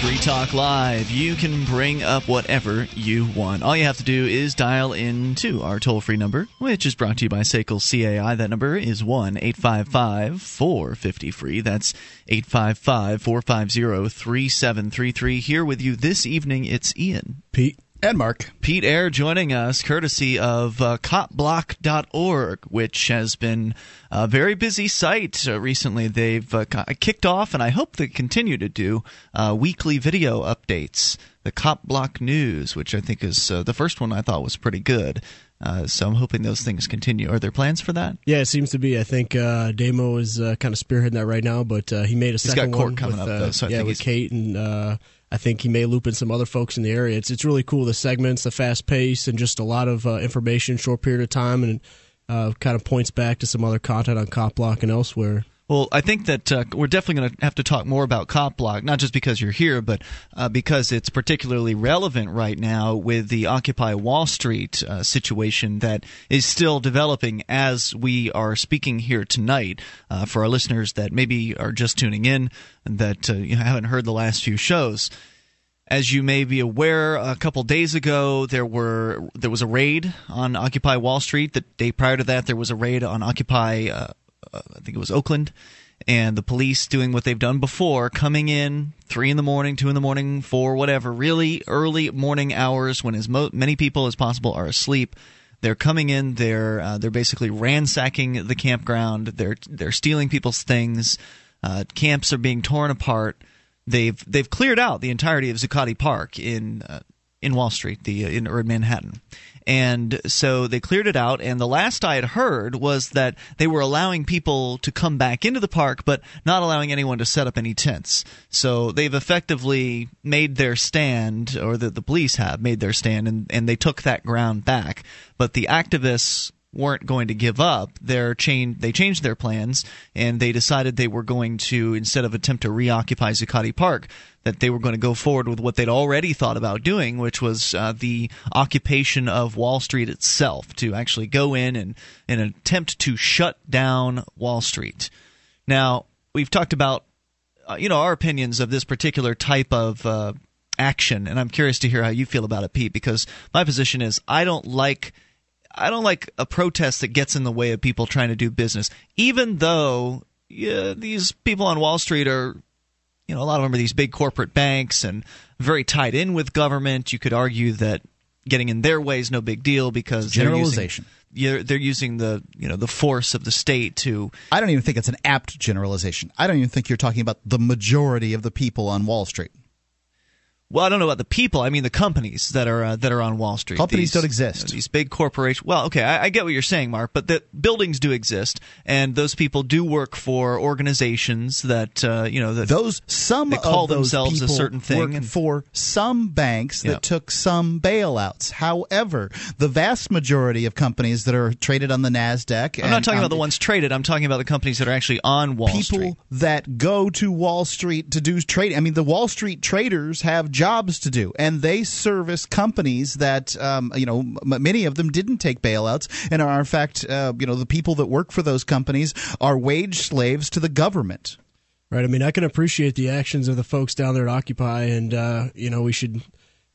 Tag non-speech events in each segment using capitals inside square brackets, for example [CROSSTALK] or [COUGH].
Free Talk Live. You can bring up whatever you want. All you have to do is dial into our toll free number, which is brought to you by SACL CAI. That number is 1 855 450 free. That's 855 450 3733. Here with you this evening, it's Ian. Pete. And Mark. Pete Eyre joining us courtesy of uh, copblock.org, which has been a very busy site uh, recently. They've uh, kicked off, and I hope they continue to do, uh, weekly video updates. The Cop Block News, which I think is uh, the first one I thought was pretty good. Uh, so I'm hoping those things continue. Are there plans for that? Yeah, it seems to be. I think uh, Ademo is uh, kind of spearheading that right now, but uh, he made a second he's got court one coming with, up, though, so I yeah, think with he's- Kate and uh, I think he may loop in some other folks in the area. It's it's really cool the segments, the fast pace, and just a lot of uh, information, short period of time, and uh, kind of points back to some other content on Cop Block and elsewhere. Well, I think that uh, we're definitely going to have to talk more about Cop Block, not just because you're here, but uh, because it's particularly relevant right now with the Occupy Wall Street uh, situation that is still developing as we are speaking here tonight. Uh, for our listeners that maybe are just tuning in and that uh, you haven't heard the last few shows. As you may be aware, a couple days ago there were there was a raid on Occupy Wall Street. The day prior to that, there was a raid on Occupy uh, I think it was Oakland, and the police doing what they've done before, coming in three in the morning, two in the morning, four, whatever, really early morning hours when as mo- many people as possible are asleep. They're coming in. They're uh, they're basically ransacking the campground. They're they're stealing people's things. Uh, camps are being torn apart. They've they've cleared out the entirety of Zuccotti Park in uh, in Wall Street, the uh, in in Manhattan, and so they cleared it out. And the last I had heard was that they were allowing people to come back into the park, but not allowing anyone to set up any tents. So they've effectively made their stand, or the, the police have made their stand, and, and they took that ground back. But the activists weren't going to give up. They're change, they changed their plans and they decided they were going to instead of attempt to reoccupy Zuccotti Park, that they were going to go forward with what they'd already thought about doing, which was uh, the occupation of Wall Street itself, to actually go in and, and attempt to shut down Wall Street. Now we've talked about uh, you know our opinions of this particular type of uh, action, and I'm curious to hear how you feel about it, Pete. Because my position is I don't like I don't like a protest that gets in the way of people trying to do business, even though yeah, these people on Wall Street are. You know, a lot of them are these big corporate banks and very tied in with government. You could argue that getting in their way is no big deal because they're using- Generalization. they're using the you know the force of the state to I don't even think it's an apt generalization. I don't even think you're talking about the majority of the people on Wall Street. Well, I don't know about the people. I mean, the companies that are uh, that are on Wall Street. Companies These- don't exist. These big corporations. Well, okay, I, I get what you're saying, Mark, but the buildings do exist, and those people do work for organizations that uh, you know that Those some They call of those themselves a people certain thing work and- for some banks that Yeah. took some bailouts. However, the vast majority of companies that are traded on the Nasdaq. I'm not talking about the ones traded. I'm talking about the companies that are actually on Wall people Street. People that go to Wall Street to do trading. I mean, the Wall Street traders have jobs to do, and they service companies that, um, you know, m- many of them didn't take bailouts, and are in fact, uh, you know, the people that work for those companies are wage slaves to the government. Right. I mean, I can appreciate the actions of the folks down there at Occupy, and uh, you know, we should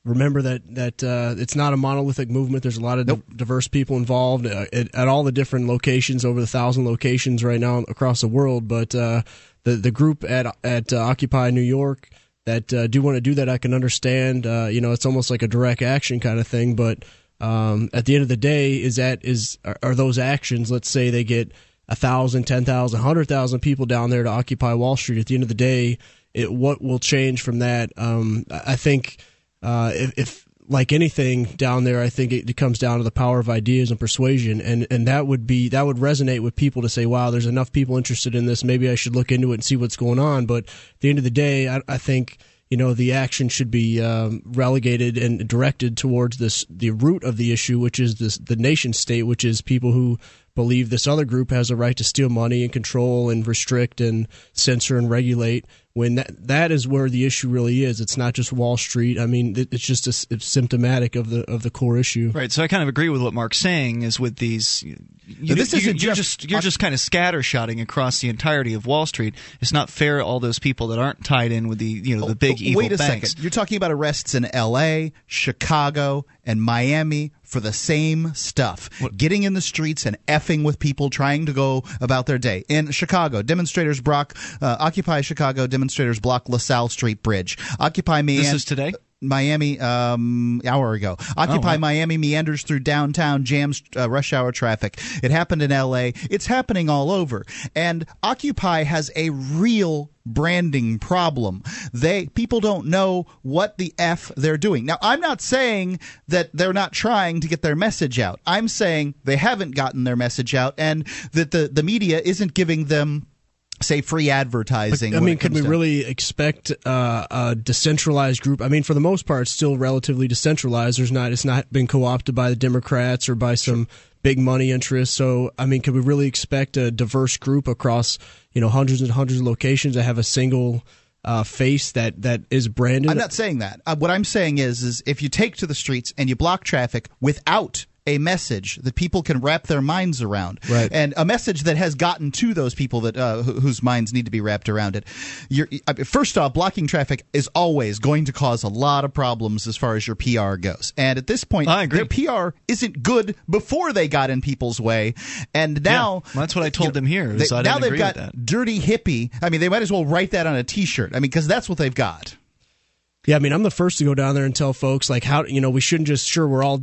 remember that that uh, it's not a monolithic movement. There's a lot of di- diverse people involved uh, at, at all the different locations, over the thousand locations right now across the world. But uh, the the group at at uh, Occupy New York that uh, do want to do that, I can understand. Uh, you know, it's almost like a direct action kind of thing, but. Um, at the end of the day, is that is are, are those actions? Let's say they get a thousand, ten thousand, hundred thousand people down there to occupy Wall Street. At the end of the day, it, what will change from that? Um, I think uh, if, if like anything down there, I think it comes down to the power of ideas and persuasion, and and that would be that would resonate with people to say, wow, there's enough people interested in this. Maybe I should look into it and see what's going on. But at the end of the day, I, I think you know the action should be um, relegated and directed towards this the root of the issue, which is this the nation state, which is people who believe this other group has a right to steal money and control and restrict and censor and regulate when that that is where the issue really is. It's not just Wall Street. I mean, it's just a, it's symptomatic of the of the core issue. Right. So I kind of agree with what Mark's saying. Is with these, you, this you, isn't you're just- just you're just kind of scattershotting across the entirety of Wall Street. It's not fair to all those people that aren't tied in with the you know the oh, big Oh, evil Wait a banks. second. You're talking about arrests in L.A., Chicago, and Miami for the same stuff. Getting in the streets and effing with people trying to go about their day. In Chicago, demonstrators block uh, Occupy Chicago. Demonstrators block LaSalle Street Bridge. Occupy me. This is today? Miami, um, hour ago. Occupy wow. Miami meanders through downtown, jams uh, rush hour traffic. It happened in L.A. It's happening all over, and Occupy has a real branding problem. They people don't know what the f they're doing. Now, I'm not saying that they're not trying to get their message out. I'm saying they haven't gotten their message out, and that the the media isn't giving them. Say free advertising. I mean, could we really expect uh, a decentralized group? I mean, for the most part, it's still relatively decentralized. There's not, it's not been co-opted by the Democrats or by some big money interests. So, I mean, could we really expect a diverse group across, you know, hundreds and hundreds of locations to have a single uh, face that that is branded? I'm not saying that. Uh, what I'm saying is, is if you take to the streets and you block traffic without a message that people can wrap their minds around, Right. and a message that has gotten to those people that uh, wh- whose minds need to be wrapped around it. You're, first off, blocking traffic is always going to cause a lot of problems as far as your PR goes. And at this point, I agree. their PR isn't good before they got in people's way, and now Well, that's what I told you know, them here, they- I now they've got dirty hippie. I mean, they might as well write that on a T-shirt. I mean, because that's what they've got. Yeah, I mean, I'm the first to go down there and tell folks like how you know we shouldn't just sure we're all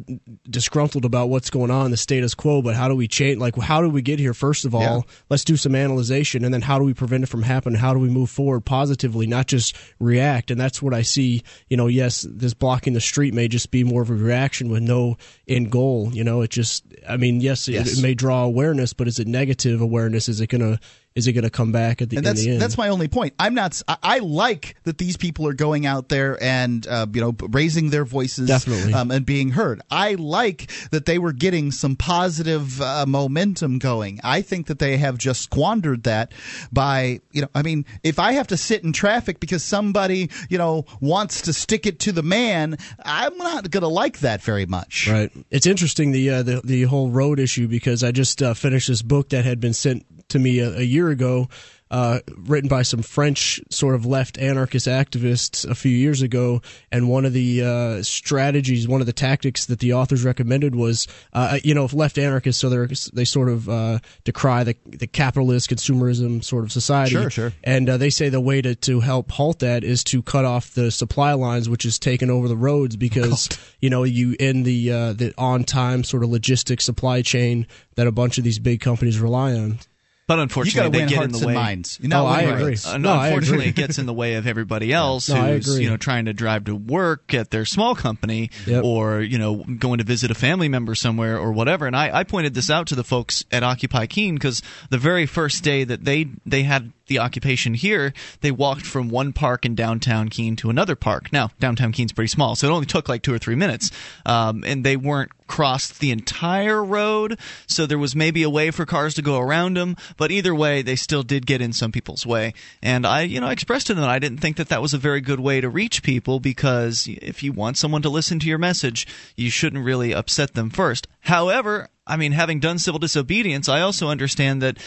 disgruntled about what's going on, the status quo, but how do we change? Like, how do we get here? First of all, Yeah. let's do some analyzation, and then how do we prevent it from happening? How do we move forward positively, not just react? And that's what I see. You know, yes, this blocking the street may just be more of a reaction with no end goal. You know, it just, I mean, yes, Yes. It, it may draw awareness, but is it negative awareness? Is it gonna is it gonna come back at the, and that's the end? that's my only point. I'm not. I, I like that these people are going out there and uh, you know raising their voices, Definitely. um, and being heard. I like that they were getting some positive uh, momentum going. I think that they have just squandered that by you know. I mean, if I have to sit in traffic because somebody you know wants to stick it to the man, I'm not going to like that very much. Right. It's interesting the uh, the the whole road issue because I just uh, finished this book that had been sent to me a, a year ago, uh, written by some French sort of left anarchist activists a few years ago, and one of the uh, strategies, one of the tactics that the authors recommended was, uh, you know, if left anarchists, so they they sort of uh, decry the the capitalist consumerism sort of society. Sure, sure. And uh, they say the way to, to help halt that is to cut off the supply lines, which is taken over the roads [LAUGHS] because you know you end the uh, the on time sort of logistics supply chain that a bunch of these big companies rely on. But unfortunately, they get in the way. minds. You know, Oh, I agree. Uh, No, unfortunately, agree. it gets in the way of everybody [LAUGHS] else No, who's you know trying to drive to work at their small company Yep. or you know going to visit a family member somewhere or whatever. And I, I pointed this out to the folks at Occupy Keene because the very first day that they they had the occupation here, they walked from one park in downtown Keene to another park. Now downtown Keene's pretty small, so it only took like two or three minutes, um, and they weren't crossed the entire road, so there was maybe a way for cars to go around them. But either way, they still did get in some people's way. And I, you know, expressed to them that I didn't think that that was a very good way to reach people because if you want someone to listen to your message, you shouldn't really upset them first. However, I mean, having done civil disobedience, I also understand that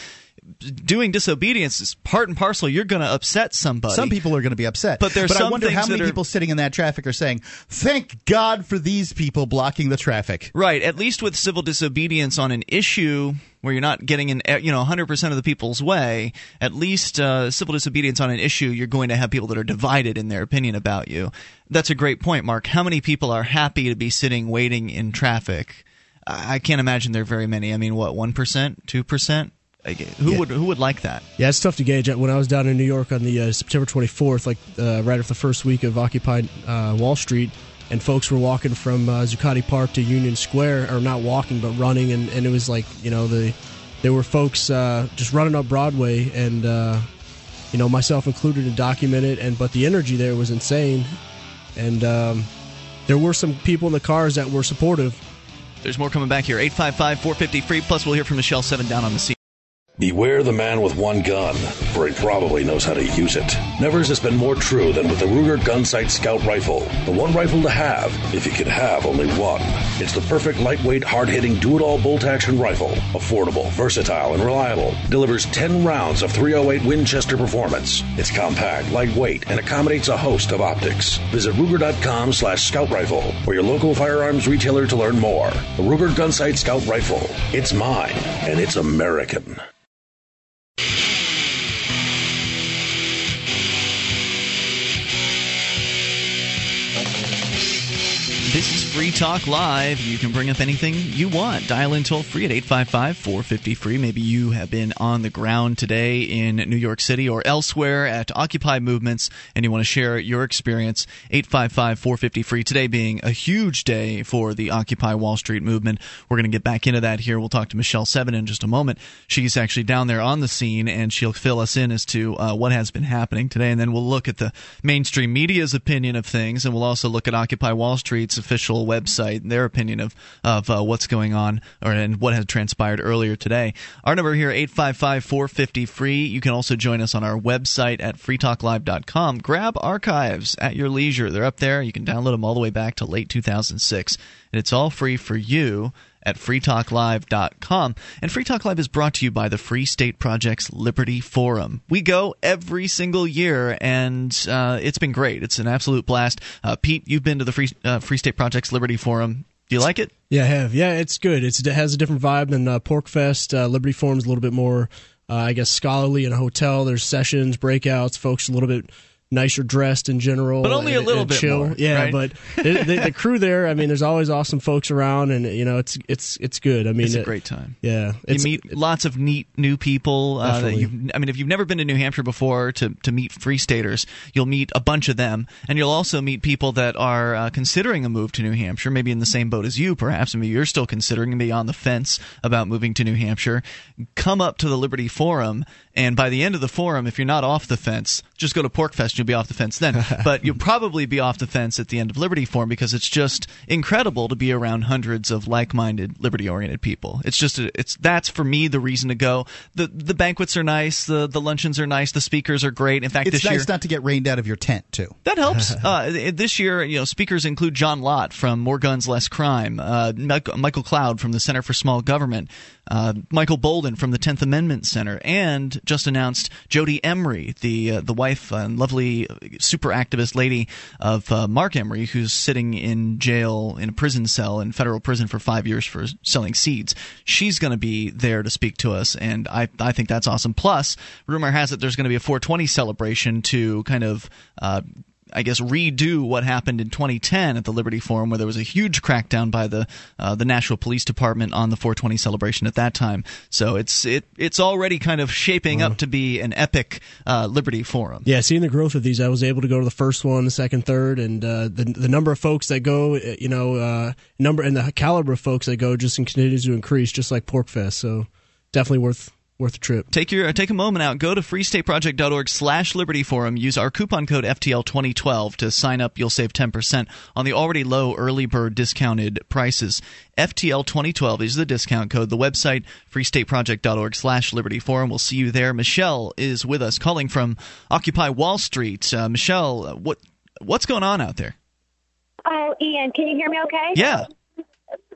doing disobedience is part and parcel. You're going to upset somebody. Some people are going to be upset, But there's but I wonder how many are- people sitting in that traffic are saying, "Thank God for these people blocking the traffic." Right. At least with civil disobedience on an issue where you're not getting in, you know, 100% of the people's way, at least uh, civil disobedience on an issue, you're going to have people that are divided in their opinion about you. That's a great point, Mark. How many people are happy to be sitting waiting in traffic? I I can't imagine there are very many. I mean, what, 1%, 2%? Like, Who would who would like that? Yeah, it's tough to gauge. When I was down in New York on the uh, September 24th, like uh, right after the first week of Occupied uh, Wall Street, and folks were walking from uh, Zuccotti Park to Union Square, or not walking but running, and, and it was like you know the there were folks uh, just running up Broadway, and uh, you know myself included and documented, and but the energy there was insane, and um, there were some people in the cars that were supportive. There's more coming back here. 855 450 free. Plus, we'll hear from Michelle 7 down on the scene. Beware the man with one gun, for he probably knows how to use it. Never has been more true than with the Ruger Gunsight Scout Rifle. The one rifle to have, if you could have only one. It's the perfect lightweight, hard-hitting, do-it-all bolt-action rifle. Affordable, versatile, and reliable. Delivers 10 rounds of 308 Winchester performance. It's compact, lightweight, and accommodates a host of optics. Visit Ruger.com slash Scout Rifle or your local firearms retailer to learn more. The Ruger Gunsight Scout Rifle. It's mine, and it's American. Free Talk Live. You can bring up anything you want. Dial in toll free at 855 450 free. Maybe you have been on the ground today in New York City or elsewhere at Occupy movements and you want to share your experience. 855 450 free. Today being a huge day for the Occupy Wall Street movement. We're going to get back into that here. We'll talk to Michelle Seven in just a moment. She's actually down there on the scene and she'll fill us in as to uh, what has been happening today. And then we'll look at the mainstream media's opinion of things and we'll also look at Occupy Wall Street's official website and their opinion of of uh, what's going on or and what has transpired earlier today. Our number here 855-450 free. You can also join us on our website at freetalklive.com. Grab archives at your leisure. They're up there. You can download them all the way back to late 2006. And it's all free for you at freetalklive.com. And Free Talk Live is brought to you by the Free State Project's Liberty Forum. We go every single year, and uh, it's been great. It's an absolute blast. Uh, Pete, you've been to the Free, uh, Free State Project's Liberty Forum. Do you like it? Yeah, I have. Yeah, it's good. It's, it has a different vibe than uh, PorcFest. Uh, Liberty Forum's a little bit more, uh, I guess, scholarly in a hotel. There's sessions, breakouts, folks a little bit nicer dressed in general, but only and, a little bit chill. More, yeah, right? but the, the, the, crew there. I mean, there's always awesome folks around, and you know, it's it's it's good. I mean, it's a it, great time. Yeah, you meet lots of neat new people. Uh, that you, I mean, if you've never been to New Hampshire before to to meet Free Staters, you'll meet a bunch of them, and you'll also meet people that are uh, considering a move to New Hampshire, maybe in the same boat as you, perhaps. Maybe you're still considering, be on the fence about moving to New Hampshire. Come up to the Liberty Forum, and by the end of the forum, if you're not off the fence, just go to PorcFest. You'll be off the fence then. [LAUGHS] but you'll probably be off the fence at the end of Liberty Forum because it's just incredible to be around hundreds of like-minded, liberty-oriented people. It's just a, it's that's for me the reason to go. the The banquets are nice, the the luncheons are nice, the speakers are great. In fact, it's this nice year not to get rained out of your tent too. that helps. [LAUGHS] uh, this year, you know, speakers include John Lott from More Guns, Less Crime, uh, Michael Cloud from the Center for Small Government, uh, Michael Boldin from the Tenth Amendment Center, and just announced Jodie Emery, the uh, the wife and lovely super activist lady of uh, Marc Emery, who's sitting in jail in a prison cell in federal prison for five years for selling seeds. She's going to be there to speak to us, and I I think that's awesome. Plus, rumor has it there's going to be a 420 celebration to kind of. Uh, I guess redo what happened in 2010 at the Liberty Forum, where there was a huge crackdown by the uh, the Nashua Police Department on the 420 celebration at that time. So it's it it's already kind of shaping up to be an epic uh, Liberty Forum. Yeah, seeing the growth of these, I was able to go to the first one, the second, third, and uh, the the number of folks that go, you know, uh, number and the caliber of folks that go just continues to increase, just like PorcFest. So definitely worth worth a trip. Take your take a moment out. Go to freestateproject.org slash Liberty Forum. Use our coupon code FTL2012 to sign up. You'll save 10% on the already low early bird discounted prices. FTL2012 is the discount code. The website, freestateproject.org slash Liberty Forum. We'll see you there. Michelle is with us, calling from Occupy Wall Street. Uh, Michelle, what what's going on out there? Oh, Ian, can you hear me okay? Yeah.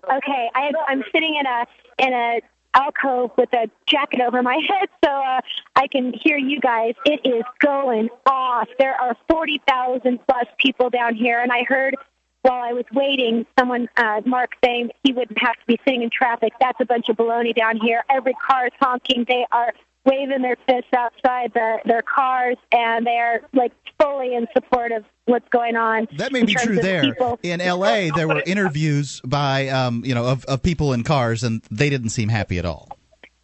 Okay, I, I'm sitting in a in a alcove with a jacket over my [LAUGHS] head so uh, I can hear you guys. It is going off. There are 40,000 plus people down here, and I heard while I was waiting someone, uh, Mark, saying he wouldn't have to be sitting in traffic. That's a bunch of baloney down here. Every car is honking. They are waving their fists outside the, their cars, and they're like fully in support of what's going on. That may be true there. People. In L.A., there were [LAUGHS] interviews by um, you know of, of people in cars, and they didn't seem happy at all.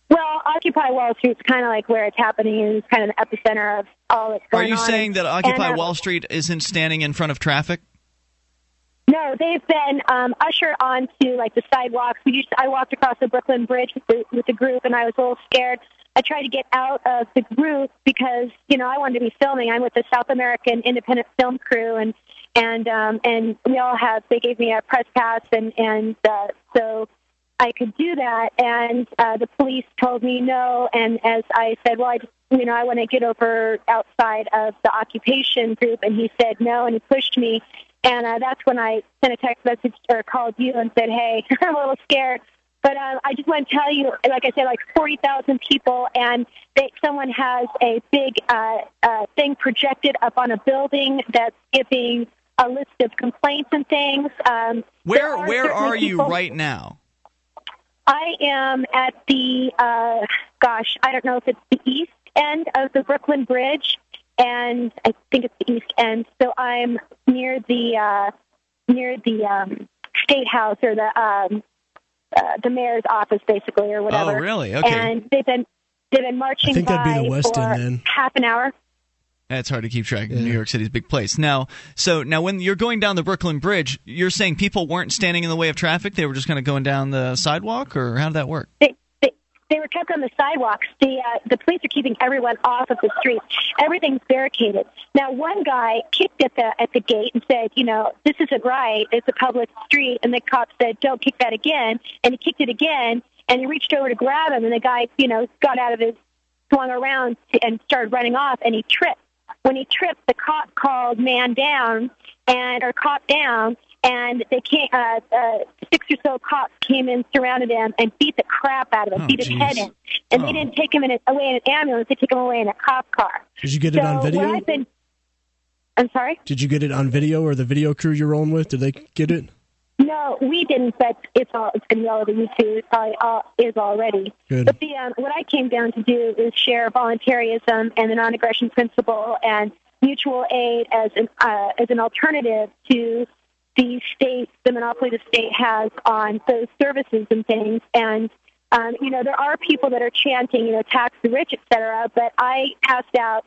Well, Occupy Wall Street's kind of like where it's happening, and it's kind of the epicenter of all that's going on. Are you on. saying that Occupy and, uh, Wall Street isn't standing in front of traffic? No, they've been um, ushered onto like the sidewalks. We used to, I walked across the Brooklyn Bridge with the, with the group, and I was a little scared. I tried to get out of the group because you know I wanted to be filming. I'm with the South American Independent Film Crew, and and um, and we all have. They gave me a press pass, and and uh, so I could do that. And uh, the police told me no. And as I said, well, I just, you know, I want to get over outside of the occupation group. And he said no, and he pushed me. And uh, that's when I sent a text message or called you and said, hey, [LAUGHS] I'm a little scared. But uh, I just want to tell you, like I said, like 40,000 people, and they, someone has a big uh, uh, thing projected up on a building that's giving a list of complaints and things. Um, where are where are you people, right now? I am at the, uh, gosh, I don't know if it's the east end of the Brooklyn Bridge, and I think it's the east end. So I'm near the uh, near the um, state house or the um, uh, the mayor's office, basically, or whatever. Oh, really? Okay. And they've been they've been marching I think by that'd be the West for End, then. half an hour. That's hard to keep track. Yeah. New York City's a big place. Now, so now when you're going down the Brooklyn Bridge, you're saying people weren't standing in the way of traffic; they were just kind of going down the sidewalk, or how did that work? They, they, were kept on the sidewalks. The uh, the police are keeping everyone off of the streets. Everything's barricaded. Now, one guy kicked at the at the gate and said, "You know, this isn't right. It's a public street." And the cop said, "Don't kick that again." And he kicked it again, and he reached over to grab him, and the guy, you know, got out of his swung around and started running off, and he tripped when he tripped, the cop called man down and or cop down, and they came. Uh, uh, six or so cops came in, surrounded him, and beat the crap out of him, oh, beat geez. his head in. And oh. they didn't take him in a, away in an ambulance; they took him away in a cop car. Did you get so it on video? I've been, I'm sorry. Did you get it on video, or the video crew you're rolling with? Did they get it? No, we didn't, but it's all it's been all over YouTube. It probably all, is already. Good. But the um, what I came down to do is share voluntarism and the non-aggression principle and mutual aid as an uh, as an alternative to the state, the monopoly the state has on those services and things. And um, you know, there are people that are chanting, you know, tax the rich, et cetera. But I passed out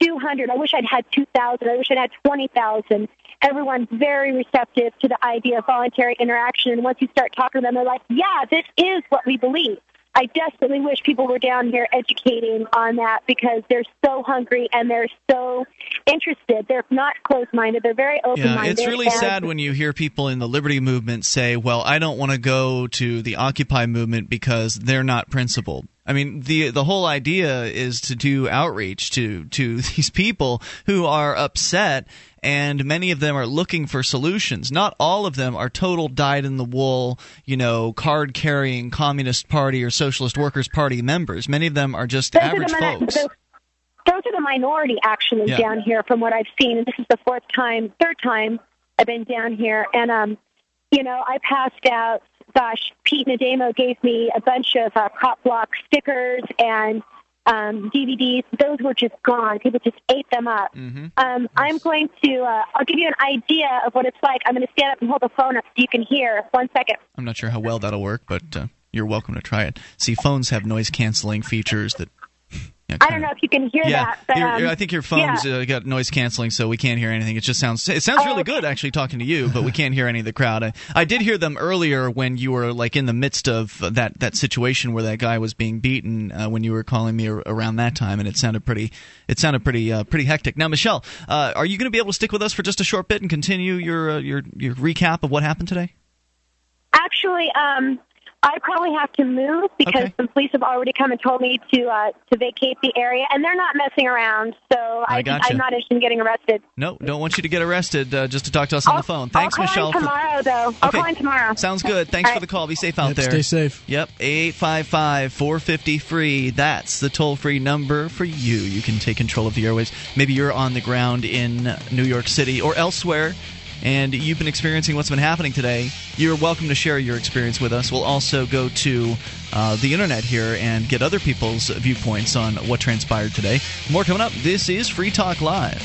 200. I wish I'd had 2,000. I wish I'd had 20,000. Everyone's very receptive to the idea of voluntary interaction. And once you start talking to them, they're like, yeah, this is what we believe. I desperately wish people were down here educating on that because they're so hungry and they're so interested. They're not closed minded. They're very open minded. Yeah, it's really sad when you hear people in the liberty movement say, "Well, I don't want to go to the Occupy movement because they're not principled." I mean, the the whole idea is to do outreach to to [LAUGHS] these people who are upset, and many of them are looking for solutions. Not all of them are total dyed in the wool, you know, card carrying Communist Party or Socialist Workers Party members. Many of them are just those average are folks. Those, those are the minority, actually, Yeah. down here, from what I've seen. And this is the fourth time, third time I've been down here, and um, you know, I passed out. Gosh, Pete and Ademo gave me a bunch of uh, cop block stickers and um, DVDs. Those were just gone. People just ate them up. Mhm. Um, I'm going to. Uh, I'll give you an idea of what it's like. I'm going to stand up and hold the phone up so you can hear. One second. I'm not sure how well that'll work, but uh, you're welcome to try it. See, phones have noise canceling features that. I don't know if you can hear Yeah, that, but um, I think your phone's yeah. uh, got noise canceling, so we can't hear anything. It just sounds it sounds Oh, really okay. good actually talking to you, but we can't hear any of the crowd. I, I did hear them earlier when you were like in the midst of that that situation where that guy was being beaten uh, when you were calling me ar- around that time, and it sounded pretty it sounded pretty uh, pretty hectic. Now, Michelle, uh, are you going to be able to stick with us for just a short bit and continue your uh, your your recap of what happened today? Actually, um, I probably have to move because Okay. some police have already come and told me to uh, to vacate the area, and they're not messing around. So I I, gotcha. I'm not interested in getting arrested. No, don't want you to get arrested uh, just to talk to us on I'll, the phone. Thanks, I'll call Michelle. In for- tomorrow, though. I'll Okay. call in tomorrow. Sounds good. Thanks All for the call. Be safe out Yep, there. stay safe. Yep, 855 450 free. That's the toll free number for you. You can take control of the airwaves. Maybe you're on the ground in New York City or elsewhere. And you've been experiencing what's been happening today. You're welcome to share your experience with us. We'll also go to uh, the internet here and get other people's viewpoints on what transpired today. More coming up. This is Free Talk Live.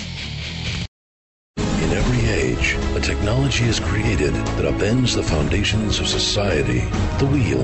In every age, a technology is created that upends the foundations of society. The wheel,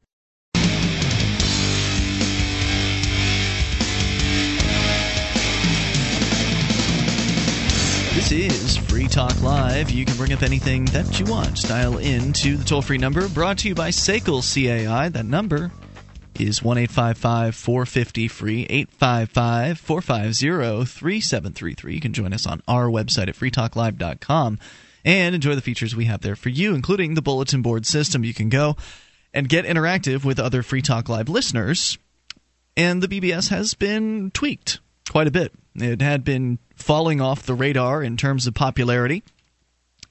This is Free Talk Live. You can bring up anything that you want. Dial in to the toll free number brought to you by SACL CAI. That number is 1 450 free, 855 450 3733. You can join us on our website at freetalklive.com and enjoy the features we have there for you, including the bulletin board system. You can go and get interactive with other Free Talk Live listeners. And the BBS has been tweaked quite a bit. It had been falling off the radar in terms of popularity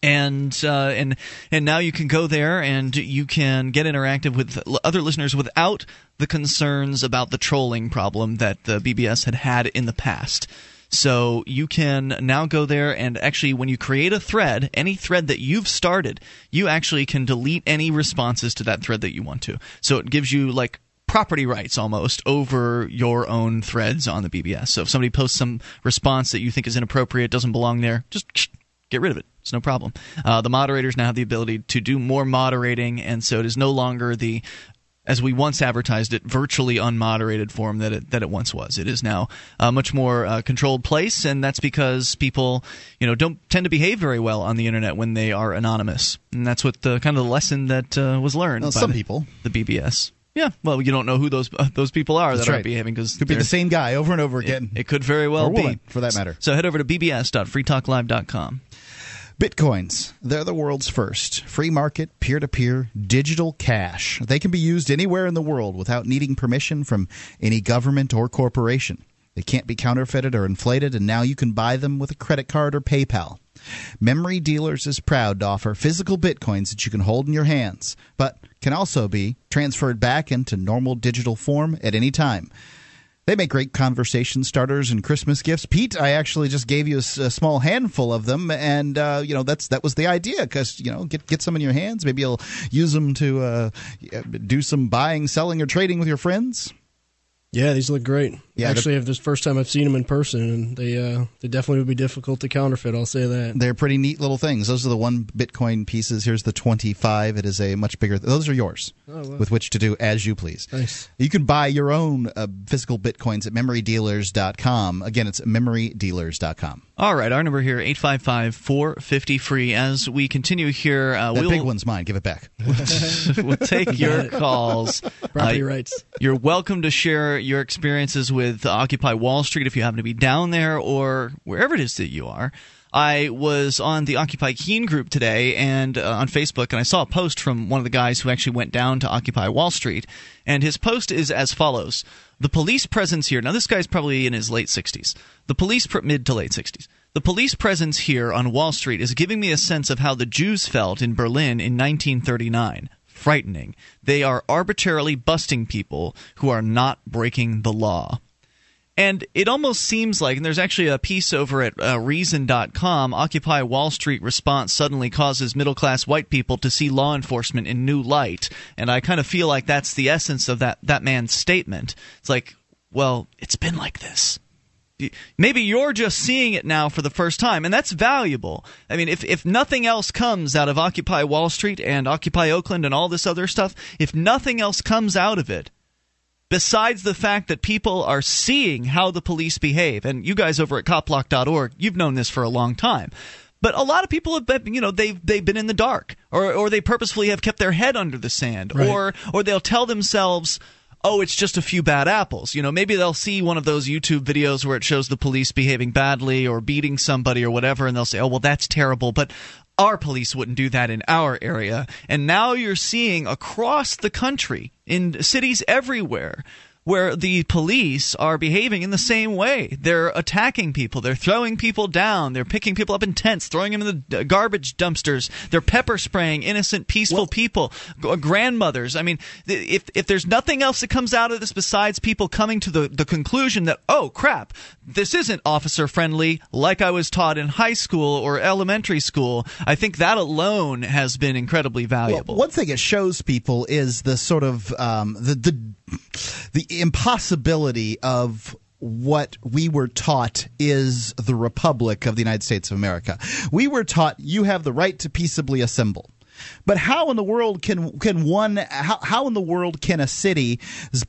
and uh, and and now you can go there and you can get interactive with other listeners without the concerns about the trolling problem that the BBS had had in the past. So you can now go there and actually, when you create a thread, any thread that you've started, you actually can delete any responses to that thread that you want to. So it gives you like property rights almost over your own threads on the BBS. So if somebody posts some response that you think is inappropriate, doesn't belong there, just get rid of it. It's no problem. Uh, the moderators now have the ability to do more moderating, and so it is no longer the as we once advertised it, virtually unmoderated form that it, that it once was. It is now a much more uh, controlled place, and that's because people, you know, don't tend to behave very well on the internet when they are anonymous, and that's what the kind of the lesson that uh, was learned. Well, by some the, people, the BBS. Yeah, well, you don't know who those uh, those people are That's that right. are behaving because could be the same guy over and over again. It, it could very well woman, be, for that matter. So head over to bbs.freetalklive.com. Bitcoins. They're the world's first free market, peer to peer, digital cash. They can be used anywhere in the world without needing permission from any government or corporation. They can't be counterfeited or inflated, and now you can buy them with a credit card or PayPal. Memory Dealers is proud to offer physical bitcoins that you can hold in your hands, but can also be transferred back into normal digital form at any time. They make great conversation starters and Christmas gifts. Pete, I actually just gave you a, a small handful of them, and uh, you know that's that was the idea because you know get get some in your hands. Maybe you'll use them to uh, do some buying, selling, or trading with your friends. Yeah, these look great. Yeah, actually, this first time I've seen them in person, and they uh, they definitely would be difficult to counterfeit. I'll say that they're pretty neat little things. Those are the one Bitcoin pieces. Here's the twenty five. It is a much bigger. Those are yours, oh, wow. with which to do as you please. Nice. You can buy your own uh, physical bitcoins at memorydealers.com. Again, it's memorydealers.com. All right, our number here, 855 450 free. As we continue here, uh, that we'll, big one's mine. Give it back. [LAUGHS] we'll take your [LAUGHS] calls. Property uh, rights. You're welcome to share your experiences with Occupy Wall Street if you happen to be down there or wherever it is that you are. I was on the Occupy Keene group today and uh, on Facebook, and I saw a post from one of the guys who actually went down to Occupy Wall Street. And his post is as follows The police presence here. Now, this guy's probably in his late 60s. The police, mid to late 60s. The police presence here on Wall Street is giving me a sense of how the Jews felt in Berlin in 1939 frightening. They are arbitrarily busting people who are not breaking the law. And it almost seems like, and there's actually a piece over at uh, Reason.com Occupy Wall Street response suddenly causes middle class white people to see law enforcement in new light. And I kind of feel like that's the essence of that, that man's statement. It's like, well, it's been like this. Maybe you're just seeing it now for the first time, and that's valuable. I mean, if, if nothing else comes out of Occupy Wall Street and Occupy Oakland and all this other stuff, if nothing else comes out of it, besides the fact that people are seeing how the police behave, and you guys over at copblock.org, you've known this for a long time. But a lot of people have been, you know, they've they've been in the dark, or or they purposefully have kept their head under the sand, right. or or they'll tell themselves, oh, it's just a few bad apples. You know, maybe they'll see one of those YouTube videos where it shows the police behaving badly or beating somebody or whatever, and they'll say, oh, well, that's terrible. But our police wouldn't do that in our area. And now you're seeing across the country, in cities everywhere, where the police are behaving in the same way. They're attacking people. They're throwing people down. They're picking people up in tents, throwing them in the garbage dumpsters. They're pepper spraying innocent, peaceful well, people, uh, grandmothers. I mean, if if there's nothing else that comes out of this besides people coming to the, the conclusion that, oh, crap, this isn't officer friendly like I was taught in high school or elementary school, I think that alone has been incredibly valuable. Well, one thing it shows people is the sort of um, the the the impossibility of what we were taught is the Republic of the United States of America. We were taught you have the right to peaceably assemble. But how in the world can can one how, how in the world can a city's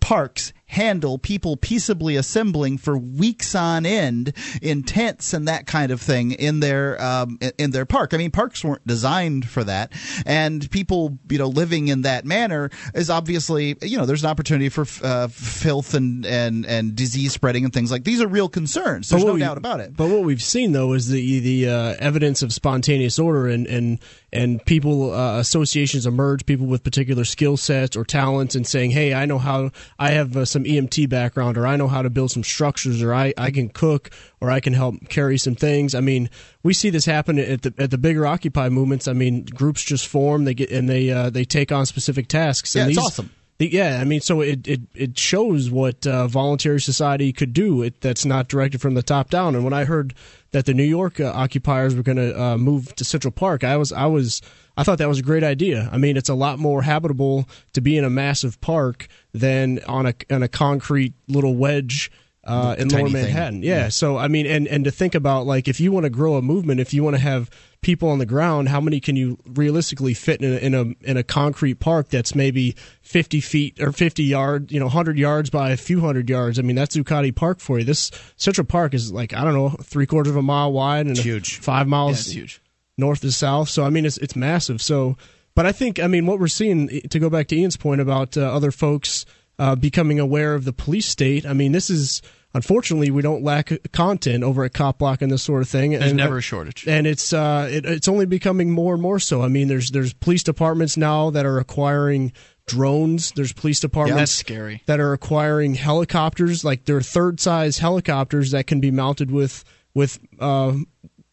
parks handle people peaceably assembling for weeks on end in tents and that kind of thing in their um, in their park. I mean, parks weren't designed for that, and people you know living in that manner is obviously you know there's an opportunity for uh, filth and and and disease spreading and things like these are real concerns. There's no we, doubt about it. But what we've seen though is the the uh, evidence of spontaneous order and and and people uh, associations emerge, people with particular skill sets or talents, and saying, "Hey, I know how. I have uh, some EMT background, or I know how to build some structures, or I, I can cook, or I can help carry some things." I mean, we see this happen at the at the bigger Occupy movements. I mean, groups just form, they get and they uh, they take on specific tasks. Yeah, and it's these, awesome. Yeah, I mean, so it it, it shows what uh, voluntary society could do. It, that's not directed from the top down. And when I heard that the New York uh, occupiers were going to uh, move to Central Park, I was I was I thought that was a great idea. I mean, it's a lot more habitable to be in a massive park than on a on a concrete little wedge uh, in Lower Manhattan. Yeah. yeah. So I mean, and and to think about like if you want to grow a movement, if you want to have people on the ground, how many can you realistically fit in a, in a in a concrete park that's maybe fifty feet or fifty yards, you know, hundred yards by a few hundred yards? I mean, that's Zuccotti Park for you. This Central Park is like I don't know, three quarters of a mile wide and huge, five miles yeah, huge. north to south. So I mean, it's it's massive. So, but I think I mean what we're seeing to go back to Ian's point about uh, other folks uh, becoming aware of the police state. I mean, this is unfortunately we don't lack content over at Cop Block and this sort of thing. There's and, never a shortage, and it's uh, it, it's only becoming more and more so. I mean, there's there's police departments now that are acquiring drones. There's police departments yeah, that's scary. that are acquiring helicopters, like they're third size helicopters that can be mounted with with uh,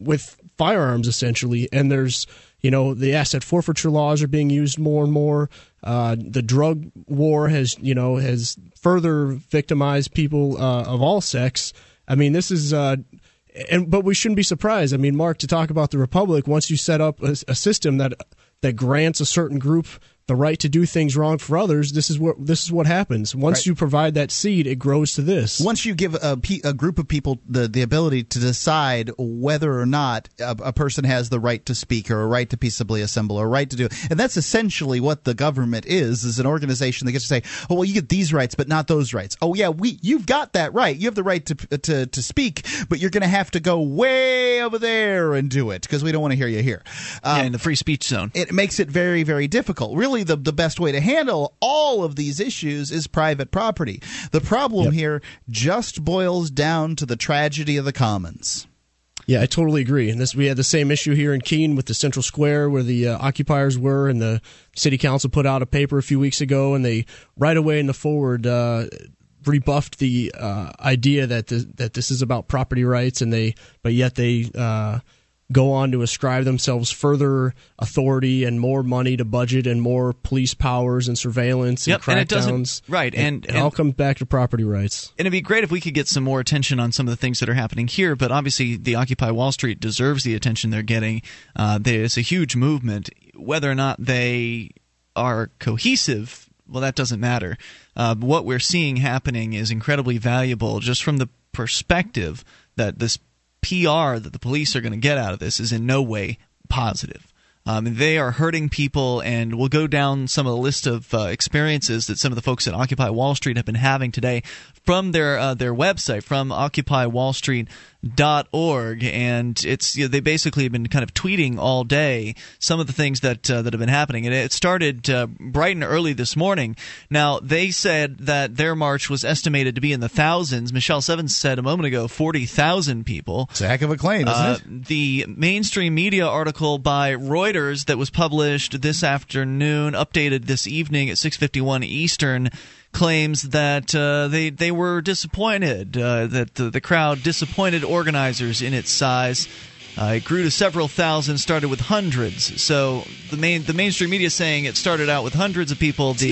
with firearms essentially. And there's you know the asset forfeiture laws are being used more and more. Uh, the drug war has you know has further victimized people uh, of all sex. I mean, this is. Uh, and but we shouldn't be surprised. I mean, Mark, to talk about the republic, once you set up a, a system that that grants a certain group the right to do things wrong for others, this is what this is what happens. Once right. you provide that seed, it grows to this. Once you give a, a group of people the, the ability to decide whether or not a, a, person has the right to speak or a right to peaceably assemble or a right to do, and that's essentially what the government is: is an organization that gets to say, "Oh, well, you get these rights, but not those rights." Oh, yeah, we you've got that right. You have the right to to to speak, but you're going to have to go way over there and do it because we don't want to hear you here. Um, yeah, in the free speech zone, it makes it very very difficult. Really really the, the best way to handle all of these issues is private property. The problem yep. here just boils down to the tragedy of the commons. Yeah, I totally agree. And this we had the same issue here in Keene with the Central Square where the uh, occupiers were, and the city council put out a paper a few weeks ago, and they right away in the forward uh, rebuffed the uh, idea that the, that this is about property rights, and they but yet they uh, go on to ascribe themselves further authority and more money to budget and more police powers and surveillance and yep, crackdowns. And right, and, and, it all comes back to property rights. And it'd be great if we could get some more attention on some of the things that are happening here. But obviously, the Occupy Wall Street deserves the attention they're getting. Uh, it's a huge movement. Whether or not they are cohesive, well, that doesn't matter. Uh, what we're seeing happening is incredibly valuable, just from the perspective that this PR that the police are going to get out of this is in no way positive. Um, they are hurting people, and we'll go down some of the list of uh, experiences that some of the folks at Occupy Wall Street have been having today from their uh, their website, from Occupy Wall Street dot org. And it's you know, they basically have been kind of tweeting all day some of the things that uh, that have been happening. And it started uh, bright and early this morning. Now they said that their march was estimated to be in the thousands. Michelle sevens said a moment ago 40,000 people. It's a heck of a claim isn't uh, it? the mainstream media article by Reuters that was published this afternoon updated this evening at 6:51 Eastern claims that uh, they they were disappointed uh, that the, the, crowd disappointed organizers in its size. Uh, it grew to several thousand, started with hundreds. So the main the mainstream media saying it started out with hundreds of people. The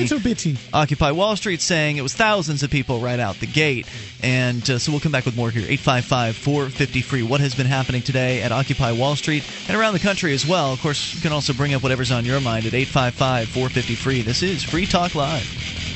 Occupy Wall Street saying it was thousands of people right out the gate. And uh, so we'll come back with more here. 855 450 free. What has been happening today at Occupy Wall Street and around the country as well? Of course, you can also bring up whatever's on your mind at 855 450 free. This is Free Talk Live.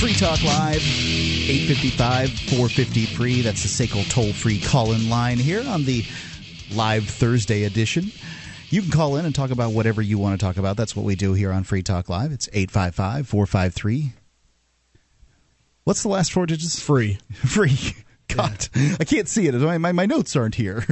Free Talk Live, 855 450 free. That's the SACL toll free call in line here on the live Thursday edition. You can call in and talk about whatever you want to talk about. That's what we do here on Free Talk Live. It's 855 453. What's the last four digits? Free. [LAUGHS] Free. God, yeah. I can't see it. My, my, my notes aren't here.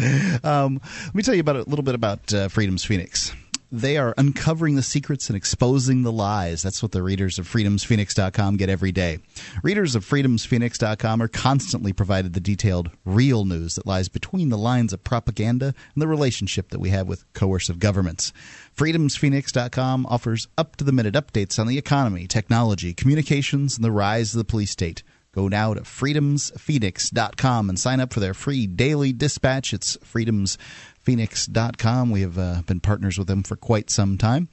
[LAUGHS] um, let me tell you about a little bit about uh, Freedom's Phoenix they are uncovering the secrets and exposing the lies. That's what the readers of freedomsphoenix.com get every day. Readers of freedomsphoenix.com are constantly provided the detailed, real news that lies between the lines of propaganda and the relationship that we have with coercive governments. freedomsphoenix.com offers up to the minute updates on the economy, technology, communications, and the rise of the police state. Go now to freedomsphoenix.com and sign up for their free daily dispatch. It's freedoms phoenix.com. We have uh, been partners with them for quite some time.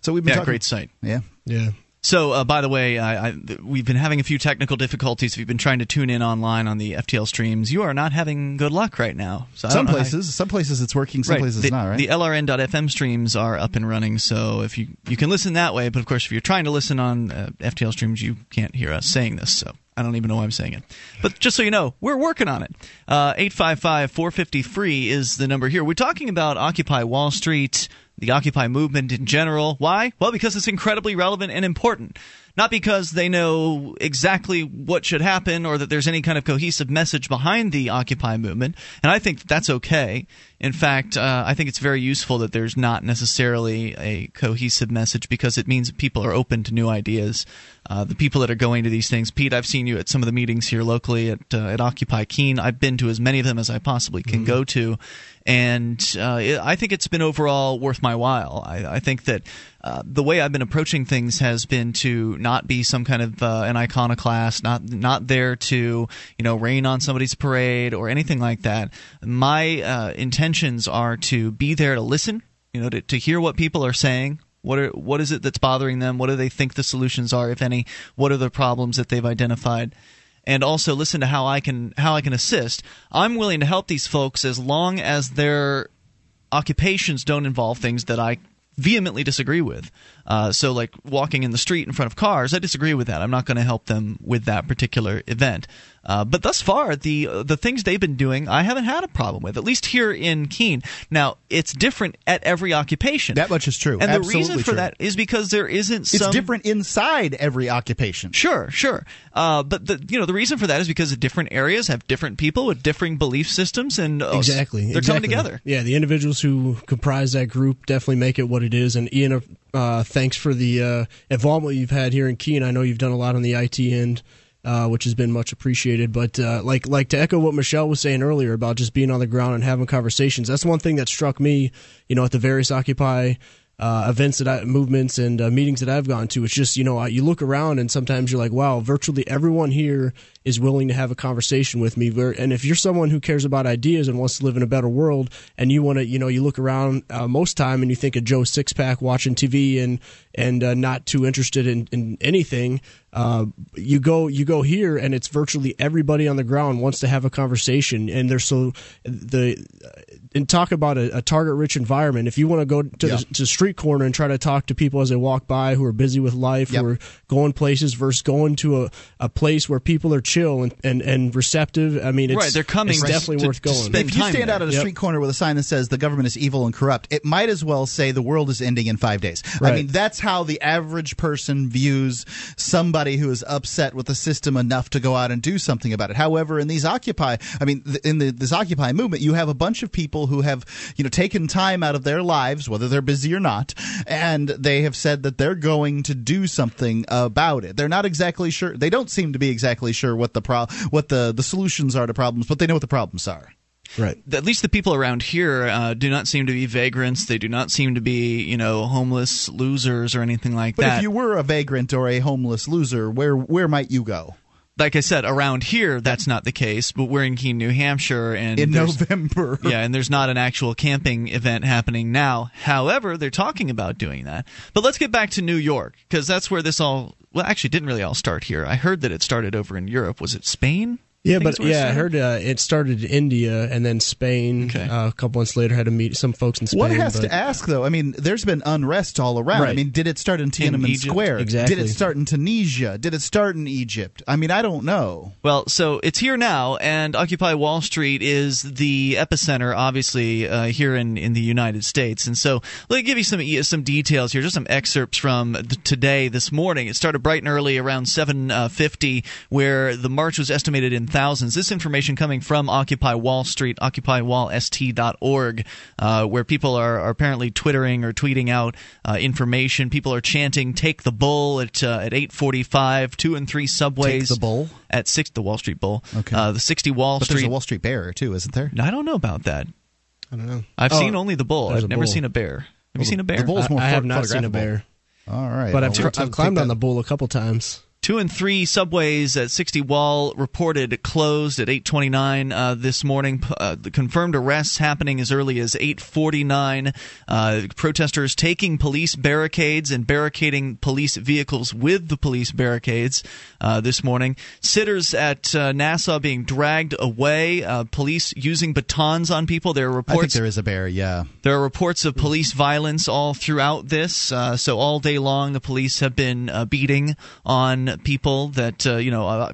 So we've been yeah, talking, great site. Yeah. Yeah. So, uh, by the way, I, I, we've been having a few technical difficulties. If you've been trying to tune in online on the FTL streams, you are not having good luck right now. So some places, some places it's working, some right. places the, not. Right. The LRN.FM streams are up and running, so if you you can listen that way. But of course, if you're trying to listen on uh, FTL streams, you can't hear us saying this. So I don't even know why I'm saying it. But just so you know, we're working on it. Uh, 855 450 free is the number here. We're talking about Occupy Wall Street, the Occupy movement in general. Why? Well, because it's incredibly relevant and important. Not because they know exactly what should happen or that there's any kind of cohesive message behind the Occupy movement. And I think that that's okay. In fact, uh, I think it's very useful that there's not necessarily a cohesive message because it means people are open to new ideas. Uh, the people that are going to these things, Pete, I've seen you at some of the meetings here locally at uh, at Occupy Keene. I've been to as many of them as I possibly can mm-hmm. go to, and uh, I think it's been overall worth my while. I, I think that uh, the way I've been approaching things has been to not be some kind of uh, an iconoclast, not not there to you know rain on somebody's parade or anything like that. My uh, intentions are to be there to listen, you know, to, to hear what people are saying, what are what is it that's bothering them? What do they think the solutions are, if any? What are the problems that they've identified? And also listen to how I can how I can assist. I'm willing to help these folks as long as their occupations don't involve things that I vehemently disagree with. Uh, so, like walking in the street in front of cars, I disagree with that. I'm not going to help them with that particular event. Uh, but thus far, the the things they've been doing, I haven't had a problem with. At least here in Keene. Now, it's different at every occupation. That much is true. And Absolutely the reason for true. that is because there isn't. Some... It's different inside every occupation. Sure, sure. Uh, but the you know the reason for that is because different areas have different people with differing belief systems, and uh, exactly they're exactly. coming together. Yeah, the individuals who comprise that group definitely make it what it is. And Ian, uh, thanks for the uh, involvement you've had here in Keene. I know you've done a lot on the IT end uh, which has been much appreciated. But uh, like like to echo what Michelle was saying earlier about just being on the ground and having conversations, that's one thing that struck me. You know, at the various Occupy uh, events that I, movements and uh, meetings that I've gone to. It's just you know you look around and sometimes you're like, wow, virtually everyone here is willing to have a conversation with me. And if you're someone who cares about ideas and wants to live in a better world, and you want to, you know, you look around uh, most time and you think of Joe Sixpack watching TV and and uh, not too interested in, in anything. Uh, you go you go here and it's virtually everybody on the ground wants to have a conversation and they're so the and talk about a, a target rich environment if you want to go to the to street corner and try to talk to people as they walk by who are busy with life yep. who are going places versus going to a, a place where people are chill and, and, and receptive. I mean, it's, right, they're coming. It's definitely to, worth going. if you stand there. out at a yep. street corner with a sign that says the government is evil and corrupt, it might as well say the world is ending in five days. Right. I mean, that's how the average person views somebody who is upset with the system enough to go out and do something about it. However, in these Occupy, I mean, in the, this Occupy movement, you have a bunch of people who have, you know, taken time out of their lives, whether they're busy or not, and they have said that they're going to do something about it. They're not exactly sure. They don't seem to be exactly sure what the pro- what the, the solutions are to problems, but they know what the problems are. Right. At least the people around here uh, do not seem to be vagrants. They do not seem to be, you know, homeless losers or anything like But that. But if you were a vagrant or a homeless loser, where where might you go? Like I said, around here that's not the case. But we're in Keene, New Hampshire, and In November. [LAUGHS] yeah, and there's not an actual camping event happening now. However, they're talking about doing that. But let's get back to New York because that's where this all. Well, actually, didn't really all start here. I heard that it started over in Europe. Was it Spain? Yeah, but is where it yeah, I heard uh, it started in India and then Spain. Okay. Uh, a couple months later, had to meet some folks in Spain. One has but- to ask, though. I mean, there's been unrest all around. I mean, did it start in Tiananmen Egypt? Square? Exactly. Did it start in Tunisia? Did it start in Egypt? I mean, I don't know. Well, so it's here now, and Occupy Wall Street is the epicenter, obviously, uh, here in, in the United States. And so let me give you some e, some details here, just some excerpts from the, today, this morning. It started bright and early, around 7:50, where the march was estimated in thousands. This information coming from Occupy Wall Street, occupywallst.org, uh, where people are, are apparently twittering or tweeting out uh, information. People are chanting "Take the Bull" at uh, at 8:45, two and three subways Take the Bull? at six the Wall Street Bull. Okay. Uh, the 60 Wall But there's a Wall Street Bear too, isn't there? I don't know about that. I don't know. I've Oh, seen only the bull. I've never bull. seen a bear. Have you seen a bear? the bull's I, more I have pho- not seen a bear, All right. but well, I've, I've climbed on the bull a couple times. Two and three subways at 60 Wall reported closed at 8:29 uh, this morning. Uh, the confirmed arrests happening as early as 8:49. Uh, protesters taking police barricades and barricading police vehicles with the police barricades uh, this morning. Sitters at uh, Nassau being dragged away. Uh, police using batons on people. There are I think reports. there is a bear. Yeah. There are reports of police violence all throughout this. Uh, so all day long, the police have been uh, beating on people that uh, you know uh,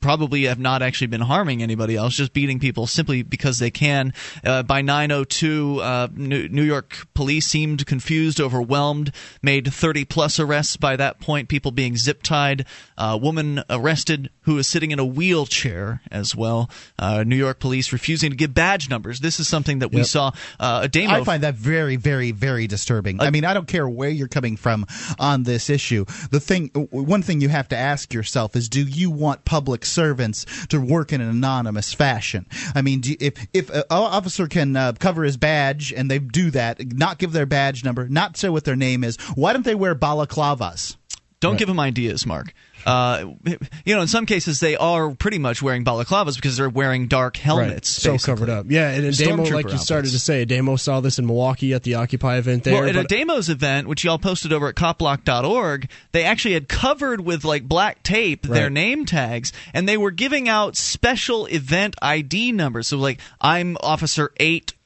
probably have not actually been harming anybody else, just beating people simply because they can. Uh, by 9:02, uh, New New York police seemed confused, overwhelmed, made 30 plus arrests by that point. People being zip tied. Uh, woman arrested who is sitting in a wheelchair as well. Uh, New York police refusing to give badge numbers. This is something that we Yep. saw uh, a demo. I find that very, very, very disturbing. I mean, I don't care where you're coming from on this issue. The thing, one thing you have to ask yourself is, do you want public servants to work in an anonymous fashion? I mean, do you, if if an officer can uh, cover his badge and they do that, not give their badge number, not say what their name is, why don't they wear balaclavas? Don't give them ideas, Mark. Uh, [LAUGHS] you know, in some cases they are pretty much wearing balaclavas because they're wearing dark helmets. so basically. covered up. Yeah, and Stormtrooper like you started outfits. to say, Ademo saw this in Milwaukee at the Occupy event there. Well, at a but- Demos event, which y'all posted over at copblock.org, they actually had covered with like black tape their name tags, and they were giving out special event ID numbers. So, like, I'm Officer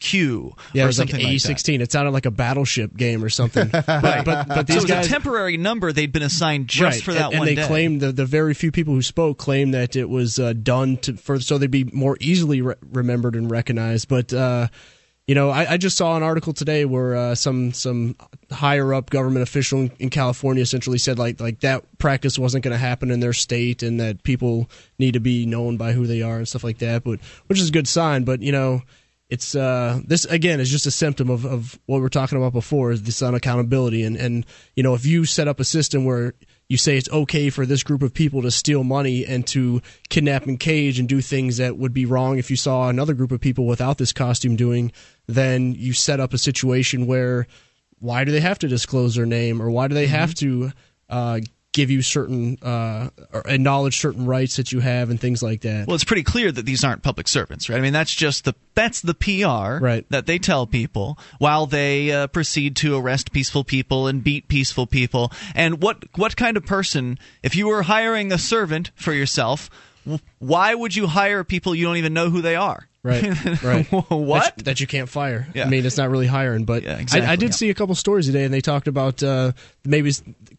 8Q. yeah, or it was like something A that. sixteen. It sounded like a battleship game or something. [LAUGHS] but, but, but So it was guys, a temporary number they'd been assigned just right, for that and, and one they day. claimed the the very few people who spoke claimed that it was uh, done to for so they'd be more easily re- remembered and recognized. But uh, you know, I, I just saw an article today where uh, some some higher up government official in, in California essentially said like like that practice wasn't going to happen in their state and that people need to be known by who they are and stuff like that. But which is a good sign. But you know. It's uh, this again is just a symptom of, of what we we're talking about before is this unaccountability. And and you know if you set up a system where you say it's okay for this group of people to steal money and to kidnap and cage and do things that would be wrong if you saw another group of people without this costume doing, then you set up a situation where why do they have to disclose their name or why do they have to uh, give you certain uh, acknowledge certain rights that you have and things like that. Well, it's pretty clear that these aren't public servants, right? I mean, that's just the that's the PR Right. that they tell people while they uh, proceed to arrest peaceful people and beat peaceful people. And what what kind of person, if you were hiring a servant for yourself, why would you hire people you don't even know who they are? Right, [LAUGHS] right. what? That, that you can't fire. Yeah. I mean, it's not really hiring, but Yeah, I, exactly, I did yeah. see a couple stories today, and they talked about uh, maybe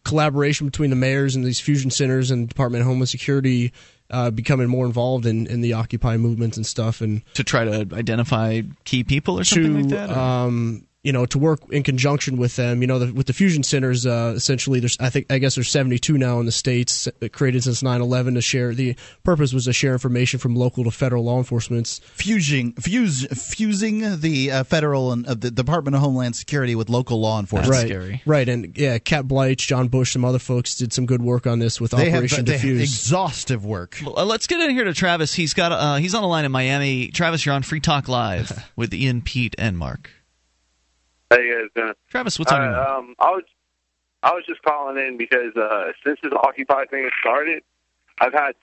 collaboration between the mayors and these fusion centers and Department of Homeland Security uh, becoming more involved in, in the Occupy movements and stuff, and to try to identify key people or something to like that? or- um, you know, to work in conjunction with them. You know, the, with the fusion centers, uh, essentially, there's I think I guess there's 72 now in the states uh, created since 9/11 to share. The purpose was to share information from local to federal law enforcement. Fusing, fuse, fusing the uh, federal and uh, the Department of Homeland Security with local law enforcement. right, scary. right, and yeah, Cat Bleish, John Bush, some other folks did some good work on this with They have, Operation they have Defuse. exhaustive work. Well, uh, let's get in here to Travis. He's got uh, he's on the line in Miami. Travis, you're on Free Talk Live [LAUGHS] with Ian, Pete, and Mark. How you guys doing? Travis, what's on your mind? Uh, um, I was I was just calling in because uh, since this Occupy thing has started, I've had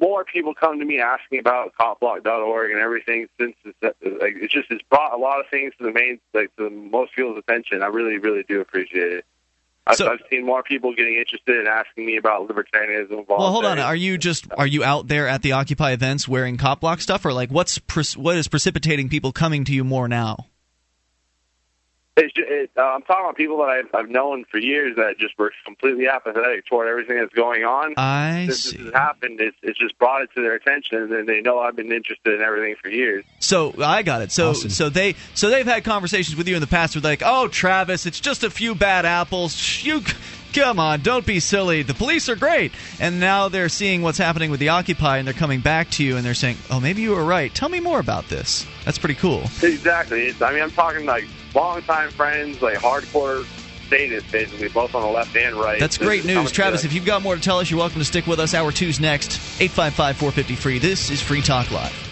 more people come to me asking about copblock.org and everything since it's, uh, like it's just it's brought a lot of things to the main like to most people's attention. I really really do appreciate it. I've, So- I've seen more people getting interested in asking me about libertarianism. Well, hold on. Are you just are you out there at the Occupy events wearing cop block stuff, or like what's what is precipitating people coming to you more now? It's just, it, uh, I'm talking about people that I've, I've known for years that just were completely apathetic toward everything that's going on. I Since see. this has happened, it's, it's just brought it to their attention, and they know I've been interested in everything for years. So I got it. So Awesome. so they so they've had conversations with you in the past with like, oh Travis, it's just a few bad apples. You come on, don't be silly. The police are great. And now they're seeing what's happening with the Occupy, and they're coming back to you and they're saying, oh maybe you were right. Tell me more about this. That's pretty cool. Exactly. It's, I mean, I'm talking like longtime friends, like hardcore statists, basically, both on the left and right. That's This great news, Travis. If you've got more to tell us, you're welcome to stick with us. Hour two's next. 855 450 free. This is Free Talk Live.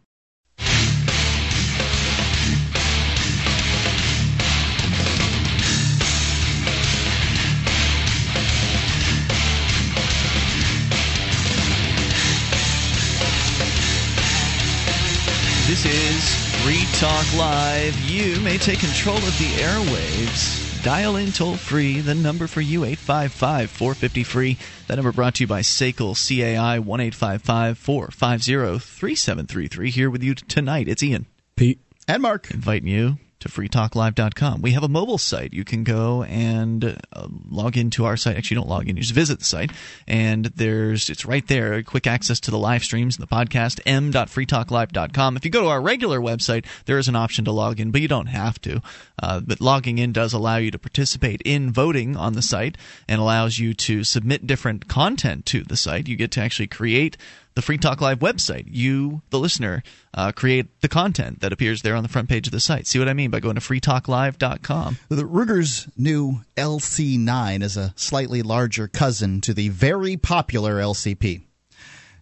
This is Free Talk Live. You may take control of the airwaves. Dial in toll free. The number for you, 855 450 free. That number brought to you by SACL CAI 1 855 450 3733. Here with you tonight. It's Ian Pete. And Mark. inviting you to freetalklive.com. We have a mobile site. You can go and uh, log into our site. Actually, don't log in. You just visit the site, and there's it's right there. Quick access to the live streams and the podcast. m.freetalklive.com. If you go to our regular website, there is an option to log in, but you don't have to. Uh, but logging in does allow you to participate in voting on the site and allows you to submit different content to the site. You get to actually create the Free Talk Live website. You, the listener, uh, create the content that appears there on the front page of the site. See what I mean by going to freetalklive.com. The Ruger's new LC9 is a slightly larger cousin to the very popular LCP.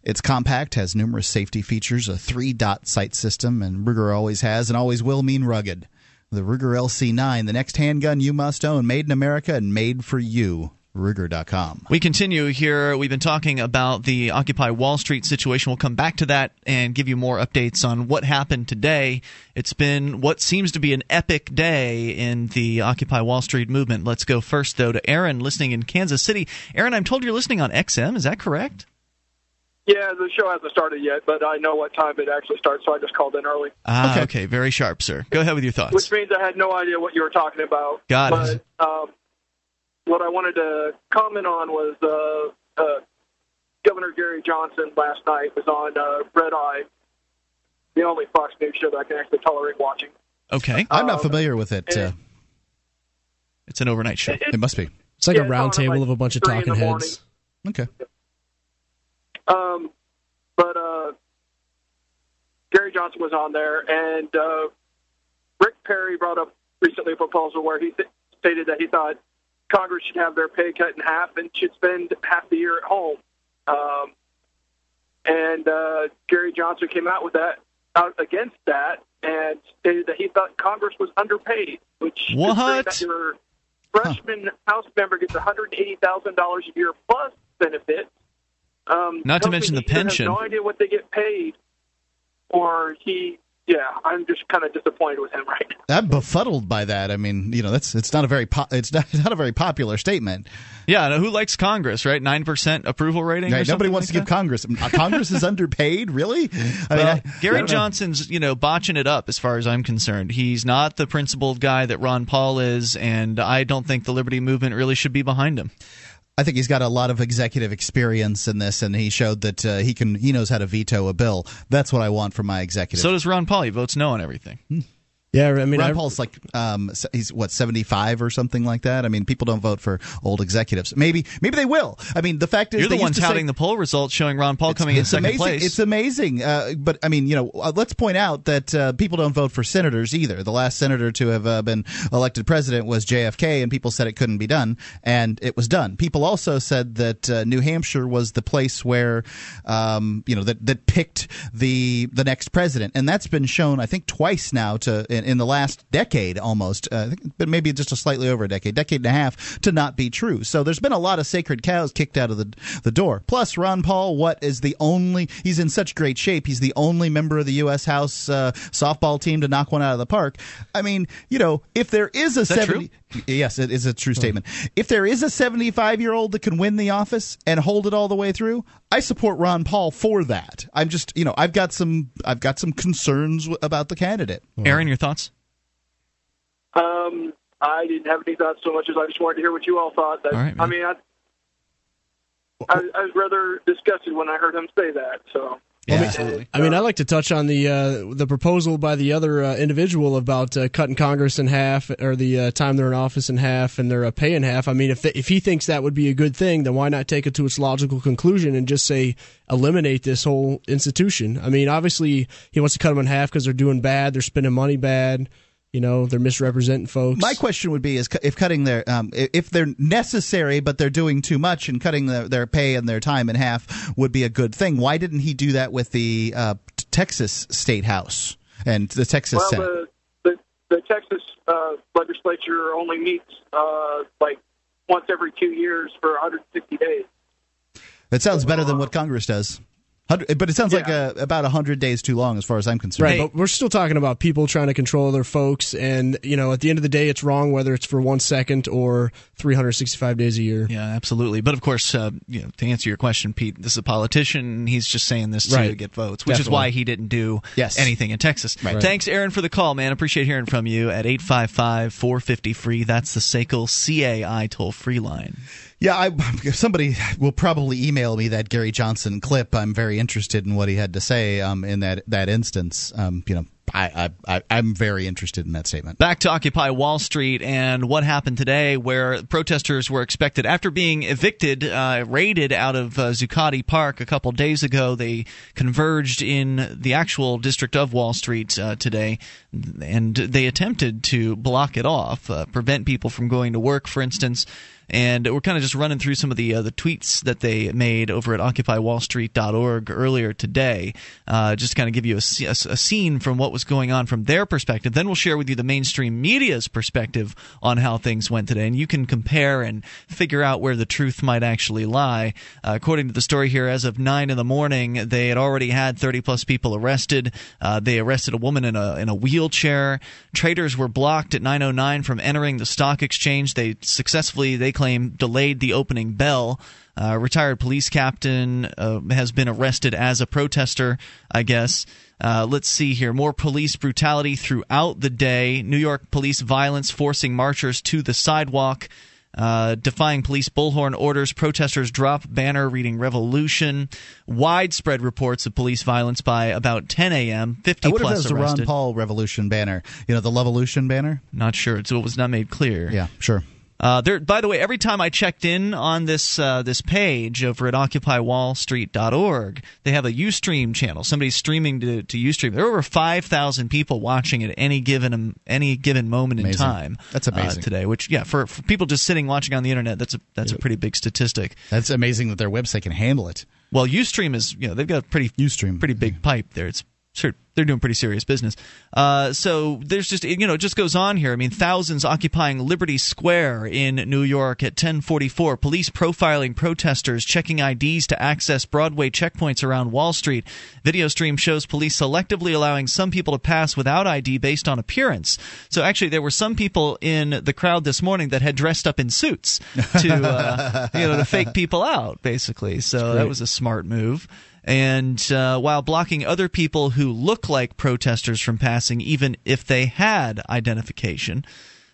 It's compact, has numerous safety features, a three dot sight system, and Ruger always has and always will mean rugged. The Ruger LC9, the next handgun you must own, made in America and made for you. Ruger.com. We continue here. We've been talking about the Occupy Wall Street situation. We'll come back to that and give you more updates on what happened today. It's been what seems to be an epic day in the Occupy Wall Street movement. Let's go first, though, to Aaron listening in Kansas City. Aaron, I'm told you're listening on XM. Is that correct? Yeah, the show hasn't started yet, but I know what time it actually starts, so I just called in early. Ah, Okay. okay. Very sharp, sir. Go ahead with your thoughts. Which means I had no idea what you were talking about. Got but, it. Um, what I wanted to comment on was uh, uh, Governor Gary Johnson last night was on uh, Red Eye, the only Fox News show that I can actually tolerate watching. Okay. I'm not Um, familiar with it. Uh, It's an overnight show. it must be. It's like Yeah, a it's on round table like, of a bunch of talking the heads. Okay. Um, but uh, Gary Johnson was on there, and uh, Rick Perry brought up recently a proposal where he th- stated that he thought Congress should have their pay cut in half and should spend half the year at home. Um, and uh, Gary Johnson came out with that out against that and stated that he thought Congress was underpaid, which What? that your freshman House member gets one hundred eighty thousand dollars a year plus benefits. Um, Not to mention the pension. No idea what they get paid, or he yeah, I'm just kind of disappointed with him right now. I'm befuddled by that. I mean, you know, that's it's not a very po- it's not, [LAUGHS] not a very popular statement. Yeah, who likes Congress, right? Nine percent approval rating. Right, nobody wants like to give that? Congress. uh, Congress is [LAUGHS] underpaid, really. I Well, I- Gary I. Johnson's, you know, botching it up as far as I'm concerned. He's not the principled guy that Ron Paul is, and I don't think the Liberty Movement really should be behind him. I think he's got a lot of executive experience in this, and he showed that uh, he can he knows how to veto a bill. That's what I want from my executive. So does Ron Paul. He votes no on everything. Yeah, I mean, Ron I, Paul's like um, he's what seventy five or something like that. I mean, people don't vote for old executives. Maybe maybe they will. I mean, the fact is You're they the one used to say- the poll results showing Ron Paul coming in it's second amazing. place. It's amazing. Uh, but I mean, you know, uh, let's point out that uh, people don't vote for senators either. The last senator to have uh, been elected president was JFK, and people said it couldn't be done, and it was done. People also said that uh, New Hampshire was the place where, um, you know, that that picked the the next president, and that's been shown, I think, twice now to in, in the last decade almost, uh, but maybe just a slightly over a decade, decade and a half, to not be true. So there's been a lot of sacred cows kicked out of the the door. Plus, Ron Paul, what is the only? He's in such great shape. He's the only member of the U.S. House uh, softball team to knock one out of the park. I mean, you know, if there is a that seventy. Yes, it is a true statement. If there is a 75 year old that can win the office and hold it all the way through, I support Ron Paul for that. I'm just, you know, I've got some, I've got some concerns about the candidate. Aaron, your thoughts? Um, I didn't have any thoughts so much as I just wanted to hear what you all thought. That, All right, I mean, I, I, I was rather disgusted when I heard him say that. So Yeah. Absolutely. I mean, I'd like to touch on the uh, the proposal by the other uh, individual about uh, cutting Congress in half, or the uh, time they're in office in half, and their uh, pay in half. I mean, if if he thinks that would be a good thing, then why not take it to its logical conclusion and just say eliminate this whole institution? I mean, obviously he wants to cut them in half because they're doing bad, they're spending money bad, you know, they're misrepresenting folks. My question would be: Is if cutting their, um, if they're necessary but they're doing too much, and cutting their, their pay and their time in half would be a good thing. Why didn't he do that with the uh, Texas State House and the Texas well, Senate? the, the the Texas uh, legislature only meets uh, like once every two years for 160 days. that sounds better than what Congress does. Hundred- But it sounds like Yeah. a, about hundred days too long, as far as I'm concerned. Right, but we're still talking about people trying to control their folks, and you know, at the end of the day, it's wrong whether it's for one second or 365 days a year. Yeah, absolutely. But of course, uh, you know, to answer your question, Pete, this is a politician. He's just saying this to get votes, which is why he didn't do Yes. anything in Texas. Right. Thanks, Aaron, for the call, man. Appreciate hearing from you at 855 450 free. That's the SACL CAI toll free line. Yeah, I, [LAUGHS] somebody will probably email me that Gary Johnson clip. I'm very interested in what he had to say um, in that that instance. Um, you know, I, I, I'm very interested in that statement. Back to Occupy Wall Street and what happened today, where protesters were expected after being evicted, uh, raided out of uh, Zuccotti Park a couple days ago. They converged in the actual district of Wall Street uh, today, and they attempted to block it off, uh, prevent people from going to work, for instance. And we're kind of just running through some of the uh, the tweets that they made over at OccupyWallStreet.org earlier today, uh, just to kind of give you a, a a scene from what was going on from their perspective. Then we'll share with you the mainstream media's perspective on how things went today, and you can compare and figure out where the truth might actually lie. Uh, according to the story here, as of nine in the morning, they had already had 30 plus people arrested. Uh, they arrested a woman in a in a wheelchair. Traders were blocked at 9:09 from entering the stock exchange. They successfully, they claim, delayed the opening bell. Uh, retired police captain uh, has been arrested as a protester, I guess. Uh, let's see here. More police brutality throughout the day. New York police violence forcing marchers to the sidewalk. Uh, defying police bullhorn orders, protesters drop banner reading revolution. Widespread reports of police violence by about 10 a.m. 50 I plus was the Ron. Paul Revolution banner. You know, the Levolution banner. Not sure. So it was not made clear. Yeah, sure. Uh, there, by the way, every time I checked in on this uh, this page over at OccupyWallStreet.org, they have a UStream channel. Somebody's streaming to, to UStream. There are over five thousand people watching at any given any given moment in time. That's amazing. uh, today. Which, yeah, for, for people just sitting watching on the internet, that's a that's a pretty big statistic. That's amazing that their website can handle it. Well, UStream is you know they've got a pretty Ustream. pretty big pipe there. It's of they're doing pretty serious business. Uh, so there's just you know it just goes on here. I mean, thousands occupying Liberty Square in New York at 10:44. Police profiling protesters, checking IDs to access Broadway checkpoints around Wall Street. Video stream shows police selectively allowing some people to pass without ID based on appearance. So actually, there were some people in the crowd this morning that had dressed up in suits to uh, [LAUGHS] you know to fake people out, basically. So that was a smart move and uh, while blocking other people who look like protesters from passing, even if they had identification.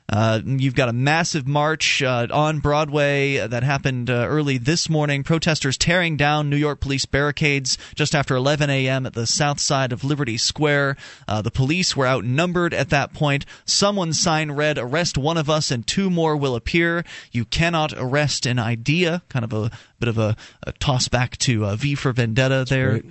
Uh, you've got a massive march uh, on Broadway that happened uh, early this morning. Protesters tearing down New York police barricades just after 11 a.m. at the south side of Liberty Square. Uh, the police were outnumbered at that point. Someone's sign read, Arrest one of us and two more will appear. You cannot arrest an idea. Kind of a bit of a, a toss back to uh, V for Vendetta there. Right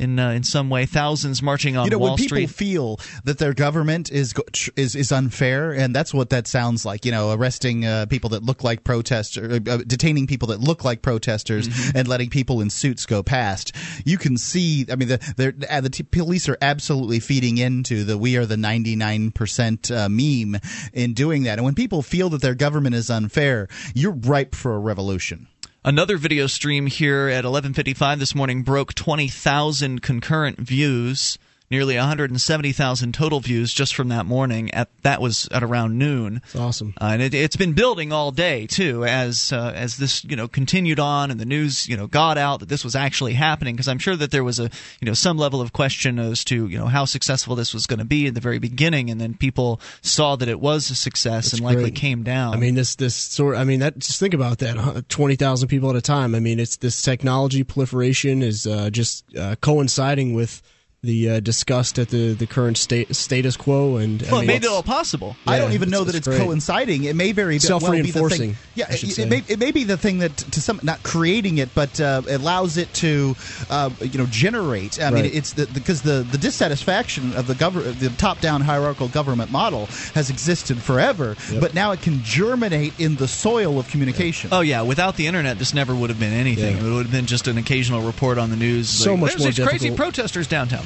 in uh, in some way. Thousands marching on you know, Wall when people Street. feel that their government is is is unfair, and that's what that sounds like. You know, arresting uh, people that look like protesters, uh, detaining people that look like protesters, Mm-hmm. and letting people in suits go past. You can see. I mean, the uh, the t- police are absolutely feeding into the "we are the ninety nine percent" uh, meme in doing that. And when people feel that their government is unfair, you're ripe for a revolution. Another video stream here at 11:55 this morning broke 20,000 concurrent views, nearly 170,000 total views just from that morning. At that was at around noon. It's awesome. Uh, and it, it's been building all day too, as uh, as this you know continued on, and the news you know got out that this was actually happening. Because I'm sure that there was a you know some level of question as to you know how successful this was going to be at the very beginning, and then people saw that it was a success and likely great. came down. I mean, this this sort. I mean, that just think about that. Twenty thousand people at a time. I mean, it's this technology proliferation is uh, just uh, coinciding with the uh, disgust at the the current state status quo, and I well, it mean, made it it's- all possible. I don't even know it's- that it's it's coinciding. It may very well be the Self-reinforcing, thing. Yeah, I it, say. it may it may be the thing that to some not creating it, but uh, allows it to uh, you know generate. I mean, it's because the the dissatisfaction of the government, the top down hierarchical government model has existed forever, but now it can germinate in the soil of communication. Oh yeah, without the internet, this never would have been anything. Yeah. It would have been just an occasional report on the news. So like, much There's more these crazy protesters downtown.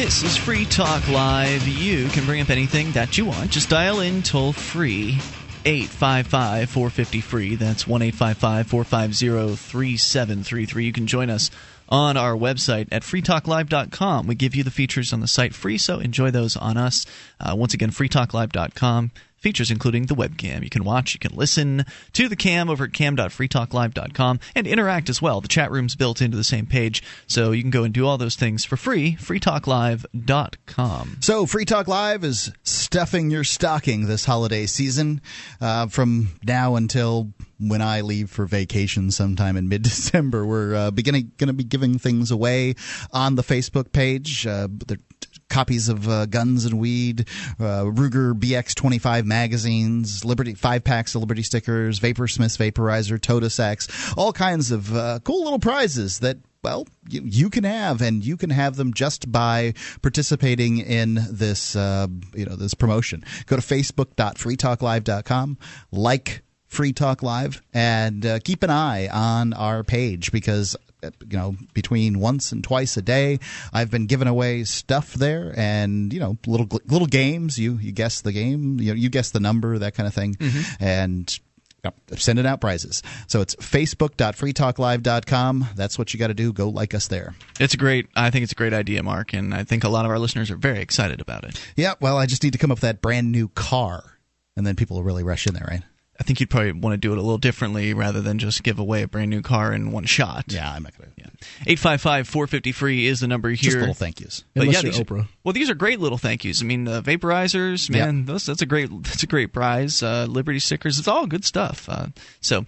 This is Free Talk Live. You can bring up anything that you want. Just dial in toll free 855 450 free. That's 1 855 450 3733. You can join us on our website at freetalklive.com. We give you the features on the site free, so enjoy those on us. Uh, once again, freetalklive.com. Features including the webcam. You can watch, you can listen to the cam over at cam.freetalklive.com and interact as well. The chat room's built into the same page, so you can go and do all those things for free. freetalklive.com. So, Free Talk Live is stuffing your stocking this holiday season uh, from now until when I leave for vacation sometime in mid December. We're uh, beginning going to be giving things away on the Facebook page. Uh, copies of uh, Guns and Weed, uh, Ruger BX25 magazines, Liberty five packs of Liberty stickers, Vapor Smith's vaporizer, Toda Sacks, all kinds of uh, cool little prizes that well, you, you can have, and you can have them just by participating in this, uh, you know, this promotion. Go to facebook.freetalklive.com, like Free Talk Live, and uh, keep an eye on our page because you know between once and twice a day i've been giving away stuff there and you know little little games you you guess the game you know you guess the number that kind of thing mm-hmm. and Yep, sending out prizes. So it's facebook.freetalklive.com. That's what you got to do. Go like us there. It's a great, I think it's a great idea, Mark, and I think a lot of our listeners are very excited about it. Yeah, well, I just need to come up with that brand new car, and then people will really rush in there, right? I think you'd probably want to do it a little differently rather than just give away a brand new car in one shot. Yeah, I'm not gonna. Yeah. 855 450 free is the number here. Just little thank yous. But Unless yeah, you're these are- Oprah. well, these are great little thank yous. I mean, uh, vaporizers, man, those, that's a great that's a great prize. Uh, Liberty stickers, it's all good stuff. Uh, so.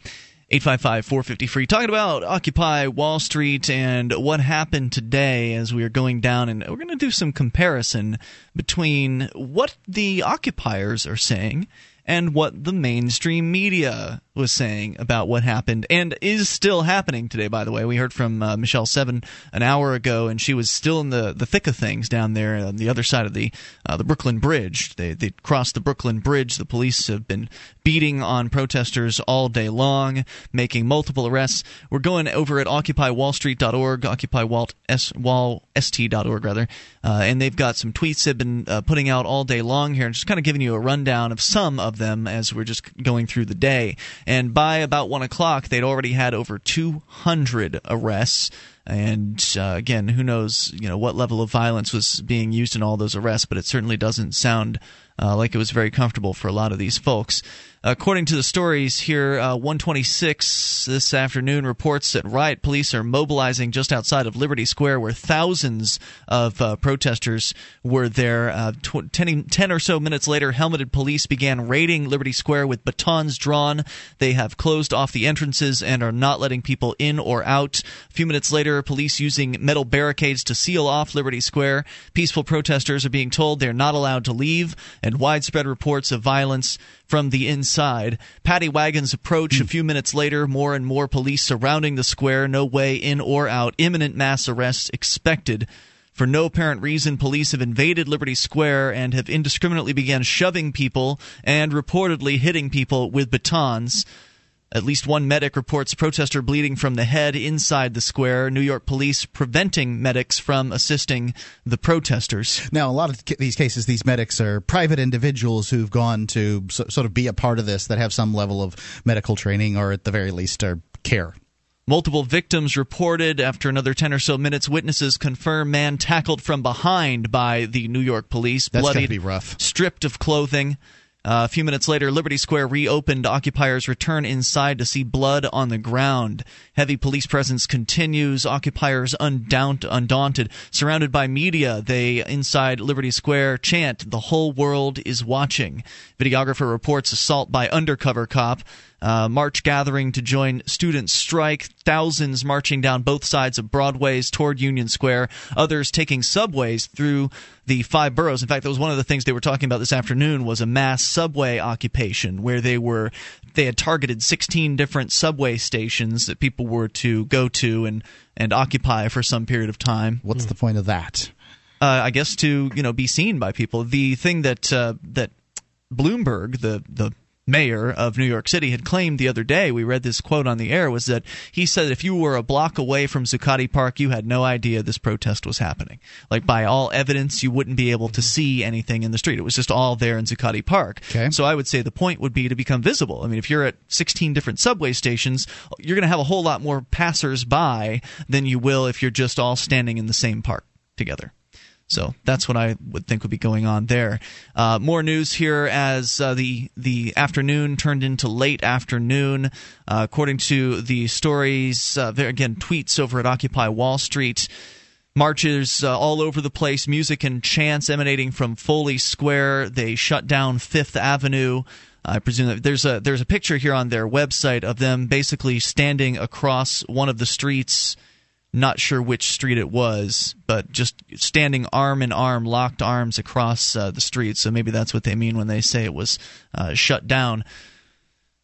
855 450 free. Talking about Occupy Wall Street and what happened today as we are going down, and we're going to do some comparison between what the occupiers are saying and what the mainstream media was saying about what happened and is still happening today. By the way, we heard from uh, Michelle Seven an hour ago, and she was still in the, the thick of things down there on the other side of the uh, the Brooklyn Bridge. They they crossed the Brooklyn Bridge. The police have been beating on protesters all day long, making multiple arrests. We're going over at OccupyWallStreet.org, Occupy Walt S Wall St.org rather, uh, and they've got some tweets they've been uh, putting out all day long here, and just kind of giving you a rundown of some of them as we're just going through the day. And by about one o'clock, they'd already had over 200 arrests. And uh, again, who knows, you know, what level of violence was being used in all those arrests? But it certainly doesn't sound uh, like it was very comfortable for a lot of these folks. According to the stories here, uh, 126 this afternoon reports that riot police are mobilizing just outside of Liberty Square, where thousands of uh, protesters were there. Uh, tw- 10, 10 or so minutes later, helmeted police began raiding Liberty Square with batons drawn. They have closed off the entrances and are not letting people in or out. A few minutes later, police using metal barricades to seal off Liberty Square. Peaceful protesters are being told they're not allowed to leave, and widespread reports of violence from the inside. Paddy wagons approach a few minutes later. More and more police surrounding the square. No way in or out. Imminent mass arrests expected. For no apparent reason, police have invaded Liberty Square and have indiscriminately began shoving people and reportedly hitting people with batons. At least one medic reports protester bleeding from the head inside the square. New York police preventing medics from assisting the protesters. Now, a lot of these cases, these medics are private individuals who've gone to so, sort of be a part of this that have some level of medical training or at the very least are care. Multiple victims reported after another 10 or so minutes. Witnesses confirm man tackled from behind by the New York police, That's bloodied, be rough. stripped of clothing. A few minutes later, Liberty Square reopened. Occupiers return inside to see blood on the ground. Heavy police presence continues. Occupiers undaunt, undaunted, surrounded by media. They inside Liberty Square chant, "The whole world is watching." Videographer reports assault by undercover cop. Uh, march gathering to join students strike. Thousands marching down both sides of Broadways toward Union Square. Others taking subways through the five boroughs. In fact, that was one of the things they were talking about this afternoon was a mass subway occupation where they were they had targeted 16 different subway stations that people were to go to and and occupy for some period of time. What's the point of that? Uh, I guess to you know be seen by people. The thing that uh, that Bloomberg, the the mayor of New York City, had claimed the other day, we read this quote on the air, was that he said if you were a block away from Zuccotti Park, you had no idea this protest was happening. Like by all evidence, you wouldn't be able to see anything in the street. It was just all there in Zuccotti Park. Okay. So I would say the point would be to become visible. I mean, if you're at 16 different subway stations, you're going to have a whole lot more passers by than you will if you're just all standing in the same park together. So that's what I would think would be going on there. Uh, more news here as uh, the the afternoon turned into late afternoon. Uh, according to the stories, uh, again tweets over at Occupy Wall Street. Marches uh, all over the place, music and chants emanating from Foley Square. They shut down Fifth Avenue. I presume that there's a there's a picture here on their website of them basically standing across one of the streets not sure which street it was, but just standing arm in arm, locked arms across uh, the street. So maybe that's what they mean when they say it was uh, shut down.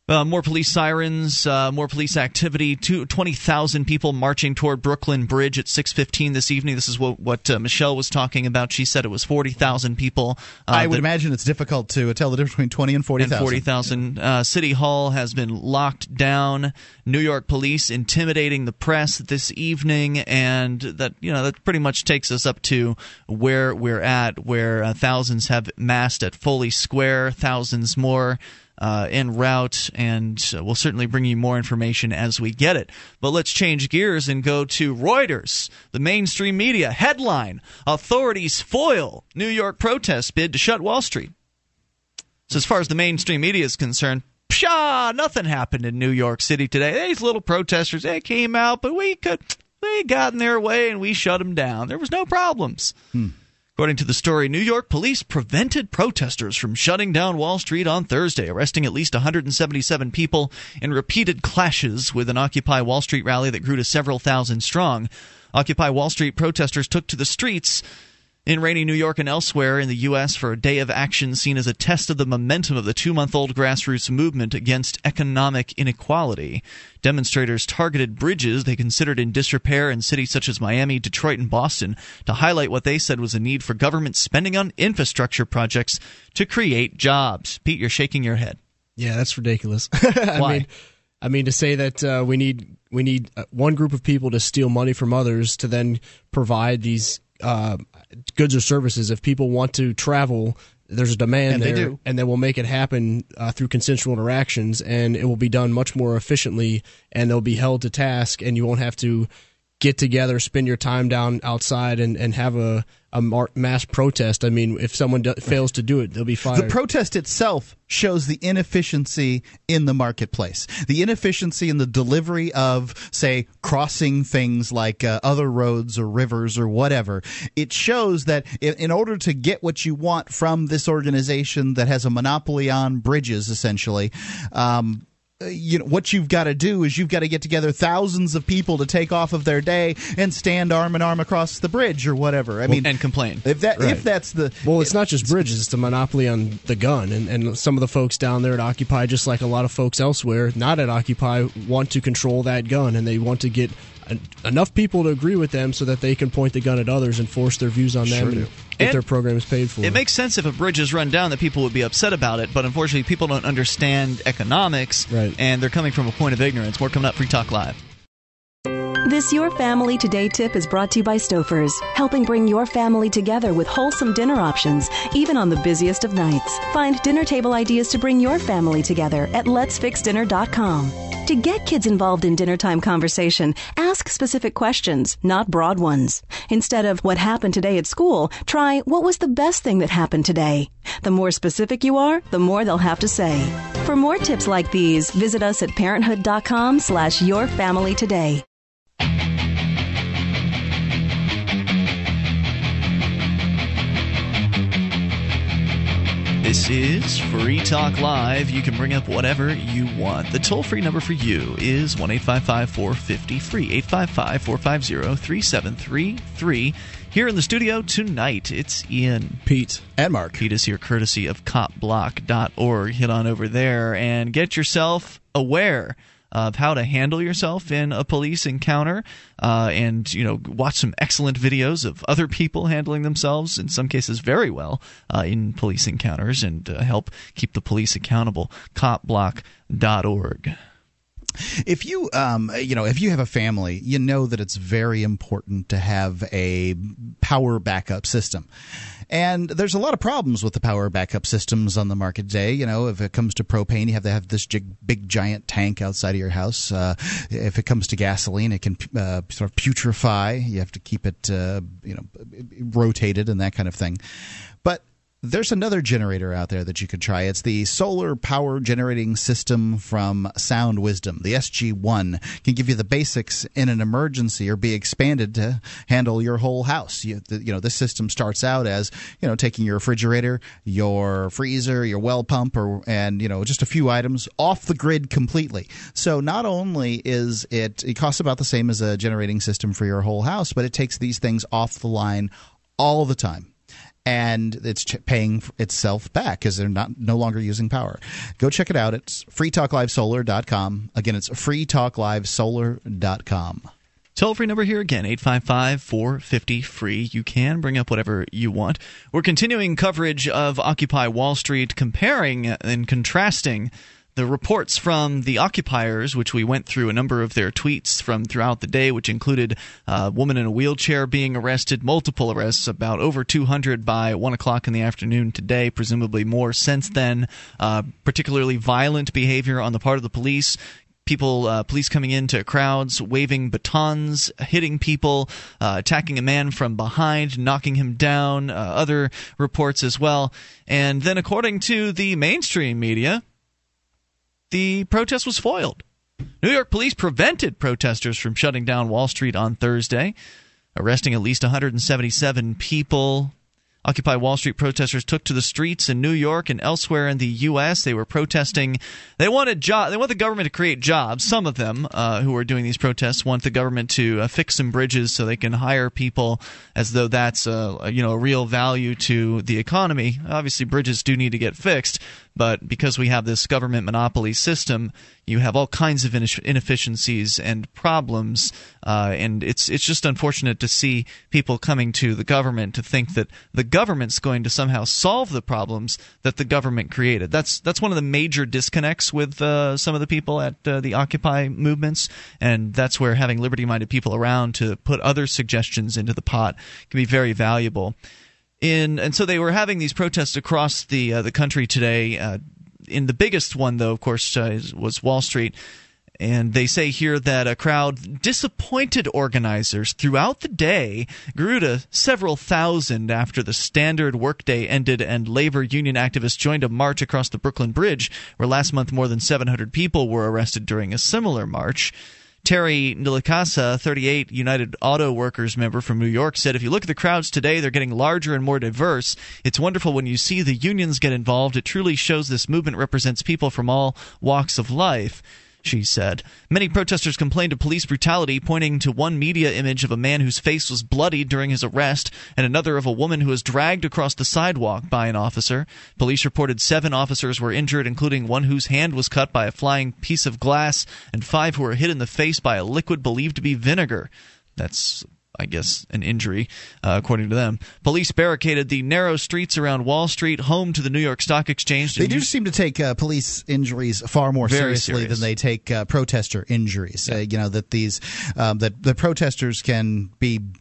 Uh, more police sirens, uh, more police activity. Two, 20,000 people marching toward Brooklyn Bridge at 6:15 this evening. This is what what uh, Michelle was talking about. She said it was 40,000 people. uh, I would that- imagine it's difficult to tell the difference between 20 and 40,000. and 40,000. Uh, City Hall has been locked down. New York police intimidating the press this evening, and that you know that pretty much takes us up to where we're at, where uh, thousands have massed at Foley Square, thousands more. Uh, en route, and uh, we'll certainly bring you more information as we get it. But let's change gears and go to Reuters, the mainstream media headline: Authorities foil New York protest bid to shut Wall Street. So as far as the mainstream media is concerned, pshaw, nothing happened in New York City today. These little protesters, they came out, but we could, they got in their way and we shut them down. There was no problems. Hmm. According to the story, New York police prevented protesters from shutting down Wall Street on Thursday, arresting at least 177 people in repeated clashes with an Occupy Wall Street rally that grew to several thousand strong. Occupy Wall Street protesters took to the streets in rainy New York and elsewhere in the U.S. for a day of action seen as a test of the momentum of the two month old grassroots movement against economic inequality. Demonstrators targeted bridges they considered in disrepair in cities such as Miami, Detroit, and Boston to highlight what they said was a need for government spending on infrastructure projects to create jobs. Pete, you're shaking your head. Yeah, that's ridiculous. [LAUGHS] I Why? mean, I mean to say that uh, we need we need uh, one group of people to steal money from others to then provide these uh, goods or services. If people want to travel, there's a demand And they there, do. and then we'll make it happen uh, through consensual interactions, and it will be done much more efficiently, and they'll be held to task, and you won't have to get together, spend your time down outside, and, and have a a mar- mass protest. I mean, if someone do- fails to do it, they'll be fired. The protest itself shows the inefficiency in the marketplace, the inefficiency in the delivery of, say, crossing things like uh, other roads or rivers or whatever. It shows that in, in order to get what you want from this organization that has a monopoly on bridges, essentially, um, Uh, you know what you've got to do is you've got to get together thousands of people to take off of their day and stand arm in arm across the bridge or whatever. I mean, and complain. if that Right. if that's the Well, it's not just bridges; it's the monopoly on the gun, and and some of the folks down there at Occupy, just like a lot of folks elsewhere, not at Occupy, want to control that gun, and they want to get enough people to agree with them so that they can point the gun at others and force their views on them Sure and do. Get And their programs paid for. It makes sense if a bridge is run down that people would be upset about it, but unfortunately, people don't understand economics, Right. and they're coming from a point of ignorance. More coming up, Free Talk Live. This Your Family Today tip is brought to you by Stouffer's, helping bring your family together with wholesome dinner options, even on the busiest of nights. Find dinner table ideas to bring your family together at letsfixdinner.com. To get kids involved in dinner time conversation, ask specific questions, not broad ones. Instead of what happened today at school, try what was the best thing that happened today. The more specific you are, the more they'll have to say. For more tips like these, visit us at parenthood.com slash your family today. This is Free Talk Live. You can bring up whatever you want. The toll free number for you is 1 855 450 free, 855 450 3733. Here in the studio tonight, it's Ian. Pete. and Mark. Pete is here courtesy of copblock.org. Hit on over there and get yourself aware of how to handle yourself in a police encounter uh, and you know watch some excellent videos of other people handling themselves in some cases very well uh, in police encounters and uh, help keep the police accountable. Copblock.org if you um you know if you have a family you know that it's very important to have a power backup system and there's a lot of problems with the power backup systems on the market today. You know, if it comes to propane, you have to have this big, big giant tank outside of your house. Uh, if it comes to gasoline, it can uh, sort of putrefy. You have to keep it, uh, you know, rotated and that kind of thing. But there's another generator out there that you could try. It's the solar power generating system from Sound Wisdom. The SG1 can give you the basics in an emergency or be expanded to handle your whole house. You, the, you know, this system starts out as, you know, taking your refrigerator, your freezer, your well pump or and, you know, just a few items off the grid completely. So not only is it it costs about the same as a generating system for your whole house, but it takes these things off the line all the time and it's paying itself back because they're not no longer using power. Go check it out. It's freetalklivesolar.com. Again, it's freetalklivesolar.com. Toll free number here again, 855 450 free. You can bring up whatever you want. We're continuing coverage of Occupy Wall Street, comparing and contrasting the reports from the occupiers, which we went through a number of their tweets from throughout the day, which included a woman in a wheelchair being arrested, multiple arrests, about over 200 by 1 o'clock in the afternoon today, presumably more since then, uh, particularly violent behavior on the part of the police. People uh, police coming into crowds waving batons hitting people uh, attacking a man from behind knocking him down uh, other reports as well. And then according to the mainstream media the protest was foiled. New York police prevented protesters from shutting down Wall Street on Thursday, arresting at least 177 people. Occupy Wall Street protesters took to the streets in New York and elsewhere in the U.S. They were protesting. They wanted job. They want the government to create jobs. Some of them uh, who are doing these protests want the government to uh, fix some bridges so they can hire people, as though that's uh, you know a real value to the economy. Obviously, bridges do need to get fixed, but because we have this government monopoly system, you have all kinds of inefficiencies and problems, uh, and it's it's just unfortunate to see people coming to the government to think that the government's going to somehow solve the problems that the government created. That's that's one of the major disconnects with uh, some of the people at uh, the Occupy movements, and that's where having liberty-minded people around to put other suggestions into the pot can be very valuable in and so they were having these protests across the uh, the country today. Uh, in the biggest one, though, of course, uh, was Wall Street. And they say here that a crowd disappointed organizers throughout the day grew to several thousand after the standard workday ended and labor union activists joined a march across the Brooklyn Bridge, where last month more than 700 people were arrested during a similar march. Terry Nilikasa, 38 United Auto Workers member from New York, said if you look at the crowds today, they're getting larger and more diverse. It's wonderful when you see the unions get involved. It truly shows this movement represents people from all walks of life she said. Many protesters complained of police brutality, pointing to one media image of a man whose face was bloody during his arrest and another of a woman who was dragged across the sidewalk by an officer. Police reported seven officers were injured, including one whose hand was cut by a flying piece of glass and five who were hit in the face by a liquid believed to be vinegar. That's I guess, an injury, uh, according to them. Police barricaded the narrow streets around Wall Street, home to the New York Stock Exchange. They do seem to take uh, police injuries far more seriously serious. than they take uh, protester injuries. Uh, yeah. you know that these um, that the protesters can be uh,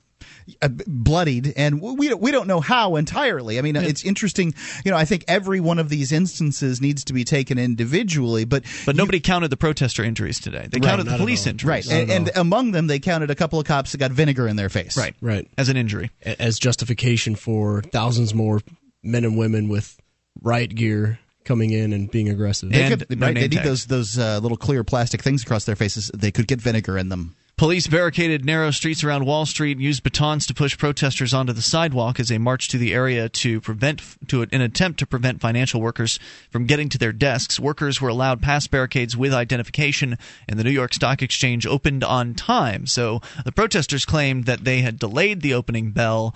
bloodied, and we we don't know how entirely. I mean, yeah. it's interesting. You know, I think every one of these instances needs to be taken individually, but but you, nobody counted the protester injuries today. They counted the police injuries, right? And, and, among them, they counted a couple of cops that got vinegar in their face, right? Right, as an injury, as justification for thousands more men and women with riot gear coming in and being aggressive. They, could, no right, they need those those uh, little clear plastic things across their faces. They could get vinegar in them. Police barricaded narrow streets around Wall Street and used batons to push protesters onto the sidewalk as they marched to the area to prevent to an attempt to prevent financial workers from getting to their desks. Workers were allowed past barricades with identification, and the New York Stock Exchange opened on time. So the protesters claimed that they had delayed the opening bell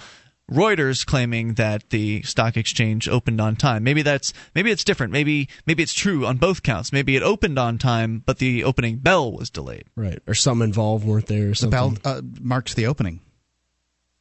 Reuters claiming that the stock exchange opened on time. Maybe that's maybe it's different. Maybe maybe it's true on both counts. Maybe it opened on time, but the opening bell was delayed. Right, or some involved weren't there. Or something. The bell uh, marks the opening.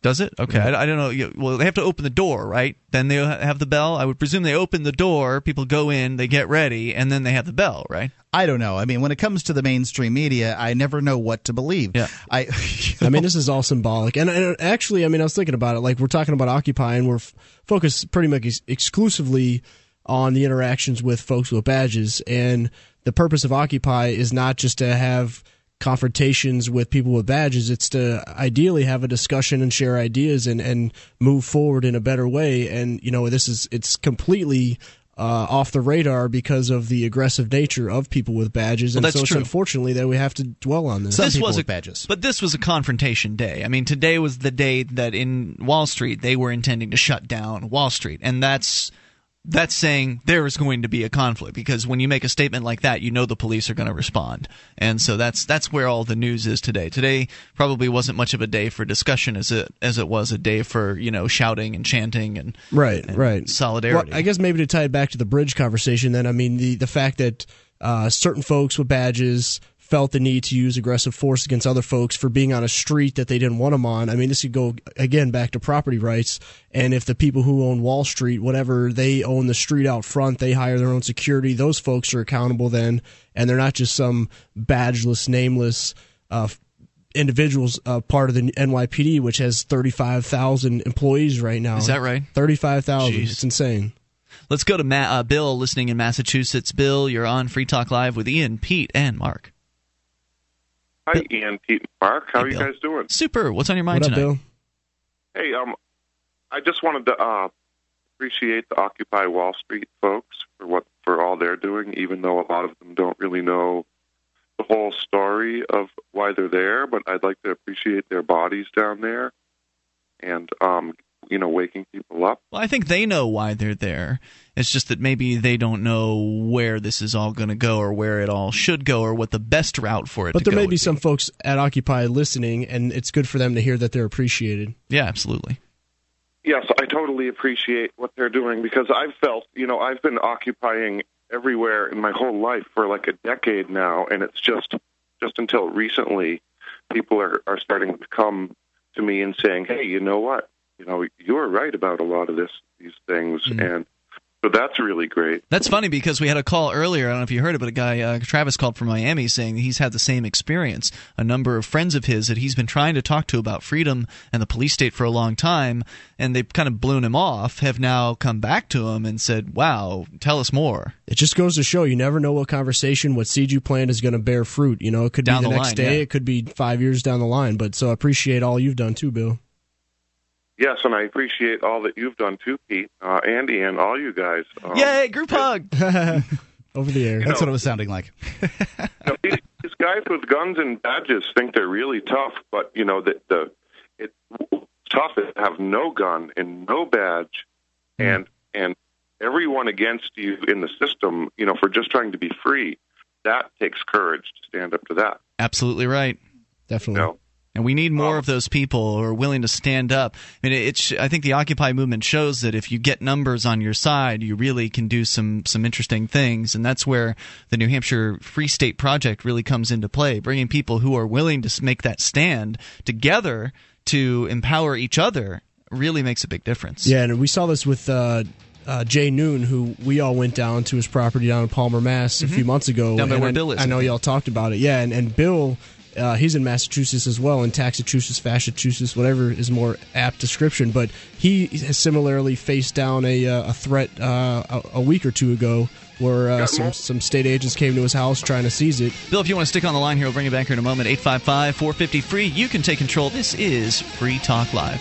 Does it? Okay, I, I, don't know. Well, they have to open the door, right? Then they have the bell. I would presume they open the door, people go in, they get ready, and then they have the bell, right? I don't know. I mean, when it comes to the mainstream media, I never know what to believe. Yeah. I, you [LAUGHS] know. I mean, this is all symbolic, and, and, actually, I mean, I was thinking about it. Like we're talking about Occupy, and we're f- focused pretty much exclusively on the interactions with folks with badges, and the purpose of Occupy is not just to have confrontations with people with badges. It's to ideally have a discussion and share ideas and, and move forward in a better way. And, you know, this is, it's completely uh, off the radar because of the aggressive nature of people with badges, and well, so it's true. unfortunately that we have to dwell on this. Some this people was with a, badges, but this was a confrontation day. I mean, today was the day that in Wall Street they were intending to shut down Wall Street, and that's that's saying there is going to be a conflict because when you make a statement like that, you know the police are going to respond, and so that's that's where all the news is today. Today probably wasn't much of a day for discussion as it as it was a day for you know shouting and chanting and right and right solidarity. Well, I guess maybe to tie it back to the bridge conversation, then I mean the the fact that uh, certain folks with badges felt the need to use aggressive force against other folks for being on a street that they didn't want them on. I mean, this could go again back to property rights. And if the people who own Wall Street, whatever they own the street out front, they hire their own security, those folks are accountable then. And they're not just some badgeless, nameless, uh, individuals uh, part of the NYPD, which has 35,000 employees right now. Is that right? 35,000. It's insane. Let's go to Ma- uh, Bill listening in Massachusetts. Bill, you're on Free Talk Live with Ian, Pete, and Mark. Hi, Ian, Pete, Mark. How hey, are you Bill. guys doing? Super. What's on your mind what up, tonight? Bill? Hey, um, I just wanted to uh, appreciate the Occupy Wall Street folks for what for all they're doing, even though a lot of them don't really know the whole story of why they're there. But I'd like to appreciate their bodies down there, and um, you know, waking people up. Well, I think they know why they're there. It's just that maybe they don't know where this is all going to go or where it all should go or what the best route for it But to there go may be some folks at Occupy listening, and it's good for them to hear that they're appreciated. Yeah, absolutely. Yes, I totally appreciate what they're doing because I've felt, you know, I've been occupying everywhere in my whole life for like a decade now, and it's just just until recently people are are starting to come to me and saying, "Hey, you know what? You know, you were right about a lot of this these things," and so that's really great. That's funny because we had a call earlier. I don't know if you heard it, but a guy, uh, Travis, called from Miami saying he's had the same experience. A number of friends of his that he's been trying to talk to about freedom and the police state for a long time, and they've kind of blown him off, have now come back to him and said, Wow, tell us more. It just goes to show you never know what conversation, what seed you plant is going to bear fruit. You know, it could Down be the, the next line, day, yeah. it could be five years down the line. But so I appreciate all you've done too, Bill. Yes, and I appreciate all that you've done too, Pete, uh, Andy, and all you guys. Um, Yay, group hug! [LAUGHS] Over the air. That's what it was sounding like. [LAUGHS] you know, these, these guys with guns and badges think they're really tough, but you know the the it tough is to have no gun and no badge, and and everyone against you in the system, you know, for just trying to be free. That takes courage to stand up to that. Absolutely right. Definitely. You know? And we need more of those people who are willing to stand up. I mean, it's. I think the Occupy movement shows that if you get numbers on your side, you really can do some some interesting things, and that's where the New Hampshire Free State Project really comes into play, bringing people who are willing to make that stand together to empower each other. Really makes a big difference. Yeah, and we saw this with uh, uh, Jay Noon, who we all went down to his property down in Palmer, Mass. a few months ago. Mm-hmm. Down by and where I, Bill is, I I know y'all talked about it. Yeah, and, and Bill, uh, he's in Massachusetts as well, in Taxachusetts, Massachusetts, whatever is more apt description. But he has similarly faced down a, uh, a threat uh, a, a week or two ago. Where uh, some some state agents came to his house trying to seize it. Bill, if you want to stick on the line here, we'll bring you back here in a moment. 855 450 free. You can take control. This is Free Talk Live.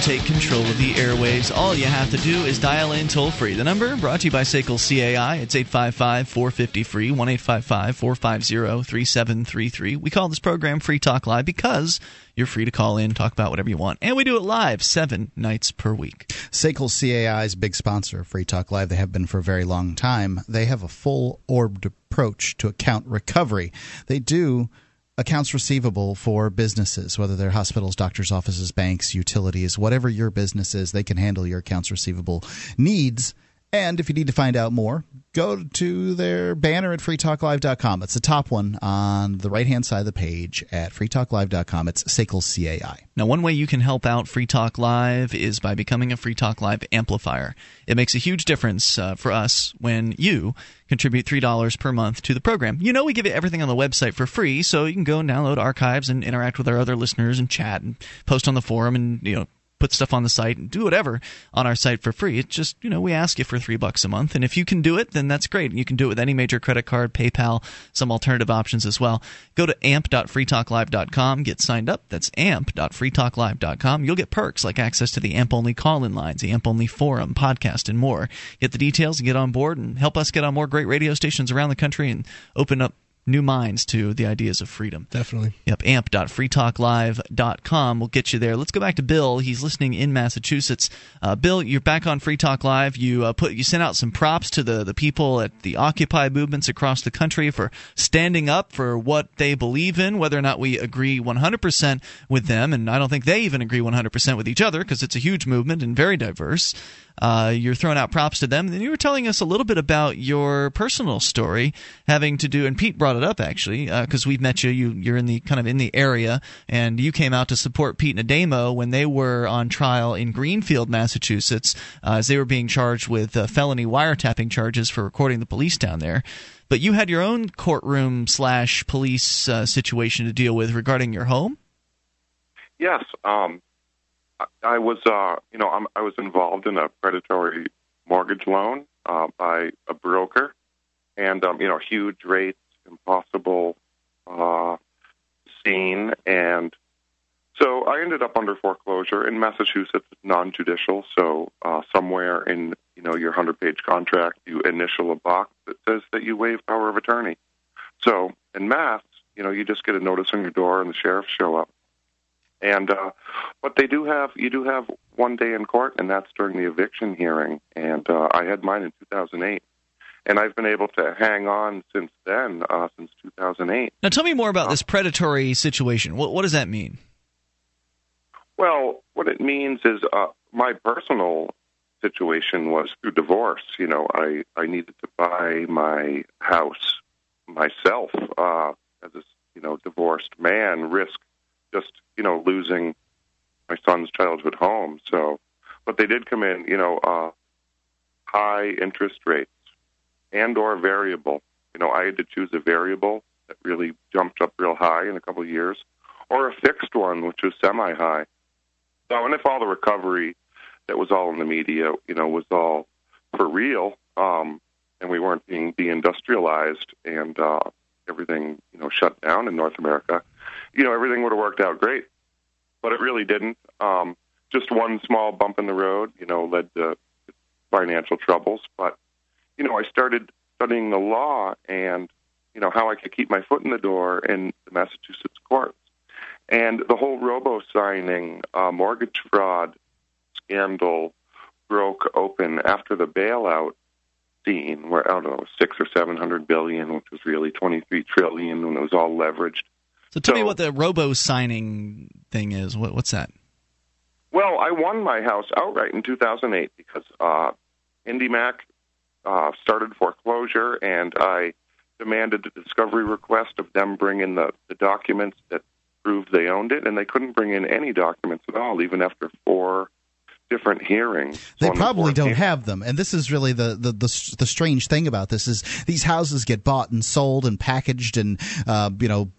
take control of the airwaves. All you have to do is dial in toll free. The number brought to you by Sekel CAI. It's 855 450 free, 1 855 450 3733. We call this program Free Talk Live because you're free to call in, talk about whatever you want. And we do it live seven nights per week. Sekel CAI's big sponsor of Free Talk Live. They have been for a very long time. They have a full orbed approach to account recovery. They do accounts receivable for businesses, whether they're hospitals, doctors' offices, banks, utilities, whatever your business is, they can handle your accounts receivable needs. And if you need to find out more, go to their banner at freetalklive.com. It's the top one on the right hand side of the page at freetalklive.com. It's Sekel CAI. Now, one way you can help out Free Talk Live is by becoming a Free Talk Live amplifier. It makes a huge difference uh, for us when you contribute $3 per month to the program. You know, we give you everything on the website for free, so you can go and download archives and interact with our other listeners and chat and post on the forum and, you know, put stuff on the site and do whatever on our site for free. It's just, you know, we ask you for three bucks a month. And if you can do it, then that's great. You can do it with any major credit card, PayPal, some alternative options as well. Go to amp.freetalklive.com, get signed up. That's amp.freetalklive.com. You'll get perks like access to the AMP only call in lines, the AMP only forum, podcast, and more. Get the details and get on board and help us get on more great radio stations around the country and open up new minds to the ideas of freedom. Definitely. Yep, amp.freetalklive.com will get you there. Let's go back to Bill. He's listening in Massachusetts. Uh, Bill, you're back on Free Talk Live. You uh, put you sent out some props to the, the people at the Occupy movements across the country for standing up for what they believe in, whether or not we agree 100% with them. And I don't think they even agree 100% with each other because it's a huge movement and very diverse. Uh, you're throwing out props to them. And you were telling us a little bit about your personal story having to do, and Pete brought it up actually, because uh, we've met you. you. You're in the kind of in the area, and you came out to support Pete and Ademo when they were on trial in Greenfield, Massachusetts, uh, as they were being charged with uh, felony wiretapping charges for recording the police down there. But you had your own courtroom slash police uh, situation to deal with regarding your home. Yes, um, I was, uh, you know, I'm, i was involved in a predatory mortgage loan uh, by a broker, and um, you know, huge rates, impossible uh, scene, and so I ended up under foreclosure in Massachusetts, non-judicial. So uh, somewhere in you know your hundred-page contract, you initial a box that says that you waive power of attorney. So in Mass, you know, you just get a notice on your door, and the sheriffs show up. And uh, but they do have you do have one day in court, and that's during the eviction hearing. And uh, I had mine in 2008, and I've been able to hang on since then, uh, since 2008. Now, tell me more about this predatory situation. What what does that mean? Well, what it means is uh, my personal situation was through divorce. You know, I I needed to buy my house myself uh, as a you know divorced man, risk just you know losing my son's childhood home. So, but they did come in, you know, uh, high interest rates and or variable. You know, I had to choose a variable that really jumped up real high in a couple of years, or a fixed one which was semi high. So, and if all the recovery that was all in the media, you know, was all for real, um, and we weren't being deindustrialized and uh, everything, you know, shut down in North America, you know, everything would have worked out great. But it really didn't. Um, just one small bump in the road, you know, led to financial troubles. But, you know, I started studying the law and, you know, how I could keep my foot in the door in the Massachusetts courts. And the whole robo signing uh, mortgage fraud scandal broke open after the bailout scene, where I don't know, six or seven hundred billion, which was really twenty three trillion, when it was all leveraged. So tell so, me what the robo signing thing is. What, what's that? Well, I won my house outright in 2008 because uh, IndyMac uh, started foreclosure, and I demanded a discovery request of them bring in the, the documents that proved they owned it, and they couldn't bring in any documents at all, even after four different hearings. They probably don't have them, and this is really the, the, the the strange thing about this is these houses get bought and sold and packaged and uh, you know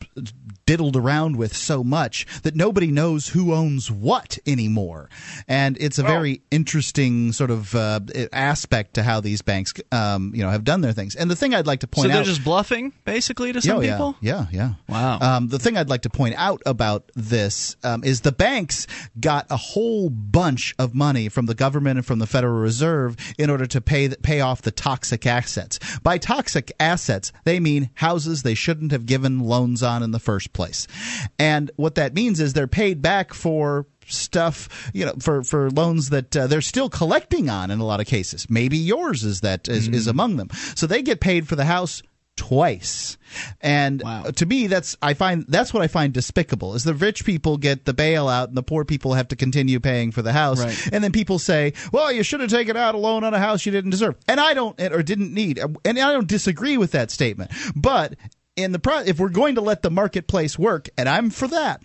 diddled around with so much that nobody knows who owns what anymore, and it's a very interesting sort of uh, aspect to how these banks um, you know have done their things. And the thing I'd like to point out, so they're just bluffing basically to some oh, yeah, people. Yeah, yeah. Wow. Um, the thing I'd like to point out about this um, is the banks got a whole bunch of money from the government and from the Federal Reserve in order to pay pay off the toxic assets. By toxic assets, they mean houses they shouldn't have given loans on in the first place. And what that means is they're paid back for stuff you know for for loans that uh, they're still collecting on in a lot of cases maybe yours is that is, mm-hmm. is among them so they get paid for the house twice. And wow. to me, that's I find that's what I find despicable is the rich people get the bailout and the poor people have to continue paying for the house. Right. And then people say, "Well, you should have taken out a loan on a house you didn't deserve," and I don't or didn't need, and I don't disagree with that statement. But in the pro- if we're going to let the marketplace work, and I'm for that,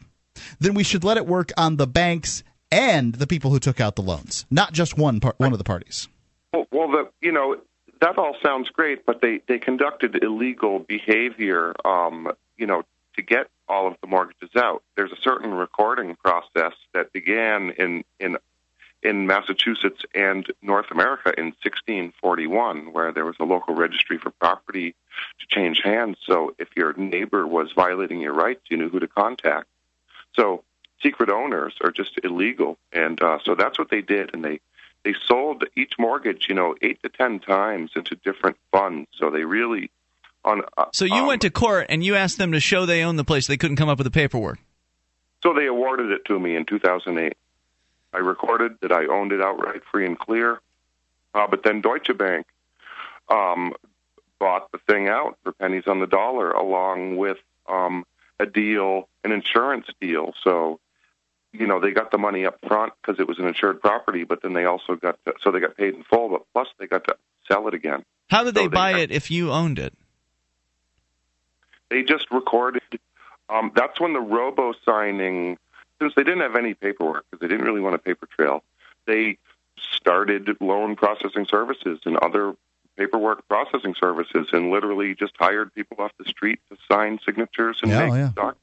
then we should let it work on the banks and the people who took out the loans, not just one part, one of the parties. Well, the you know that all sounds great, but they they conducted illegal behavior, um, you know, to get all of the mortgages out. There's a certain recording process that began in in in Massachusetts and North America in 1641, where there was a local registry for property to change hands. So if your neighbor was violating your rights, you knew who to contact. So secret owners are just illegal, and uh, so that's what they did, and they they sold each mortgage, you know, eight to ten times into different funds. So they really on. Uh, so you um, went to court and you asked them to show they owned the place. They couldn't come up with the paperwork. So they awarded it to me in 2008. I recorded that I owned it outright, free and clear. Uh, but then Deutsche Bank um, bought the thing out for pennies on the dollar, along with um, a deal, an insurance deal. So you know they got the money up front because it was an insured property, but then they also got to, so they got paid in full, but plus they got to sell it again. How did they So buy it if you owned it? They just recorded. Um, that's when the robo signing, since they didn't have any paperwork because they didn't really want a paper trail, they started loan processing services and other paperwork processing services, and literally just hired people off the street to sign signatures and Yeah, make yeah. doc-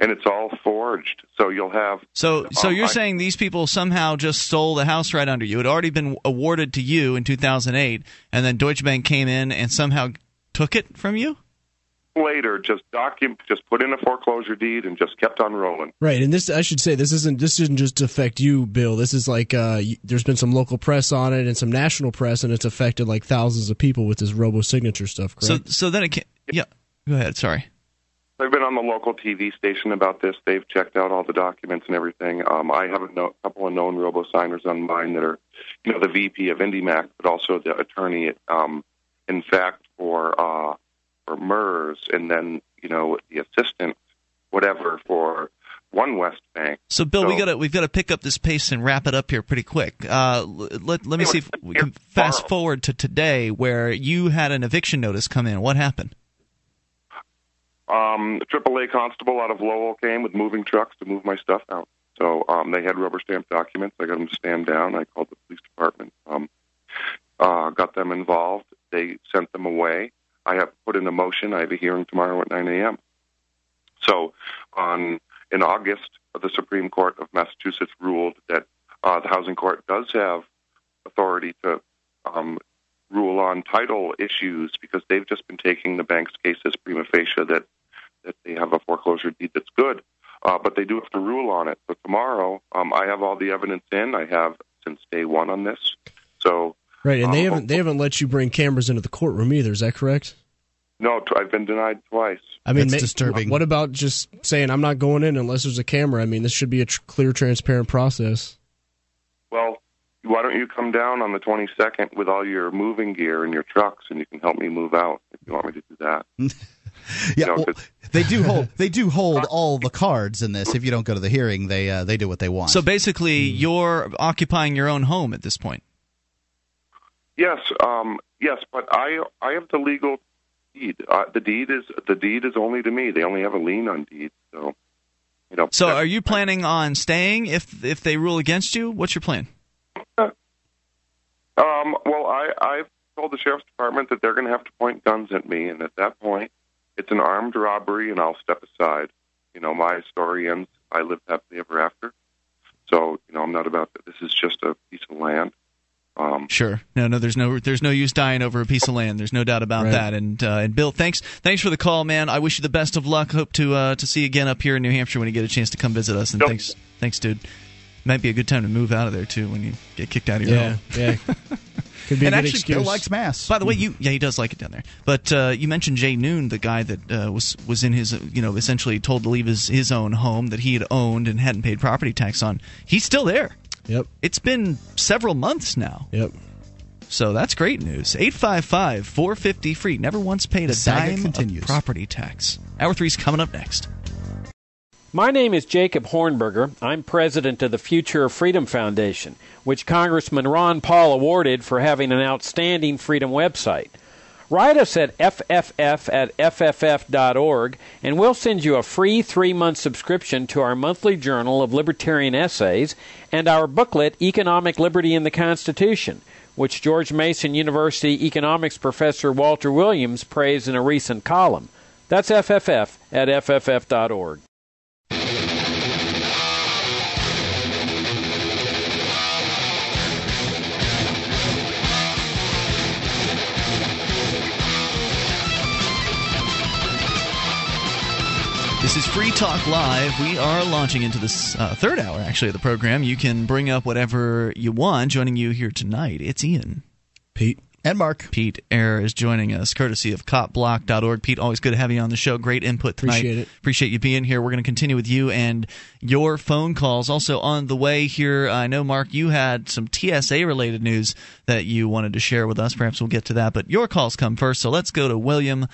And it's all forged, so you'll have. So, so you're I- saying these people somehow just stole the house right under you? It had already been awarded to you in 2008, and then Deutsche Bank came in and somehow took it from you? Later just document just put in a foreclosure deed and just kept on rolling. Right, and this I should say this isn't this didn't just affect you, Bill. This is like uh, there's been some local press on it and some national press, and it's affected like thousands of people with this robo signature stuff. So, Correct? so then it can. Yeah, go ahead. Sorry. I've been on the local TV station about this. They've checked out all the documents and everything. Um, I have a no, couple of known robo signers on mine that are, you know, the VP of IndyMac, but also the attorney at, um, in fact, for uh, for MERS, and then you know the assistant, whatever, for One West Bank. So, Bill, we got to we've got to pick up this pace and wrap it up here pretty quick. Uh, let let me see if we can fast forward to today, where you had an eviction notice come in. What happened? Um, the AAA constable out of Lowell came with moving trucks to move my stuff out. So um, they had rubber stamped documents. I got them to stand down. I called the police department, um, uh, got them involved. They sent them away. I have put in a motion. I have a hearing tomorrow at 9 a.m. So on in August, the Supreme Court of Massachusetts ruled that uh, the housing court does have authority to um, rule on title issues because they've just been taking the bank's case as prima facie that that they have a foreclosure deed that's good, uh, but they do have to rule on it. So tomorrow, um, I have all the evidence in. I have since day one on this. So right, and they um, haven't they haven't let you bring cameras into the courtroom either. Is that correct? no, I've been denied twice. I mean, That's ma- disturbing. What about just saying I'm not going in unless there's a camera? I mean, this should be a tr- clear, transparent process. Well, why don't you come down on the 22nd with all your moving gear and your trucks, and you can help me move out if you want me to do that. [LAUGHS] Yeah, know, well, 'cause- they do hold [LAUGHS] they do hold all the cards in this. If you don't go to the hearing, they uh, they do what they want. So basically, you're occupying your own home at this point. Yes, um, yes, but I I have the legal deed. Uh, the deed is the deed is only to me. They only have a lien on deed, so you know. So, are you planning on staying if if they rule against you? What's your plan? Um, well, I I've told the sheriff's department that they're going to have to point guns at me, and at that point, it's an armed robbery, and I'll step aside. You know, my story ends. I lived happily ever after. So you know, I'm not about that. This is just a piece of land. Um, Sure. No, no. There's no there's no use dying over a piece of land. There's no doubt about Right. that. And uh, and Bill, thanks thanks for the call, man. I wish you the best of luck. Hope to uh, to see you again up here in New Hampshire when you get a chance to come visit us. And Yep. thanks thanks, dude. Might be a good time to move out of there too when you get kicked out of your Yeah, home. yeah. [LAUGHS] Could be a And good actually, excuse. Bill likes mass. By the way, you yeah he does like it down there. But uh, you mentioned Jay Noon, the guy that uh, was was in his you know essentially told to leave his his own home that he had owned and hadn't paid property tax on. He's still there. Yep, It's been several months now. yep. So that's great news. 855 450 free. Never once paid a dime continues. of property tax. Hour three's coming up next. My name is Jacob Hornberger. I'm president of the Future of Freedom Foundation, which Congressman Ron Paul awarded for having an outstanding freedom website. Write us at fff at fff.org, and we'll send you a free three month subscription to our monthly journal of libertarian essays and our booklet, Economic Liberty in the Constitution, which George Mason University economics professor Walter Williams praised in a recent column. That's FFF at FFF.org. This is Free Talk Live. We are launching into this uh, third hour, actually, of the program. You can bring up whatever you want. Joining you here tonight, it's Ian. Pete. and Mark. Pete Eyre is joining us, courtesy of copblock.org. Pete, always good to have you on the show. Great input tonight. Appreciate it. Appreciate you being here. We're going to continue with you and your phone calls. Also on the way here, I know, Mark, you had some TSA related news that you wanted to share with us. Perhaps we'll get to that, but your calls come first. So let's go to William.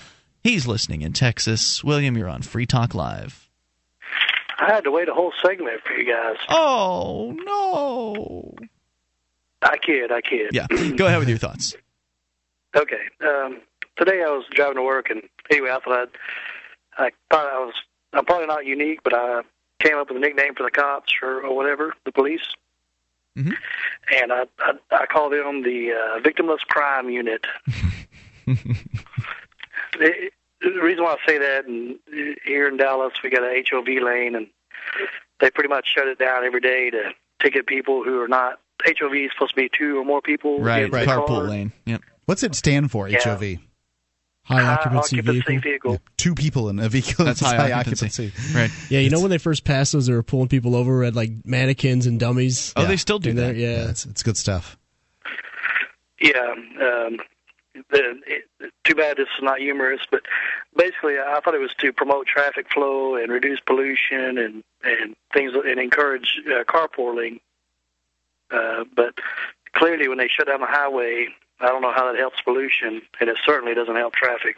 He's listening in Texas. William, you're on Free Talk Live. I had to wait a whole segment for you guys. Oh no! I kid, I kid. Yeah, [CLEARS THROAT] go ahead with your thoughts. Okay. Um, today I was driving to work, and anyway, I thought I'd, I thought I was. I'm probably not unique, but I came up with a nickname for the cops or, or whatever, the police. Mm-hmm. And I, I I call them the uh, victimless crime unit. [LAUGHS] the, the reason why I say that, and here in Dallas, we got a HOV lane, and they pretty much shut it down every day to ticket people who are not. HOV is supposed to be two or more people. Right, in the carpool car. lane. Yep. What's it stand for? Yeah. HOV. High High occupancy, occupancy vehicle. vehicle. Two people in a vehicle. That's high occupancy. Right. Yeah, you know when they first passed those, they were pulling people over at like mannequins and dummies. Oh, they still do in that. Yeah, it's, it's good stuff. Yeah. Um, the, it, too bad this is not humorous, but basically, I thought it was to promote traffic flow and reduce pollution and and things and encourage uh, carpooling. Uh, but clearly, when they shut down the highway, I don't know how that helps pollution, and it certainly doesn't help traffic.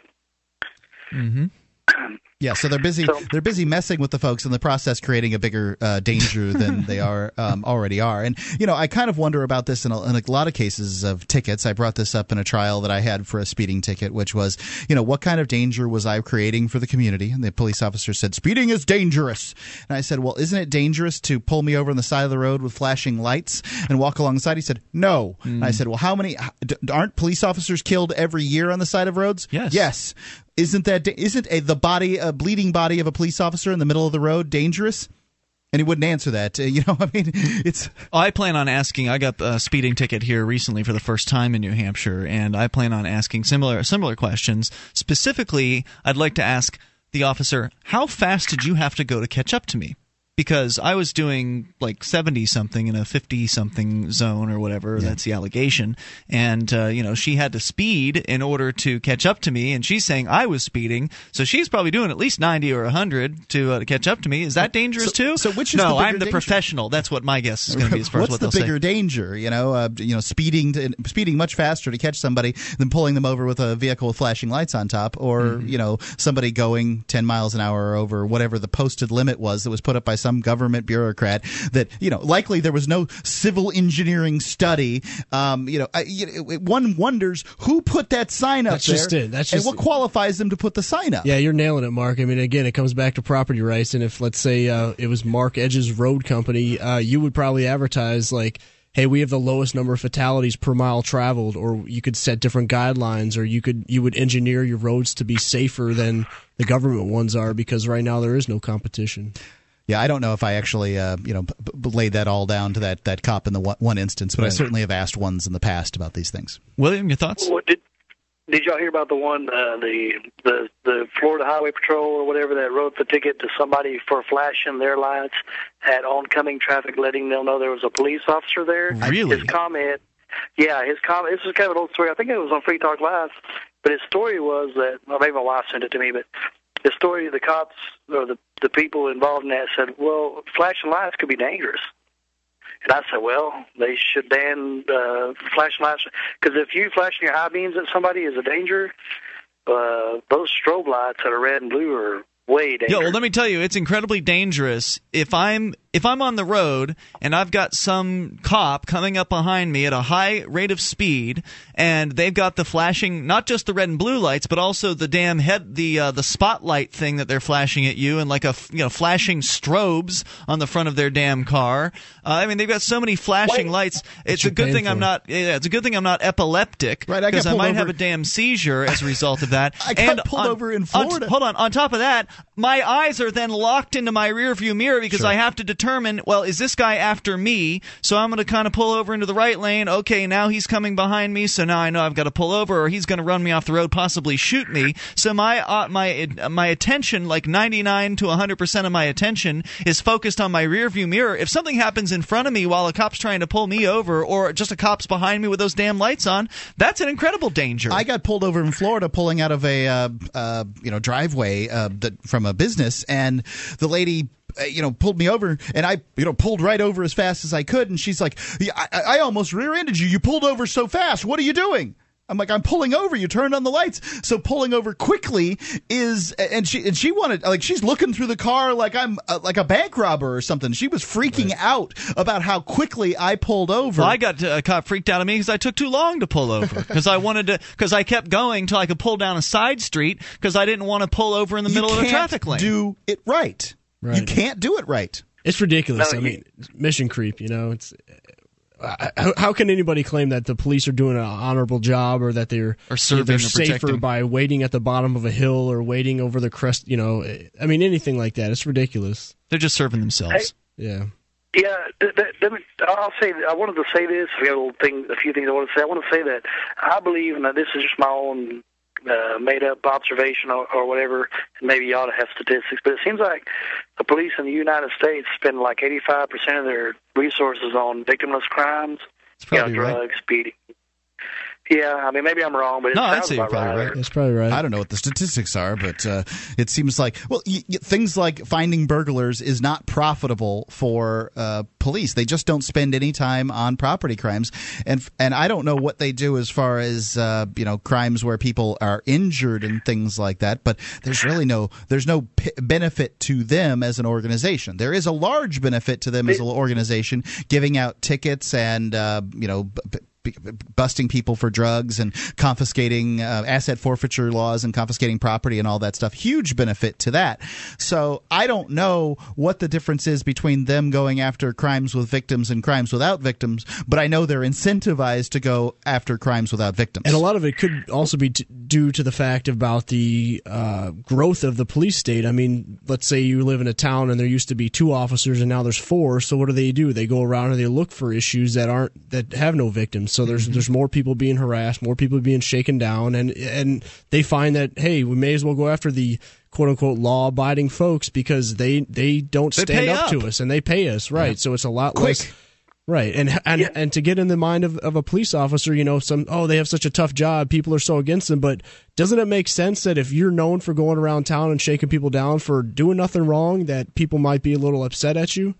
Mm-hmm. [CLEARS THROAT] Yeah, so they're busy. They're busy messing with the folks in the process, creating a bigger uh, danger than [LAUGHS] they are um, already are. And you know, I kind of wonder about this in a, in a lot of cases of tickets. I brought this up in a trial that I had for a speeding ticket, which was, you know, what kind of danger was I creating for the community? And the police officer said, "Speeding is dangerous." And I said, "Well, isn't it dangerous to pull me over on the side of the road with flashing lights and walk alongside?" He said, "No." And I said, "Well, how many aren't police officers killed every year on the side of roads?" Yes. Yes. Isn't that isn't a, the body a bleeding body of a police officer in the middle of the road dangerous? And he wouldn't answer that. Uh, [LAUGHS] you know, I mean, it's. I plan on asking. I got a speeding ticket here recently for the first time in New Hampshire, and I plan on asking similar similar questions. Specifically, I'd like to ask the officer, "How fast did you have to go to catch up to me?" Because I was doing like seventy something in a fifty something zone or whatever. That's the allegation, and uh, you know she had to speed in order to catch up to me, and she's saying I was speeding, so she's probably doing at least ninety or hundred to uh, to catch up to me. Is that dangerous too? So which is no? the I'm the danger? professional. That's what my guess is going to be as far What's as what the bigger say. danger? You know, uh, you know, speeding to, speeding much faster to catch somebody than pulling them over with a vehicle with flashing lights on top, or Mm-hmm. you know, somebody going ten miles an hour or over whatever the posted limit was that was put up by some government bureaucrat. That you know, likely there was no civil engineering study. Um, you know, I, you one wonders who put that sign up That's there, just it. That's just and what qualifies them to put the sign up. Yeah, you're nailing it, Mark. I mean, again, it comes back to property rights. And if, let's say, uh, it was Mark Edge's road company, uh, you would probably advertise, like, hey, we have the lowest number of fatalities per mile traveled, or you could set different guidelines, or you could you would engineer your roads to be safer than the government ones are, because right now there is no competition. Yeah, I don't know if I actually, uh, you know, b- b- laid that all down to that, that cop in the one, one instance, but I certainly have asked ones in the past about these things. William, your thoughts? What did did y'all hear about the one uh, the the the Florida Highway Patrol or whatever that wrote the ticket to somebody for flashing their lights at oncoming traffic, letting them know there was a police officer there? Really? His comment, yeah, his comment. This is kind of an old story. I think it was on Free Talk Live, but his story was that well, maybe my wife sent it to me, but the story the cops or the the people involved in that said, well, flashing lights could be dangerous. And I said, well, they should ban uh, flashing lights because if you flashing your high beams at somebody is a danger, uh, those strobe lights that are red and blue are way dangerous. Yeah, well, let me tell you, it's incredibly dangerous if I'm if I'm on the road and I've got some cop coming up behind me at a high rate of speed, and they've got the flashing, not just the red and blue lights, but also the damn head, the uh, the spotlight thing that they're flashing at you, and like a you know flashing strobes on the front of their damn car. Uh, I mean, they've got so many flashing lights. It's a good thing I'm not. Yeah, it's a good thing I'm not epileptic Right, I because I, pulled might over- have a damn seizure as a result of that. [LAUGHS] I got and pulled on- over in on- hold on. On top of that, my eyes are then locked into my rear view mirror because Sure. I have to determine, well, is this guy after me? So I'm going to kind of pull over into the right lane. Okay, now he's coming behind me, so now I know I've got to pull over, or he's going to run me off the road, possibly shoot me. So my uh, my my attention, like 99 to 100 percent of my attention, is focused on my rear view mirror. If something happens in front of me while a cop's trying to pull me over, or just a cop's behind me with those damn lights on, that's an incredible danger. I got pulled over in Florida pulling out of a uh, uh, you know driveway uh, that from a business, and the lady. Uh, You know, pulled me over, and I, you know, pulled right over as fast as I could. And she's like, I, I almost rear-ended you. You pulled over so fast. What are you doing?" I'm like, I'm pulling over. You turned on the lights. So pulling over quickly is, and she and she wanted like she's looking through the car like I'm uh, like a bank robber or something. She was freaking right. out about how quickly I pulled over. Well, I got uh, cop freaked out of me because I took too long to pull over [LAUGHS] because I wanted to because I kept going until I could pull down a side street because I didn't want to pull over in the you middle of a traffic lane. Do it right. Right. You can't do it right. It's ridiculous. No, I mean, mission creep. You know, it's how, how, can anybody claim that the police are doing an honorable job or that they're or serving they're safer protecting. by waiting at the bottom of a hill or waiting over the crest? You know, I mean anything like that. It's ridiculous. They're just serving themselves. yeah. Yeah, let me, I'll say. I wanted to say this. I got a little thing, a few things I want to say. I want to say that I believe, and this is just my own uh, made up observation or, or whatever. And maybe you ought to have statistics, but it seems like the police in the United States spend like 85% of their resources on victimless crimes, you know, drugs, right. speeding, yeah, I mean, maybe I'm wrong, but it no, sounds I'd say about you're probably right. right. That's probably right. I don't know what the statistics are, but uh, it seems like well, y- y- things like finding burglars is not profitable for uh, police. They just don't spend any time on property crimes, and and I don't know what they do as far as uh, you know crimes where people are injured and things like that. But there's really no there's no p- benefit to them as an organization. There is a large benefit to them as an organization, giving out tickets and uh, you know. B- busting people for drugs and confiscating uh, asset forfeiture laws and confiscating property and all that stuff. Huge benefit to that. So I don't know what the difference is between them going after crimes with victims and crimes without victims, but I know they're incentivized to go after crimes without victims. And a lot of it could also be t- due to the fact about the uh, growth of the police state. I mean, let's say you live in a town and there used to be two officers and now there's four. So what do they do? They go around and they look for issues that aren't that have no victims. So there's mm-hmm. there's more people being harassed, more people being shaken down, and and they find that hey, we may as well go after the quote unquote law abiding folks because they they don't they stand up, up, to us and they pay us right. Yeah. So it's a lot Quick. less. Right, and and yeah. and to get in the mind of, of a police officer, you know, some oh they have such a tough job, people are so against them. But doesn't it make sense that if you're known for going around town and shaking people down for doing nothing wrong, that people might be a little upset at you?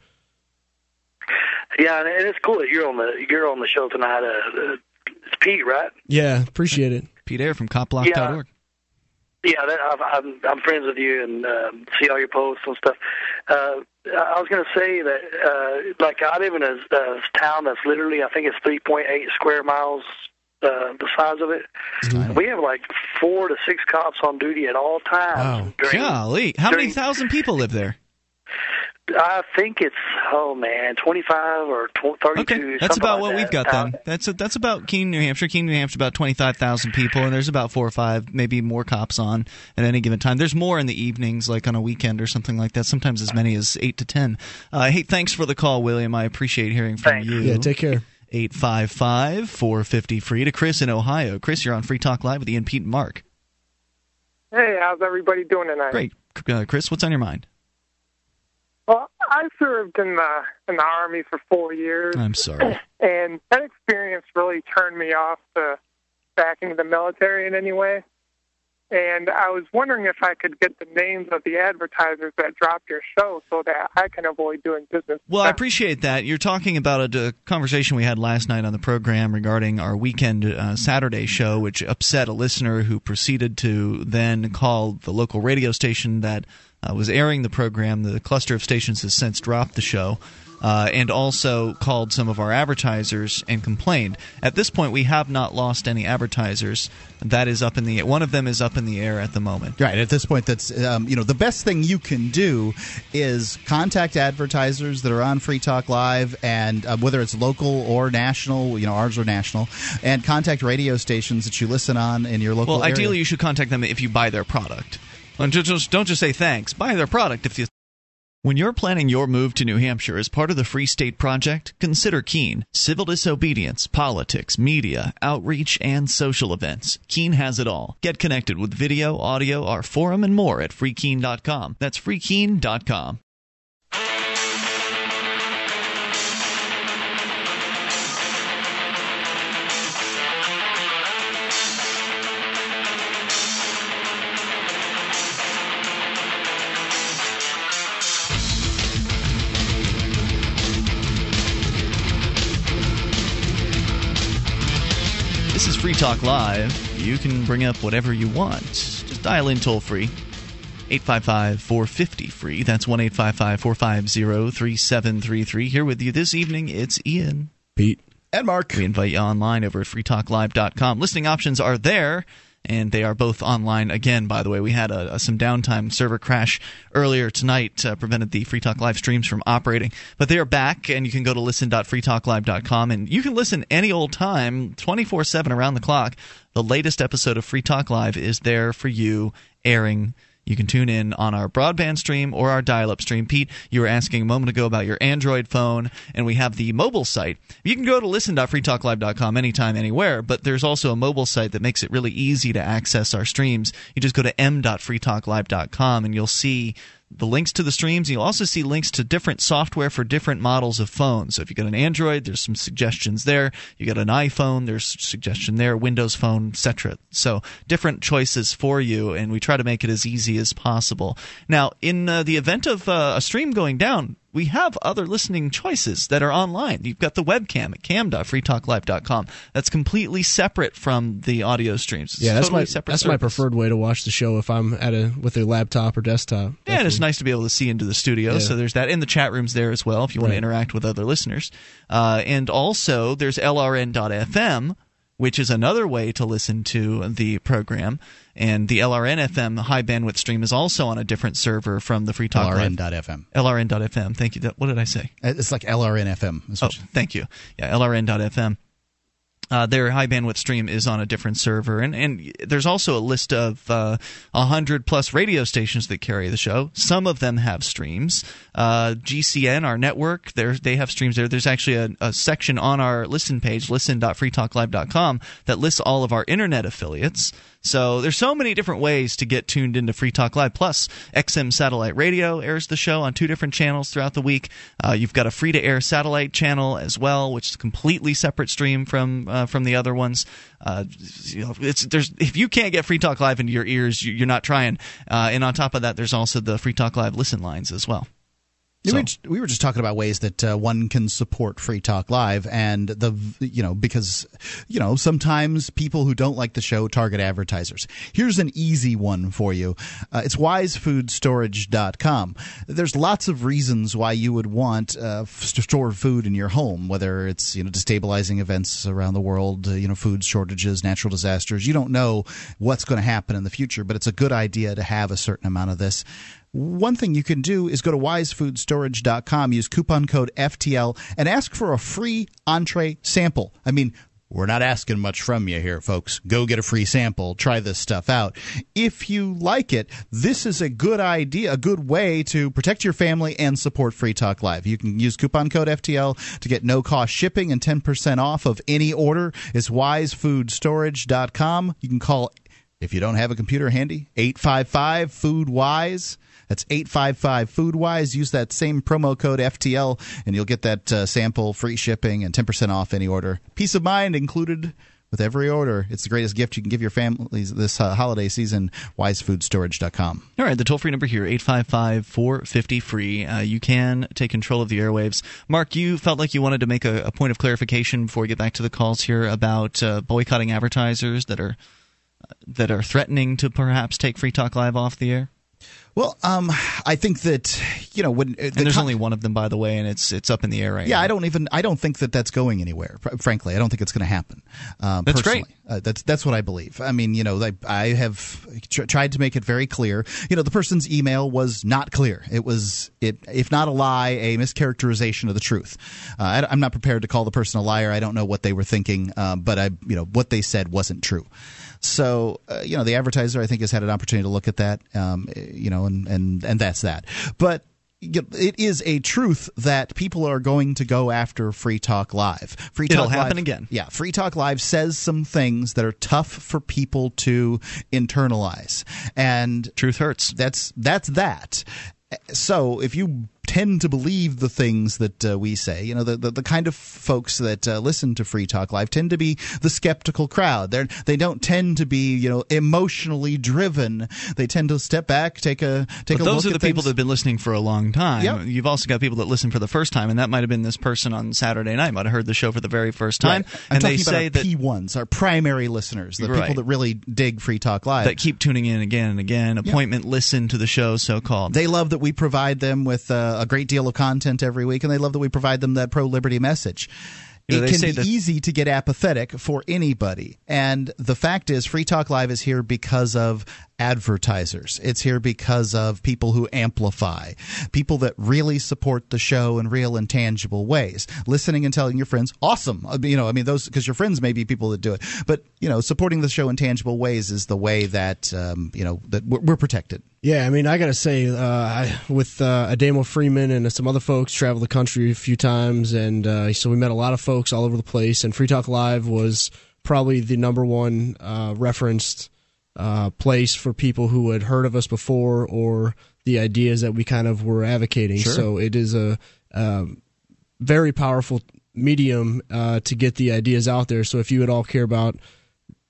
Yeah, and it's cool that you're on the you're on the show tonight. Uh, it's Pete, right? Yeah, appreciate it. Pete Eyre from copblock.org. Yeah, yeah that, I'm I'm friends with you and um, see all your posts and stuff. Uh, I was going to say that, uh, like, I live in a, a town that's literally, I think it's 3.8 square miles uh, the size of it. Mm-hmm. We have like four to six cops on duty at all times. Wow. During, Golly. How during, many thousand people live there? I think it's oh man, twenty five or thirty two. Okay, that's about like what that. we've got then. That's a, that's about Keene, New Hampshire. Keene, New Hampshire, about twenty five thousand people, and there's about four or five, maybe more cops on at any given time. There's more in the evenings, like on a weekend or something like that. Sometimes as many as eight to ten. Uh, hey, thanks for the call, William. I appreciate hearing from thanks. you. Yeah, take care. 855 450 free to Chris in Ohio. Chris, you're on Free Talk Live with Ian, Pete, and Mark. Hey, how's everybody doing tonight? Great. Uh, Chris, what's on your mind? Well, I served in the in the army for four years. I'm sorry. [CLEARS THROAT] And that experience really turned me off to back into the military in any way. And I was wondering if I could get the names of the advertisers that dropped your show so that I can avoid doing business. Well, I appreciate that. You're talking about a, a, conversation we had last night on the program regarding our weekend uh, Saturday show, which upset a listener who proceeded to then call the local radio station that uh, was airing the program. The cluster of stations has since dropped the show. Uh, and also called some of our advertisers and complained. At this point, we have not lost any advertisers. That is up in the one of them is up in the air at the moment. Right at this point, that's um, you know the best thing you can do is contact advertisers that are on Free Talk Live, and uh, whether it's local or national, you know ours are national, and contact radio stations that you listen on in your local. Well, area. ideally, you should contact them if you buy their product. Don't just, don't just say thanks. Buy their product if you. When you're planning your move to New Hampshire as part of the Free State Project, consider Keene. Civil disobedience, politics, media, outreach, and social events. Keene has it all. Get connected with video, audio, our forum, and more at freekeene.com. That's freekeene.com. Free Talk Live, you can bring up whatever you want. Just dial in toll free. 855 450 free. That's 1 855 450 3733. Here with you this evening, it's Ian. Pete. And Mark. We invite you online over at freetalklive.com. Listening options are there and they are both online again. By the way, we had a, a, some downtime server crash earlier tonight, uh, prevented the Free Talk Live streams from operating, but they are back, and you can go to listen.freetalklive.com, and you can listen any old time, 24 7 around the clock. The latest episode of Free Talk Live is there for you, airing you can tune in on our broadband stream or our dial up stream. Pete, you were asking a moment ago about your Android phone, and we have the mobile site. You can go to listen.freetalklive.com anytime, anywhere, but there's also a mobile site that makes it really easy to access our streams. You just go to m.freetalklive.com and you'll see the links to the streams. You'll also see links to different software for different models of phones. So if you got an Android, there's some suggestions there. You got an iPhone, there's suggestion there. Windows Phone, etc. So different choices for you, and we try to make it as easy as possible. Now, in uh, the event of uh, a stream going down, we have other listening choices that are online. You've got the webcam at cam.freetalklive.com. That's completely separate from the audio streams. It's yeah, that's totally my that's my preferred way to watch the show if I'm at a with a laptop or desktop. Yeah, and it's nice to be able to see into the studio. Yeah. So there's that. And the chat room's there as well if you want to interact with other listeners. Uh, and also, there's LRN.FM, which is another way to listen to the program. And the LRN FM high bandwidth stream is also on a different server from the Free Talk Live. LRN.FM. LRN.FM. Thank you. What did I say? It's like LRN FM. Oh, thank you. Yeah, LRN.FM. Uh, their high bandwidth stream is on a different server, and, and there's also a list of uh, 100 plus radio stations that carry the show. Some of them have streams. Uh, GCN, our network, there they have streams there. There's actually a, a section on our listen page, listen.freetalklive.com, that lists all of our internet affiliates. So there's so many different ways to get tuned into Free Talk Live. Plus, XM Satellite Radio airs the show on two different channels throughout the week. Uh, you've got a free to air satellite channel as well, which is a completely separate stream from uh, from the other ones. Uh, you know, if you can't get Free Talk Live into your ears, you, you're not trying. Uh, and on top of that, there's also the Free Talk Live listen lines as well. We were, just, we were just talking about ways that uh, one can support Free Talk Live, and the you know because you know sometimes people who don't like the show target advertisers. Here's an easy one for you. Uh, it's wisefoodstorage.com. There's lots of reasons why you would want uh, to store food in your home, whether it's you know destabilizing events around the world, uh, you know food shortages, natural disasters. You don't know what's going to happen in the future, but it's a good idea to have a certain amount of this. One thing you can do is go to wisefoodstorage.com, use coupon code FTL, and ask for a free entree sample. I mean, we're not asking much from you here, folks. Go get a free sample. Try this stuff out. If you like it, this is a good idea, a good way to protect your family and support Free Talk Live. You can use coupon code FTL to get no cost shipping and 10% off of any order. It's wisefoodstorage.com. You can call if you don't have a computer handy, 855 Food Wise. That's 855 Food Wise. Use that same promo code FTL and you'll get that uh, sample, free shipping, and 10% off any order. Peace of mind included with every order. It's the greatest gift you can give your families this uh, holiday season. WiseFoodStorage.com. All right, the toll free number here, 855 450 free. Uh, you can take control of the airwaves. Mark, you felt like you wanted to make a, a point of clarification before we get back to the calls here about uh, boycotting advertisers that are that are threatening to perhaps take Free Talk Live off the air. Well, um, I think that you know when and there's only one of them, by the way, and it's it's up in the air right yeah, now. I don't even I don't think that that's going anywhere. fr- Frankly, I don't think it's going to happen. Um, That's personally. great. Uh, that's that's what I believe. I mean, you know, I, I have tr- tried to make it very clear. You know, the person's email was not clear. It was it if not a lie, a mischaracterization of the truth. Uh, I, am not prepared to call the person a liar. I don't know what they were thinking, um, but I you know what they said wasn't true. So uh, you know, the advertiser I think has had an opportunity to look at that. Um, you know, and and and that's that. But it is a truth that people are going to go after Free Talk Live. Free It'll Talk happen again. Yeah, Free Talk Live says some things that are tough for people to internalize, and truth hurts. That's that's that. So if you tend to believe the things that uh, we say. You know, the, the, the kind of folks that uh, listen to Free Talk Live tend to be the skeptical crowd. They they don't tend to be you know emotionally driven. They tend to step back, take a take but a those look Those are the people things. that have been listening for a long time. Yep. You've also got people that listen for the first time, and that might have been this person on Saturday night. Might have heard the show for the very first time, Right. I'm and they talking about say our that P1s, our primary listeners, the Right. people that really dig Free Talk Live. that keep tuning in again and again. Appointment listen to the show, so called. They love that we provide them with uh, a great deal of content every week, and they love that we provide them that pro liberty message. You know, it can be that- easy to get apathetic for anybody. And the fact is, Free Talk Live is here because of advertisers. It's here because of people who amplify, people that really support the show in real and tangible ways. Listening and telling your friends, awesome. You know, I mean, those because your friends may be people that do it, but you know, supporting the show in tangible ways is the way that um, you know that we're, we're protected. Yeah, I mean, I gotta say, uh, I, with uh, Ademo Freeman and some other folks, traveled the country a few times, and uh, so we met a lot of folks all over the place. And Free Talk Live was probably the number one uh, referenced uh, place for people who had heard of us before or the ideas that we kind of were advocating. Sure. So it is a um, very powerful medium uh, to get the ideas out there. So if you at all care about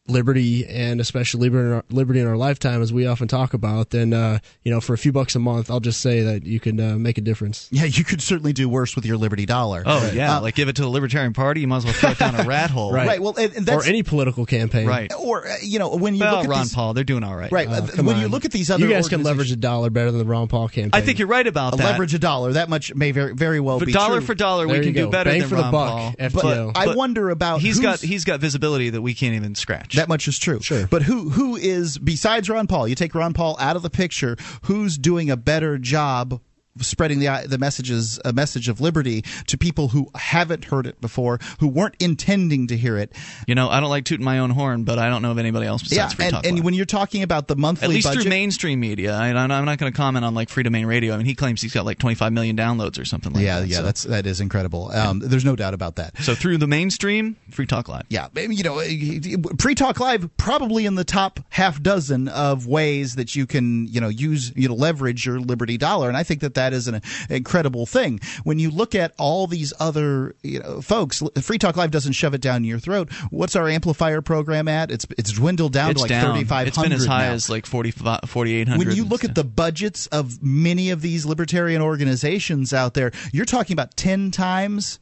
liberty and especially liberty in, our, liberty in our lifetime, as we often talk about, then uh, you know for a few bucks a month, I'll just say that you can uh, make a difference. Yeah, you could certainly do worse with your Liberty dollar. Oh yeah, Uh, like give it to the Libertarian Party. You might as well throw it down a [LAUGHS] rat hole. Right. right. Well, and, and that's, or any political campaign, Right. or uh, you know, when you Well, look at Ron these, Paul, they're doing all right. right? Uh, come when you look at these other, You guys can leverage a dollar better than the Ron Paul campaign. I think you're right about a that. leverage a dollar. That much may very very well but be dollar true. for dollar, There we you can do better Bang than for the Ron buck, Paul. FTO. I But wonder about He's who's- got he's got visibility that we can't even scratch. That much is true. Sure. But who who is besides Ron Paul? You take Ron Paul out of the picture. Who's doing a better job? Spreading the the messages, a message of liberty to people who haven't heard it before, who weren't intending to hear it. you know, I don't like tooting my own horn, but I don't know of anybody else besides yeah, Free and, Talk and Live. when you're talking about the monthly At least budget, through mainstream media. I, I'm not going to comment on like Freedomain Radio. I mean, he claims he's got like 25 million downloads or something like yeah, that. yeah, so. that's that is incredible. Um, there's no doubt about that. so through the mainstream, Free Talk Live. Yeah, you know, Free Talk Live probably in the top half dozen of ways that you can, you know, use, you know, leverage your Liberty dollar, and I think that that is an incredible thing. When you look at all these other, you know, folks, Free Talk Live doesn't shove it down your throat. What's our amplifier program at? It's it's dwindled down it's to like thirty five It's hundred. been as high now. as like 45 4,800. When you look at the budgets of many of these libertarian organizations out there, you're talking about ten times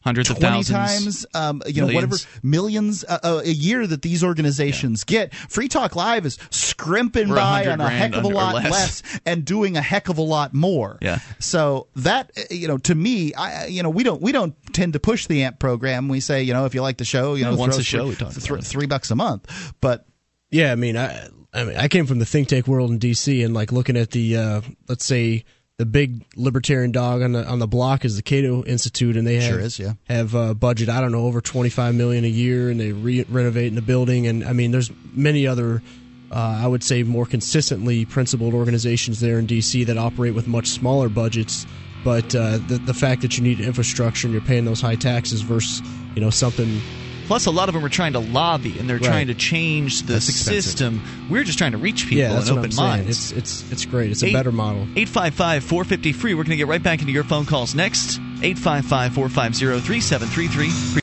hundreds of 20 thousands, times um, you know millions. whatever millions uh, uh, a year that these organizations get free talk live is scrimping by on a heck of a lot less. less. and doing a heck of a lot more Yeah. so that you know to me i you know we don't we don't tend to push the amp program we say you know if you like the show you Yeah, know once throw a show three, we talk th- about it. three bucks a month but Yeah, I mean, I, I mean, I came from the think tank world in D.C. and like looking at the, uh, let's say, the big libertarian dog on the on the block is the Cato Institute, and they have Sure is, yeah. have uh, budget I don't know over twenty five million a year, and they re- renovate the building, and I mean, there's many other. Uh, I would say more consistently principled organizations there in D.C. that operate with much smaller budgets, but uh, the the fact that you need infrastructure and you're paying those high taxes versus you know something Plus, a lot of them are trying to lobby and they're Right. trying to change the system. We're just trying to reach people yeah, that's and open minds. It's it's it's great. It's a Eight- better model. 855 450 free. We're going to get right back into your phone calls next. 855 450 3733.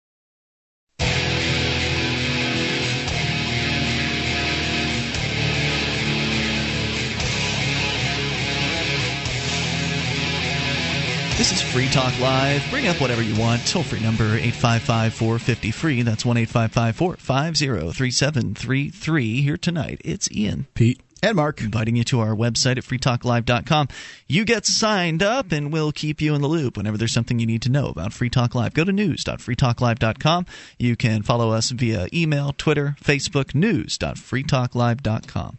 This is Free Talk Live. Bring up whatever you want. Toll free number 855 450 free. That's 1 855 450 3733. Here tonight, it's Ian. Pete. and mark Inviting you to our website at freetalklive.com. You get signed up and we'll keep you in the loop whenever there's something you need to know about Free Talk Live. Go to news.freetalklive.com. You can follow us via email, Twitter, Facebook, news.freetalklive.com.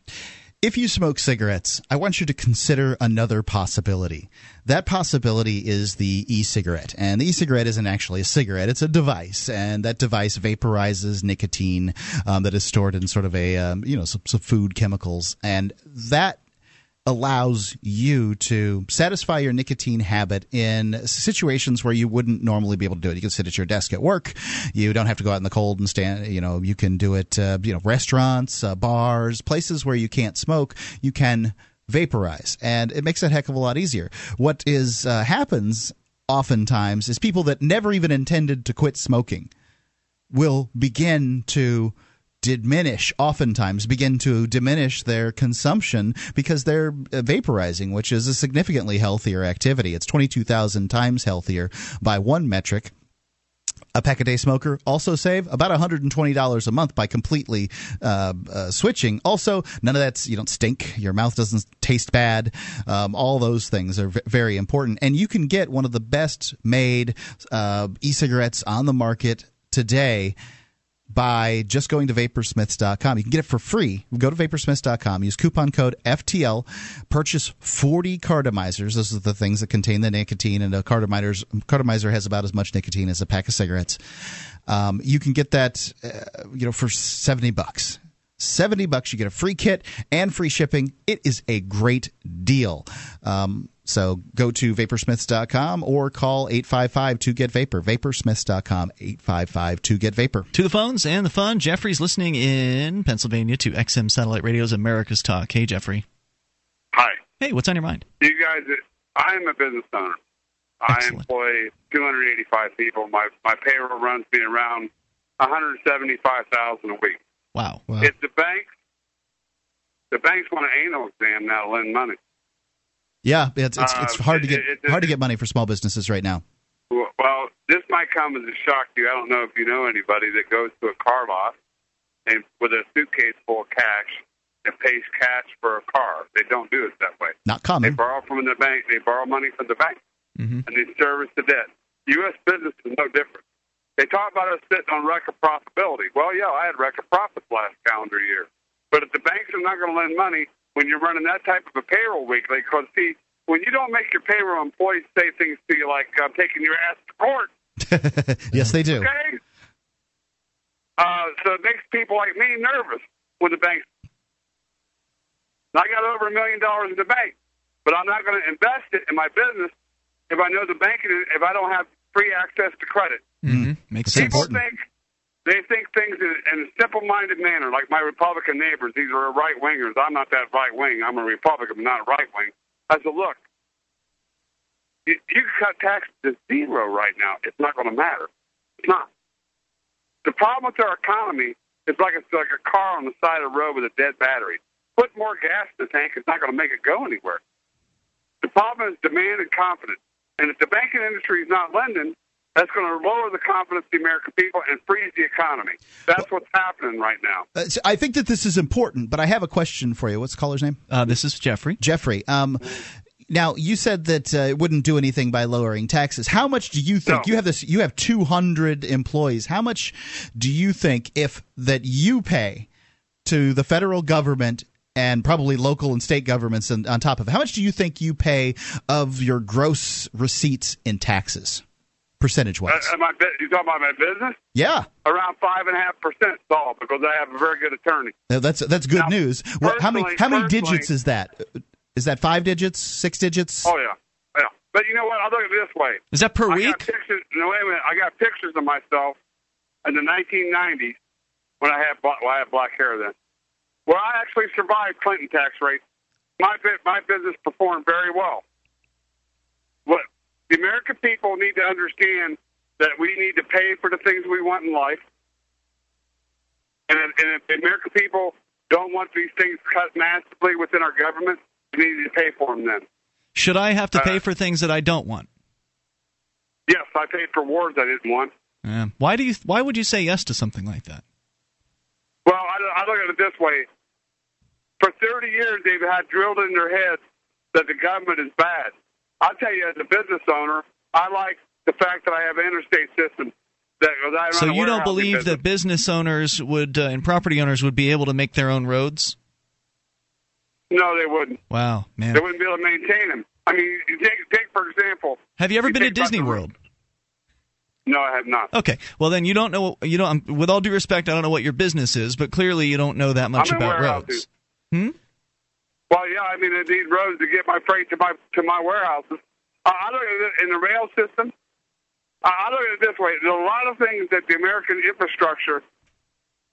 If you smoke cigarettes, I want you to consider another possibility. That possibility is the e cigarette. And the e cigarette isn't actually a cigarette, it's a device. And that device vaporizes nicotine um, that is stored in sort of a, um, you know, some, some food chemicals. And that allows you to satisfy your nicotine habit in situations where you wouldn't normally be able to do it. You can sit at your desk at work. You don't have to go out in the cold and stand. You know, you can do it. Uh, you know, restaurants, uh, bars, places where you can't smoke. You can vaporize, and it makes it a heck of a lot easier. What is uh, happens oftentimes is people that never even intended to quit smoking will begin to diminish oftentimes begin to diminish their consumption because they're vaporizing which is a significantly healthier activity. It's 22,000 times healthier by one metric. A pack a day smoker also save about $120 a month by completely uh, uh, switching. Also none of that's you don't stink your mouth doesn't taste bad um, all those things are v- very important. And you can get one of the best made uh, e-cigarettes on the market today by just going to vaporsmiths.com. You can get it for free. Go to vaporsmiths.com, use coupon code FTL, purchase 40 cartomizers. Those are the things that contain the nicotine, and a cartomizer has about as much nicotine as a pack of cigarettes. Um, you can get that, uh, you know, for 70 bucks. 70 bucks you get a free kit and free shipping it is a great deal um, so go to vaporsmiths.com or call 855 to get vapor. Vaporsmiths.com 855 to get vapor. To the phones and the fun. Jeffrey's listening in Pennsylvania to XM Satellite Radio's America's Talk. Hey, Jeffrey. Hi. Hey, what's on your mind? You guys, I am a business owner. Excellent. I employ 285 people. My my payroll runs me around 175,000 a week. Wow. If the banks, the banks want an anal exam now to lend money. Yeah, it's it's, it's Uh, hard to get it- hard to get money for small businesses right now. Well, this might come as a shock to you. I don't know if you know anybody that goes to a car lot and with a suitcase full of cash and pays cash for a car. They don't do it that way. Not common. They borrow from the bank. They borrow money from the bank, Mhm. and they service the debt. U.S. business is no different. They talk about us sitting on record profitability. Well, yeah, I had record profits last calendar year. But if the banks are not going to lend money when you're running that type of a payroll weekly, because see, when you don't make your payroll employees say things to you like "I'm taking your ass to court," [LAUGHS] yes, they do. okay? Uh, so it makes people like me nervous when the banks. I got over a million dollars in the bank, but I'm not going to invest it in my business if I know the bank if I don't have free access to credit. Mm-hmm. Makes It's sense. People think they think things in, in a simple-minded manner, like my Republican neighbors. These are right wingers. I'm not that right wing. I'm a Republican, but not a right wing. I said, look, you, you can cut taxes to zero right now. It's not going to matter. It's not. The problem with our economy is like it's like a car on the side of the road with a dead battery. Put more gas in the tank. It's not going to make it go anywhere. The problem is demand and confidence. And if the banking industry is not lending, that's going to lower the confidence of the American people and freeze the economy. That's what's happening right now. Uh, so I think that this is important, but I have a question for you. What's the caller's name? Uh, this is Jeffrey. Jeffrey. Um, now you said that uh, it wouldn't do anything by lowering taxes. How much do you think you have this? You have 200 employees. How much do you think if that you pay to the federal government and probably local and state governments and on top of it? How much do you think you pay of your gross receipts in taxes, percentage Uh, wise? uh, my, you talking about my business? yeah. Around five and a half percent all because I have a very good attorney. Uh, That's that's good Now, news. Well, how many how many digits is that? Is that five digits, six digits? Oh yeah, yeah. But you know what? I'll look at it this way. Is that per I week? Pictures, no, wait a minute. I got pictures of myself in the 1990s when I had well, I had black hair then. Where I actually survived Clinton tax rates. My my business performed very well. What the American people need to understand that we need to pay for the things we want in life, and if, and if the American people don't want these things cut massively within our government, we need to pay for them then. Should I have to Uh, pay for things that I don't want? Yes, I paid for wars I didn't want. Yeah. Why do you? Why would you say yes to something like that? Well, I, I look at it this way. For 30 years, they've had drilled in their heads that the government is bad. I'll tell you, as a business owner, I like the fact that I have an interstate system. That, that I run So you don't believe business. that business owners would uh, and property owners would be able to make their own roads? No, they wouldn't. Wow, man. They wouldn't be able to maintain them. I mean, take, take for example. Have you ever you been to Disney World? No, I have not. Okay. Well, then you don't know. You know, with all due respect, I don't know what your business is, but clearly you don't know that much about roads. Hmm. Well, yeah, I mean, I need roads to get my freight to my to my warehouses. Uh, I look at it in the rail system. Uh, I look at it this way: there's a lot of things that the American infrastructure,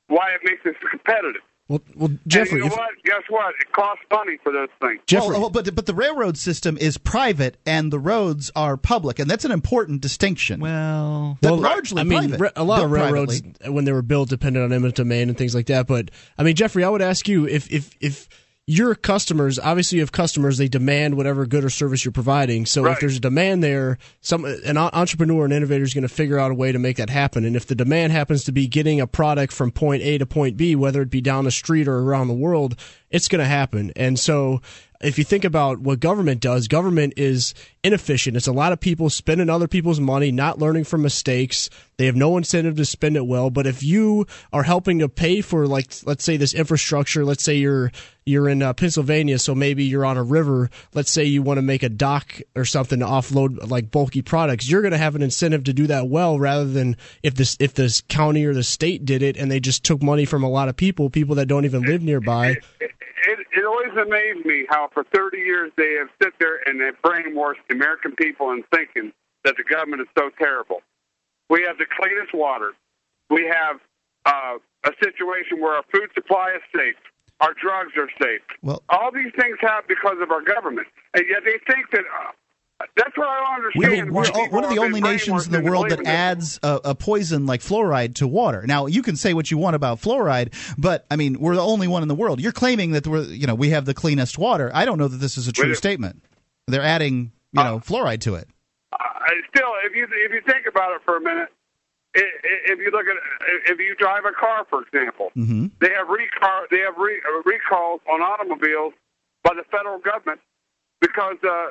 why it makes us competitive. Well, well Jeffrey, and you know if- what? Guess what? It costs money for those things. Well, well, but but the railroad system is private and the roads are public, and that's an important distinction. Well, Well, largely I mean, private. a lot of built railroads privately. when they were built depended on eminent domain and things like that. But I mean, Jeffrey, I would ask you if if if your customers obviously you have customers they demand whatever good or service you're providing. So if there's a demand there some an entrepreneur and innovator is going to figure out a way to make that happen. And if the demand happens to be getting a product from point a to point b whether it be down the street or around the world it's going to happen and so if you think about what government does, government is inefficient. It's a lot of people spending other people's money, not learning from mistakes. They have no incentive to spend it well. But if you are helping to pay for, like, let's say this infrastructure, let's say you're you're in uh, Pennsylvania, so maybe you're on a river. Let's say you want to make a dock or something to offload like bulky products. You're going to have an incentive to do that well, rather than if this if this county or the state did it and they just took money from a lot of people, people that don't even live nearby. Always amazed me how for 30 years they have sit there and have brainwashed the American people in thinking that the government is so terrible. We have the cleanest water. We have uh, a situation where our food supply is safe. Our drugs are safe. Well, all these things happen because of our government, and yet they think that. Uh, that's what I We, understand. we're all, one of the only nations in the world that adds a, a poison like fluoride to water. Now, you can say what you want about fluoride, but I mean, we're the only one in the world. You're claiming that we're, you know, we have the cleanest water. I don't know that this is a true Wait statement. They're adding, you know, fluoride to it. I still, if you if you think about it for a minute, if you look at if you drive a car, for example, Mm-hmm. they have recall they have re, uh, recalls on automobiles by the federal government because uh,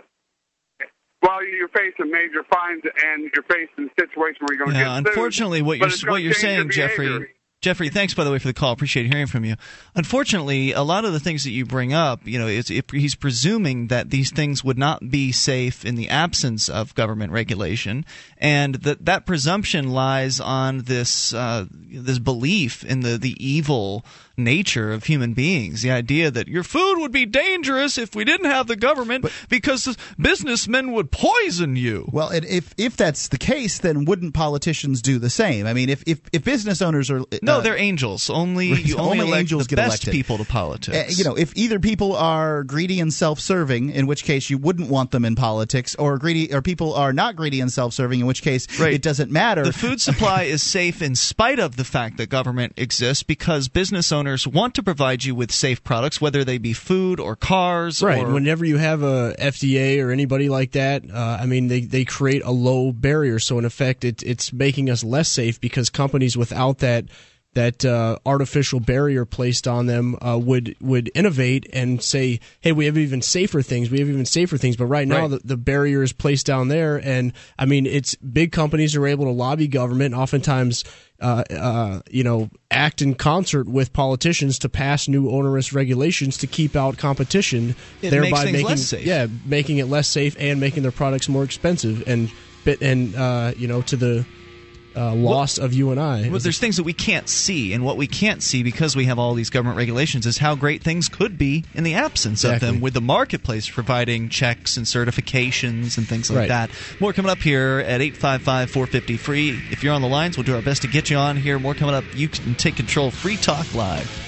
while you're facing major fines and you're facing a situation where you're going to Yeah, get sued. unfortunately, what you're what you're saying, Jeffrey. Jeffrey, thanks by the way for the call. Appreciate hearing from you. Unfortunately, a lot of the things that you bring up, you know, it's, it, he's presuming that these things would not be safe in the absence of government regulation, and that that presumption lies on this uh, this belief in the the evil nature of human beings. The idea that your food would be dangerous if we didn't have the government because the businessmen would poison you. Well, and if if that's the case, then wouldn't politicians do the same? I mean, if if, if business owners are No, uh, they're angels. Only [LAUGHS] you only, only elect angels the get best elected. people to politics. Uh, you know, if either people are greedy and self-serving, in which case you wouldn't want them in politics, or greedy, or people are not greedy and self-serving, in which case it doesn't matter. The food supply is safe in spite of the fact that government exists because business owners want to provide you with safe products, whether they be food or cars. Right. Or, Whenever you have a FDA or anybody like that, uh, I mean, they, they create a low barrier. So in effect, it, it's making us less safe because companies without that that uh, artificial barrier placed on them uh, would would innovate and say, "Hey, we have even safer things. We have even safer things." But right now, Right. the, the barrier is placed down there, and I mean, it's big companies are able to lobby government. Oftentimes, uh, uh, you know, act in concert with politicians to pass new onerous regulations to keep out competition, It thereby making less safe. yeah, making it less safe and making their products more expensive and bit and uh, you know to the uh, loss of you and I. Well, there's things that we can't see, and what we can't see because we have all these government regulations is how great things could be in the absence of them, with the marketplace providing checks and certifications and things like Right. that. More coming up here at 855 450 free. If you're on the lines, we'll do our best to get you on here. More coming up. You can take control. Free Talk Live.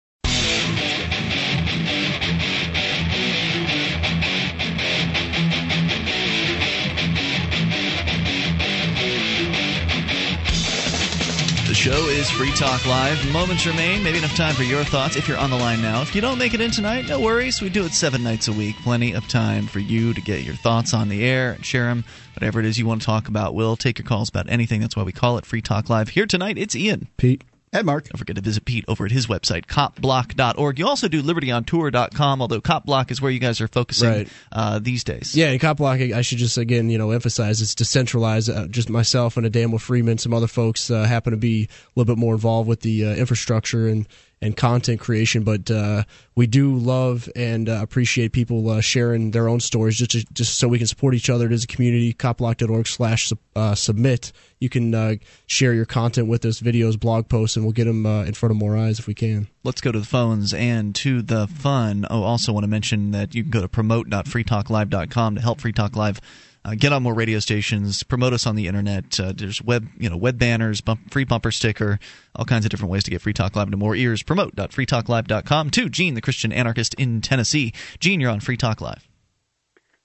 show is Free Talk Live. Moments remain, maybe enough time for your thoughts if you're on the line now. If you don't make it in tonight, no worries. We do it seven nights a week. Plenty of time for you to get your thoughts on the air and share them. Whatever it is you want to talk about, we'll take your calls about anything. That's why we call it Free Talk Live. Here tonight, it's Ian. Pete. And Mark. Don't forget to visit Pete over at his website, copblock.org. You also do libertyontour.com, although Copblock is where you guys are focusing Right. uh, these days. Yeah, and Cop I should just again, you know, emphasize it's decentralized. Uh, just myself and Ademo Freeman, some other folks uh, happen to be a little bit more involved with the uh, infrastructure and and content creation, but uh, we do love and uh, appreciate people uh, sharing their own stories just to, just so we can support each other as a community. Copblock.org slash uh, submit. You can uh, share your content with us, videos, blog posts, and we'll get them uh, in front of more eyes if we can. Let's go to the phones and to the fun. Oh, also want to mention that you can go to promote.freetalklive.com to help Free Talk Live uh, get on more radio stations, promote us on the internet. Uh, there's web, you know, web banners, bump, free bumper sticker, all kinds of different ways to get Free Talk Live into more ears. Promote.freetalklive.com. To Gene, the Christian anarchist in Tennessee. Gene, you're on Free Talk Live.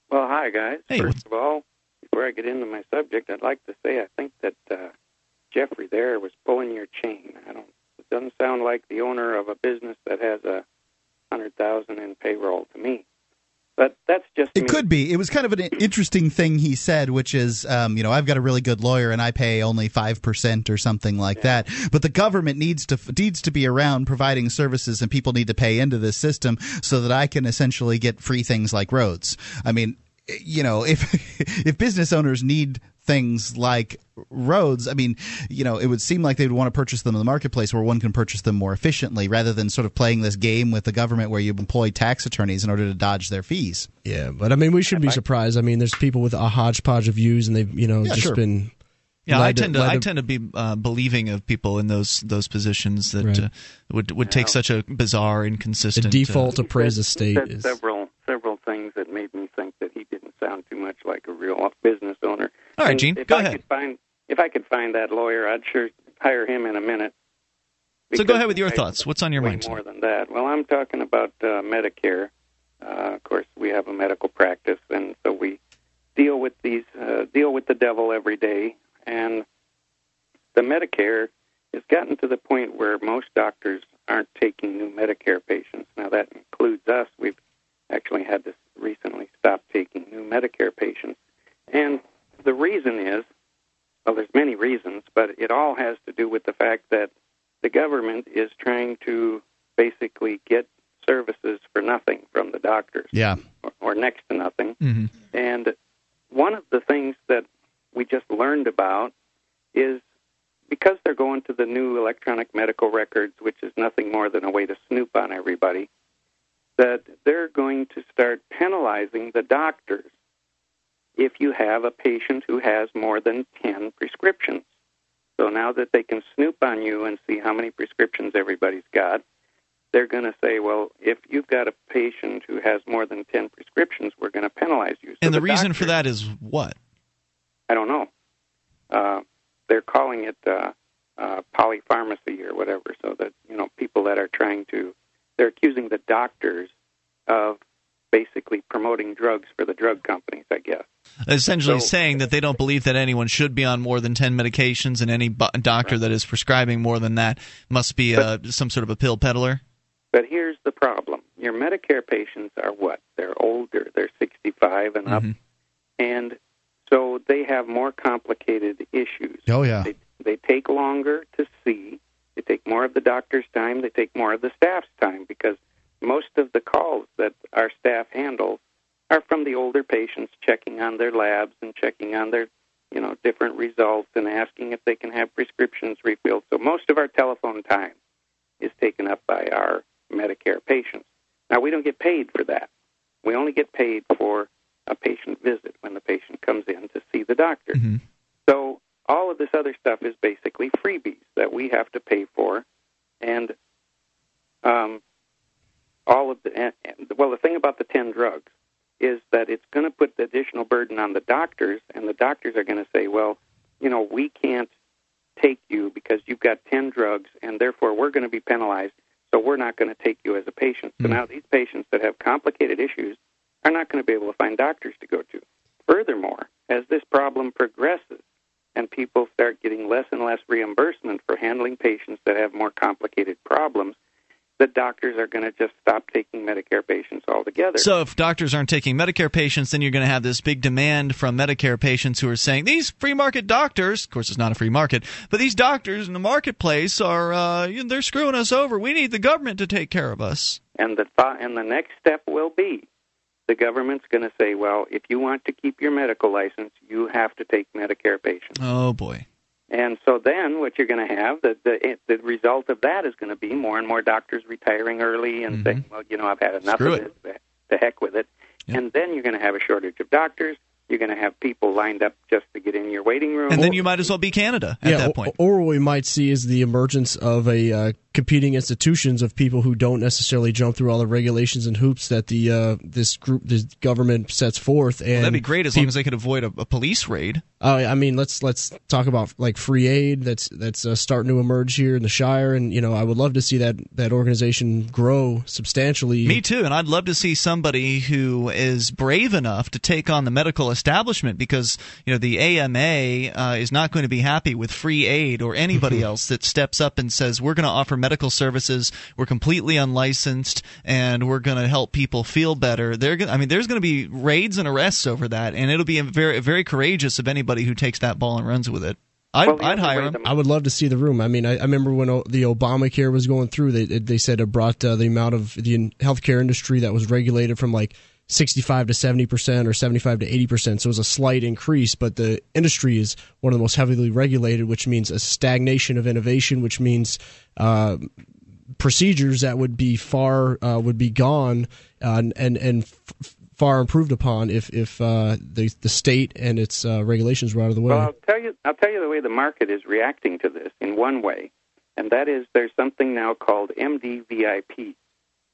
Well, hi guys. Hey, First of all, before I get into my subject, I'd like to say I think that uh, Jeffrey there was pulling your chain. I don't. It doesn't sound like the owner of a business that has a hundred thousand in payroll to me. But that's just It me. could be. It was kind of an interesting thing he said, which is, um, you know, I've got a really good lawyer and I pay only five percent or something like that. But the government needs to needs to be around providing services, and people need to pay into this system so that I can essentially get free things like roads. I mean, you know, if [LAUGHS] if business owners need things like roads, I mean, you know, it would seem like they would want to purchase them in the marketplace where one can purchase them more efficiently rather than sort of playing this game with the government where you employ tax attorneys in order to dodge their fees. Yeah, but I mean, we shouldn't be surprised. I mean, there's people with a hodgepodge of views, and they've you know Yeah, just sure. been. Yeah, I tend to led I tend to be uh, believing of people in those those positions that Right. uh, would would take such a bizarre, inconsistent The default uh, to praise state said is several several things that made me think that he didn't sound too much like a real business owner. All right, And Gene, go I ahead. Find, if I could find that lawyer, I'd sure hire him in a minute. So go ahead with your I- thoughts. What's on your mind? more than that. Well, I'm talking about uh, Medicare. Uh, of course, we have a medical practice, and so we deal with these uh, deal with the devil every day. And the Medicare has gotten to the point where most doctors aren't taking new Medicare patients. Now that includes us. We've actually had to recently stop taking new Medicare patients, and the reason is well, there's many reasons, but it all has to do with the fact that the government is trying to basically get services for nothing from the doctors, Yeah. or, or next to nothing. Mm-hmm. And one of the things that we just learned about is because they're going to the new electronic medical records, which is nothing more than a way to snoop on everybody, that they're going to start penalizing the doctors if you have a patient who has more than 10 prescriptions. So now that they can snoop on you and see how many prescriptions everybody's got, they're going to say, well, if you've got a patient who has more than 10 prescriptions, we're going to penalize you. So And the, the reason doctor- for that is what? I don't know. Uh, they're calling it uh, uh, polypharmacy or whatever, so that you know people that are trying to, they're accusing the doctors of basically promoting drugs for the drug companies. I guess. Essentially So- saying that they don't believe that anyone should be on more than 10 medications and any bu- doctor that is prescribing more than that must be uh, some sort of a pill peddler. But here's the problem: your Medicare patients are what? They're older. They're 65 and up, and so they have more complicated issues. Oh yeah. They, they take longer to see. They take more of the doctor's time. They take more of the staff's time because most of the calls that our staff handles are from the older patients checking on their labs and checking on their, you know, different results and asking if they can have prescriptions refilled. So most of our telephone time is taken up by our Medicare patients. Now we don't get paid for that. We only get paid for a patient visit when the patient comes in to see the doctor. So all of this other stuff is basically freebies that we have to pay for, and um, all of the well, the thing about the ten drugs is that it's going to put the additional burden on the doctors, and the doctors are going to say, well, you know, we can't take you because you've got ten drugs, and therefore we're going to be penalized. So we're not going to take you as a patient. So hmm. now these patients that have complicated issues are not going to be able to find doctors to go to. Furthermore, as this problem progresses, and people start getting less and less reimbursement for handling patients that have more complicated problems, the doctors are going to just stop taking Medicare patients altogether. So, if doctors aren't taking Medicare patients, then you're going to have this big demand from Medicare patients who are saying these free market doctors. Of course, it's not a free market, but these doctors in the marketplace are uh, they're screwing us over. We need the government to take care of us. And the th- and the next step will be the government's going to say, well, if you want to keep your medical license, you have to take Medicare patients. Oh boy. And so then what you're going to have, the, the the result of that is going to be more and more doctors retiring early and mm-hmm. saying, well, you know, I've had enough Screw of it. this. To heck with it. Yep. And then you're going to have a shortage of doctors. You're going to have people lined up just to get in your waiting room. And then you might as well be Canada at yeah, that point. Or, or what we might see is the emergence of a uh, competing institutions of people who don't necessarily jump through all the regulations and hoops that the uh, this group, this government sets forth. And well, that'd be great as long as they could avoid a, a police raid. Uh, I mean, let's let's talk about like free aid that's that's uh, starting to emerge here in the Shire, and you know, I would love to see that that organization grow substantially. Me too, and I'd love to see somebody who is brave enough to take on the medical establishment because you know the AMA uh, is not going to be happy with free aid or anybody [LAUGHS] else that steps up and says we're going to offer medical services. We're completely unlicensed, and we're going to help people feel better. They're gonna, I mean, there's going to be raids and arrests over that, and it'll be very, very courageous of anybody who takes that ball and runs with it. I'd, Well, I'd hire him. I would love to see the room. I mean, I, I remember when o- the Obamacare was going through, they they said it brought uh, the amount of the in- healthcare industry that was regulated from like 65 to 70 percent or 75 to 80 percent. So it was a slight increase, but the industry is one of the most heavily regulated, which means a stagnation of innovation, which means uh, procedures that would be far uh, would be gone uh, and and f- far improved upon if if uh, the the state and its uh, regulations were out of the way. Well, I'll tell you. I'll tell you the way the market is reacting to this in one way, and that is there's something now called MDVIP,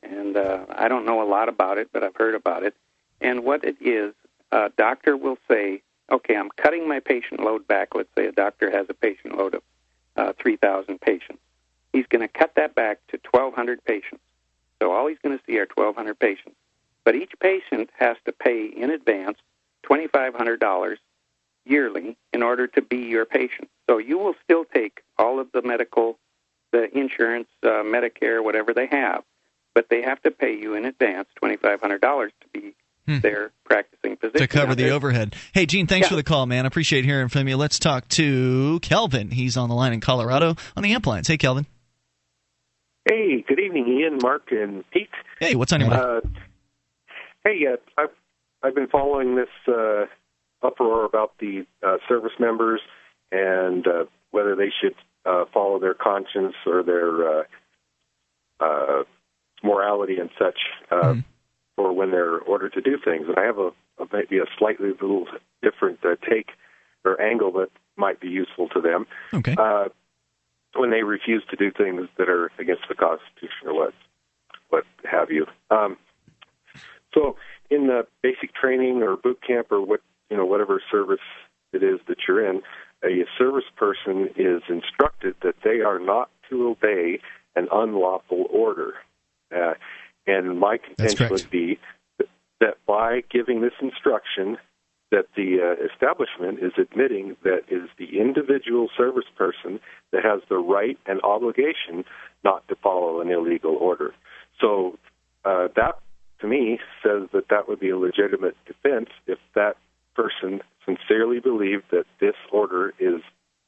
and uh, I don't know a lot about it, but I've heard about it. And what it is, a doctor will say, "Okay, I'm cutting my patient load back." Let's say a doctor has a patient load of uh, 3,000 patients. He's going to cut that back to 1,200 patients. So all he's going to see are 1,200 patients. But each patient has to pay in advance $2,500 yearly in order to be your patient. So you will still take all of the medical, the insurance, uh, Medicare, whatever they have, but they have to pay you in advance $2,500 to be their practicing physician. Hmm. to cover the overhead. Hey, Gene, thanks Yeah. for the call, man. I appreciate hearing from you. Let's talk to Kelvin. He's on the line in Colorado on the amp lines. Hey, Kelvin. Hey, good evening, Ian, Mark, and Pete. Hey, what's on your mind? Uh, hey, uh, I've I've been following this uh, uproar about the uh, service members and uh, whether they should uh, follow their conscience or their uh, uh, morality and such uh, for when they're ordered to do things. And I have a, a maybe a slightly little different uh, take or angle that might be useful to them. Okay. Uh, when they refuse to do things that are against the Constitution or what, what have you. Um, so, in the basic training or boot camp or what you know, whatever service it is that you're in, a service person is instructed that they are not to obey an unlawful order. Uh, and my contention would be that by giving this instruction, that the uh, establishment is admitting that it is the individual service person that has the right and obligation not to follow an illegal order. So uh, that, to me, says that that would be a legitimate defense if that person sincerely believed that this order is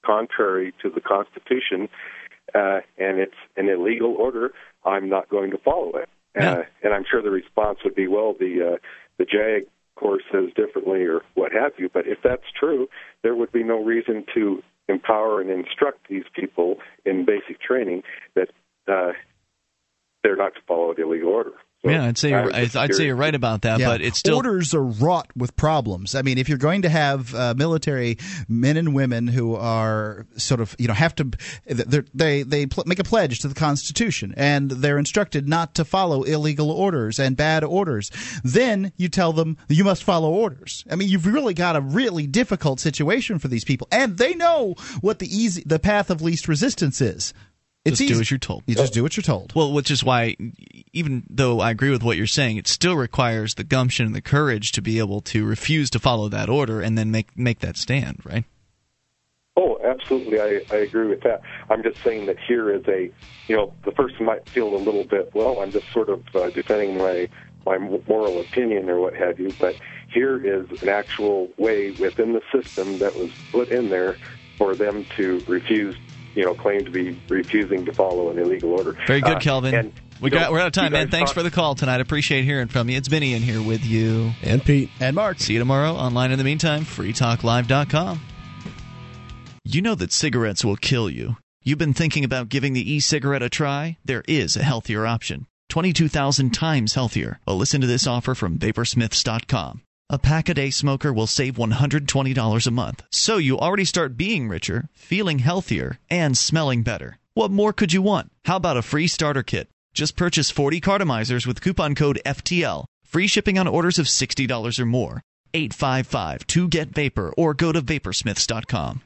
contrary to the Constitution uh, and it's an illegal order. I'm not going to follow it. Uh, and I'm sure the response would be, well, the uh, the JAG course says differently or what have you. But if that's true, there would be no reason to empower and instruct these people in basic training that uh, they're not to follow the illegal order. So yeah, I'd say I you're, was I'd, I'd say you're right about that, Yeah. but it's still orders are wrought with problems. I mean, if you're going to have uh, military men and women who are sort of you know have to they're- they they pl- make a pledge to the Constitution and they're instructed not to follow illegal orders and bad orders, then you tell them you must follow orders. I mean, you've really got a really difficult situation for these people, and they know what the easy the path of least resistance is. It's just do easy. as you're told. You just do what you're told. Well, which is why, even though I agree with what you're saying, it still requires the gumption and the courage to be able to refuse to follow that order and then make make that stand, right? Oh, absolutely, I, I agree with that. I'm just saying that here is a, you know, the person might feel a little bit, well, I'm just sort of uh, defending my my moral opinion or what have you, but here is an actual way within the system that was put in there for them to refuse, you know, claim to be refusing to follow an illegal order. Very good, Uh, Kelvin. and, we got we're out of time, man. Thanks talk- for the call tonight. Appreciate hearing from you. It's Vinny in here with you. And Pete. And Mark. See you tomorrow. Online in the meantime, freetalklive.com. You know that cigarettes will kill you. You've been thinking about giving the e cigarette a try? There is a healthier option. 22,000 times healthier. Well, listen to this offer from Vaporsmiths.com. A pack a day smoker will save $120 a month. So you already start being richer, feeling healthier, and smelling better. What more could you want? How about a free starter kit? Just purchase 40 cartomizers with coupon code FTL. Free shipping on orders of $60 or more. 855 2 get vapor or go to vaporsmiths.com.